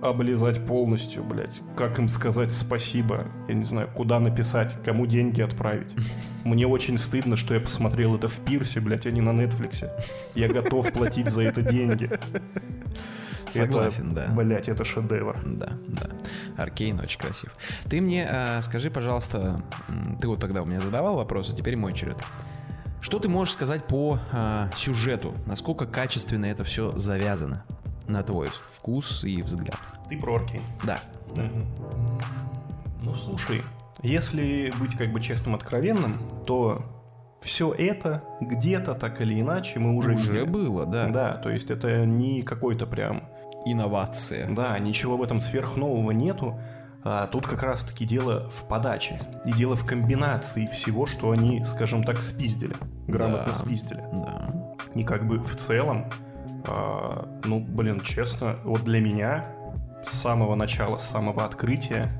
облизать полностью, блядь. Как им сказать спасибо. Я не знаю, куда написать, кому деньги отправить. [laughs] Мне очень стыдно, что я посмотрел это в Пирсе, блядь, а не на Нетфликсе. Я готов платить за это деньги. [laughs] Согласен, это, да. Блядь, это шедевр. Да, да. Аркейн очень красив. Ты мне э, скажи, пожалуйста, ты вот тогда у меня задавал вопросы, теперь мой черед. Что ты можешь сказать по э, сюжету? Насколько качественно это все завязано? На твой вкус и взгляд. Ты про Аркейн. Да. Ну слушай, если быть как бы честным, откровенным, то все это где-то так или иначе мы уже, Уже видели. было, да. Да, то есть это не какой-то прям, Инновация. да, ничего в этом сверхнового нету. А тут как раз-таки дело в подаче и дело в комбинации всего, что они, скажем так, спиздили, грамотно Да. спиздили. Да. И как бы в целом, а, ну, блин, честно, вот для меня с самого начала, с самого открытия,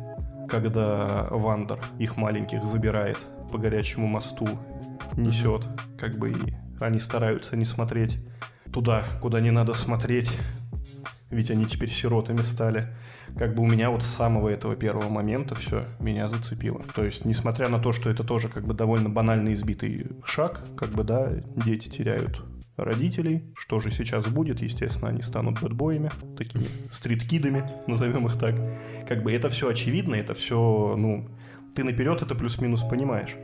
когда Вандер их маленьких забирает по горячему мосту, несет, как бы и они стараются не смотреть туда, куда не надо смотреть, ведь они теперь сиротами стали. Как бы у меня вот с самого этого первого момента все меня зацепило. То есть, несмотря на то, что это тоже как бы довольно банально избитый шаг, как бы, да, дети теряют родителей. Что же сейчас будет? Естественно, они станут бэтбоями, такими стриткидами, назовем их так. Как бы это все очевидно, это все, ну, ты наперед это плюс-минус понимаешь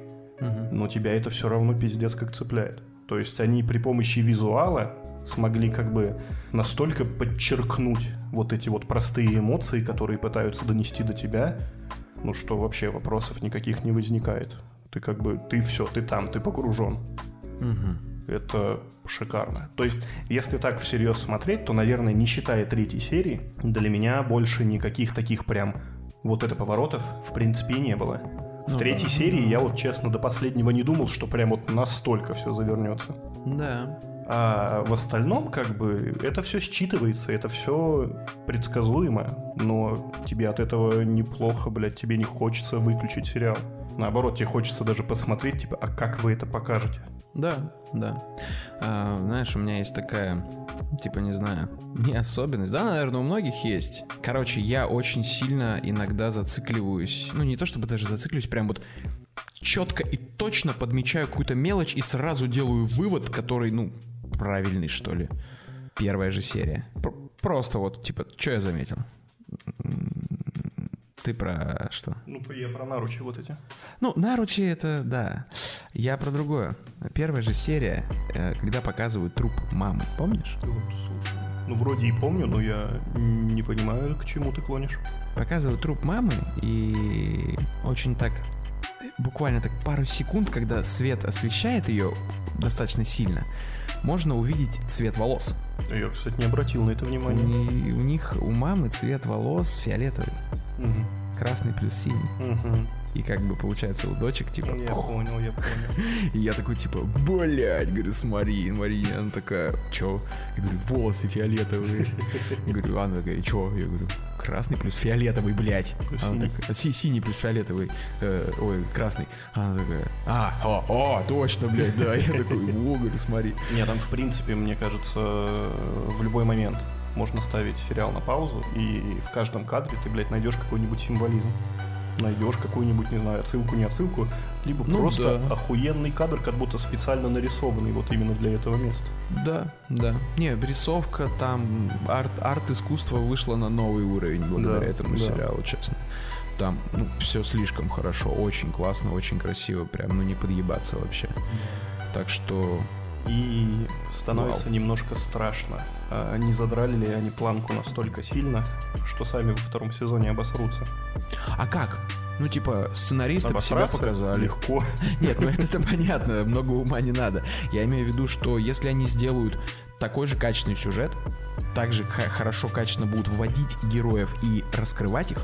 но тебя это все равно пиздец как цепляет. То есть они при помощи визуала смогли как бы настолько подчеркнуть вот эти вот простые эмоции, которые пытаются донести до тебя, ну что вообще вопросов никаких не возникает. Ты как бы, ты все, ты там, ты погружен. Мгм. Это шикарно. То есть, если так всерьез смотреть, то, наверное, не считая третьей серии, для меня больше никаких таких прям вот это поворотов в принципе и не было. В Ну третьей да. серии я вот честно до последнего не думал, что прям вот настолько все завернется. Да. А в остальном, как бы, это все считывается, это все предсказуемо, но тебе от этого неплохо, блядь, тебе не хочется выключить сериал. Наоборот, тебе хочется даже посмотреть, типа, а как вы это покажете? Да, да. А, знаешь, у меня есть такая, типа, не знаю, не особенность. Да, наверное, у многих есть. Короче, я очень сильно иногда зацикливаюсь. Ну, не то чтобы даже зацикливаюсь, прям вот четко и точно подмечаю какую-то мелочь и сразу делаю вывод, который, ну, правильный, что ли. Первая же серия. Пр- Просто вот, типа, что я заметил? Ты про что? Ну, я про наручи вот эти. Ну, наручи это, да. Я про другое. Первая же серия, э, когда показывают труп мамы, помнишь? Вот, слушай. Ну, вроде и помню, но я не понимаю, к чему ты клонишь. Показывают труп мамы и очень так, буквально так пару секунд, когда свет освещает ее достаточно сильно, можно увидеть цвет волос. Я, кстати, не обратил на это У, внимания. ни- у них, у мамы цвет волос фиолетовый. Мгм. красный плюс синий. Мгм. И как бы получается у дочек, типа, Я пух. понял, я понял. И я такой, типа, блядь, говорю, смотри, смотри. Она такая, чё? Я говорю, волосы фиолетовые. Говорю, она такая, чё? Я говорю, красный плюс фиолетовый, блядь. Она такая, «Си- синий плюс фиолетовый. Э, ой, красный. Она такая, а, о, о, точно, блядь, да. Я такой, о, говорю, смотри. Нет, там, в принципе, мне кажется, в любой момент можно ставить сериал на паузу, и в каждом кадре ты, блядь, найдешь какой-нибудь символизм. Найдешь какую-нибудь, не знаю, отсылку, не отсылку, либо Ну просто да. охуенный кадр, как будто специально нарисованный вот именно для этого места. Да, да. Не, рисовка там, арт, арт-искусство вышло на новый уровень благодаря Да, этому да. сериалу, честно. Там, ну, все слишком хорошо, очень классно, очень красиво, прям, ну, не подъебаться вообще. Так что, И становится Вау. немножко страшно. А не задрали ли они планку настолько сильно, что сами во втором сезоне обосрутся? а как? Ну, типа, сценаристы себя показали. Легко. [laughs] Нет, ну это-то понятно, много ума не надо. Я имею в виду, что если они сделают такой же качественный сюжет, также хорошо, качественно будут вводить героев и раскрывать их,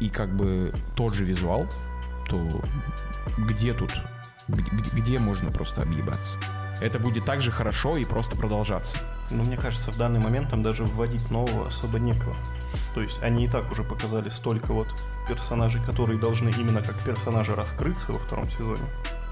и как бы тот же визуал, то где тут, где можно просто объебаться? Это будет так же хорошо и просто продолжаться. Но мне кажется, в данный момент там даже вводить нового особо некого. То есть они и так уже показали столько вот персонажей, которые должны именно как персонажи раскрыться во втором сезоне,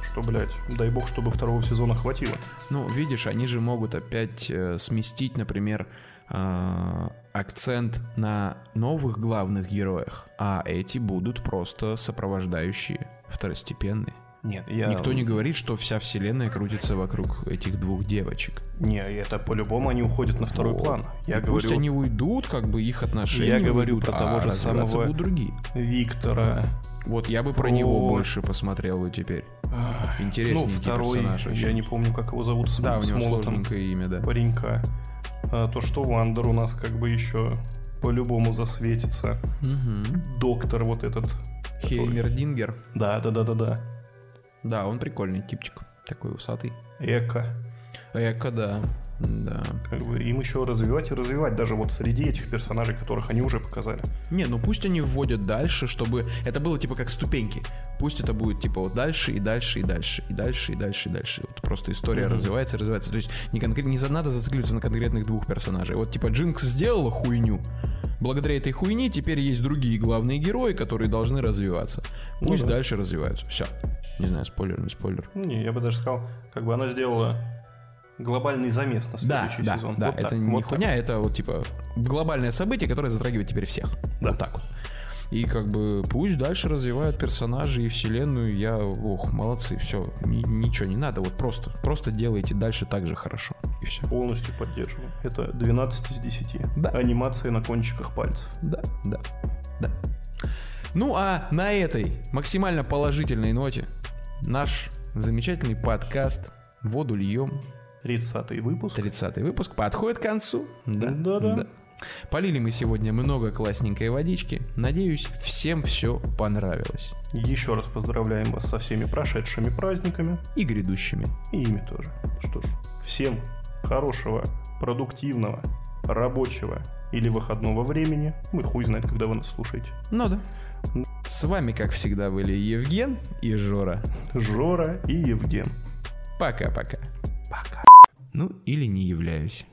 что, блядь, дай бог, чтобы второго сезона хватило. Ну, видишь, они же могут опять э, сместить, например, э, акцент на новых главных героях, а эти будут просто сопровождающие, второстепенные. Нет, я... Никто не говорит, что вся вселенная крутится вокруг этих двух девочек. Не, это по-любому они уходят на второй Вот. план. Я Пусть говорю они уйдут, как бы их отношения Я говорю уйдут, про а того же развиваться самого- будут другие. Виктора. Вот я бы про Про- него больше посмотрел бы теперь. ах, Интересненький ну, второй, персонаж очень. я не помню, как его зовут, с, Да, у него сложненькое имя, да. паренька. А, то, что Вандер у нас как бы еще по-любому засветится. Угу. Доктор вот этот. который- Хеймердингер. Да, да, да, да, да. Да, он прикольный типчик. Такой усатый. Эко. Эко, да. Да. Как бы им еще развивать и развивать, даже вот среди этих персонажей, которых они уже показали. Не, ну пусть они вводят дальше, чтобы это было типа как ступеньки. Пусть это будет типа вот дальше и дальше и дальше и дальше и дальше и дальше. Вот просто история Мгм. развивается, развивается. То есть не, конкрет, не надо зацикливаться на конкретных двух персонажей. Вот типа Джинкс сделала хуйню. Благодаря этой хуйне теперь есть другие главные герои, которые должны развиваться. Ну Пусть да. дальше развиваются. Все. Не знаю, спойлер, не спойлер. Не, я бы даже сказал, как бы она сделала глобальный замес на Да, следующий да, сезон. да, Вот это так, не вот так. хуйня, это вот типа глобальное событие, которое затрагивает теперь всех. Да. Вот так вот. И как бы пусть дальше развивают персонажей и вселенную. Я, ох, молодцы, все, ничего не надо, вот просто, просто делайте дальше так же хорошо. И все. Полностью поддерживаю. Это 12 из 10. Да. Анимация на кончиках пальцев. Да, да, да. Ну а на этой максимально положительной ноте наш замечательный подкаст «Воду льем» 30 выпуск. 30 выпуск подходит к концу. Да, Да-да. Полили мы сегодня много классненькой водички. Надеюсь, всем все понравилось. Еще раз поздравляем вас со всеми прошедшими праздниками. И грядущими. И ими тоже. Что ж, всем хорошего, продуктивного, рабочего или выходного времени. Мы хуй знает, когда вы нас слушаете. Ну да. С вами, как всегда, были Евген и Жора. Жора и Евген. Пока-пока. Пока. Ну, или не являюсь.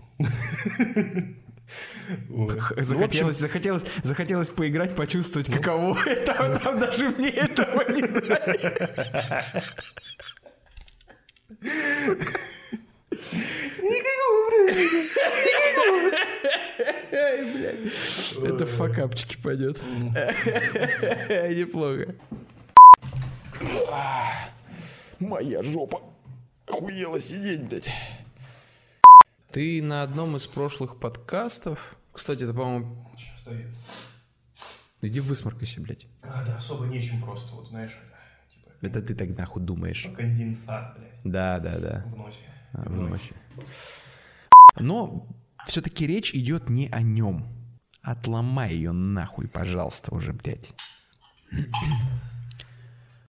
Ну, Захотелось, захотелось, захотелось поиграть, почувствовать, каково это. а Там даже мне этого не дали. Блядь. Это факапчики пойдет. Неплохо. Моя жопа. Охуела сидеть, блядь. Ты на одном из прошлых подкастов... Кстати, это, по-моему... Иди высморкайся, блядь. А, да, особо нечем просто, вот знаешь, типа Это ты так нахуй думаешь. конденсат, блядь, Да, да, да. в носе. А, в носе. Но все-таки речь идет не о нем. Отломай ее нахуй, пожалуйста, уже, блядь.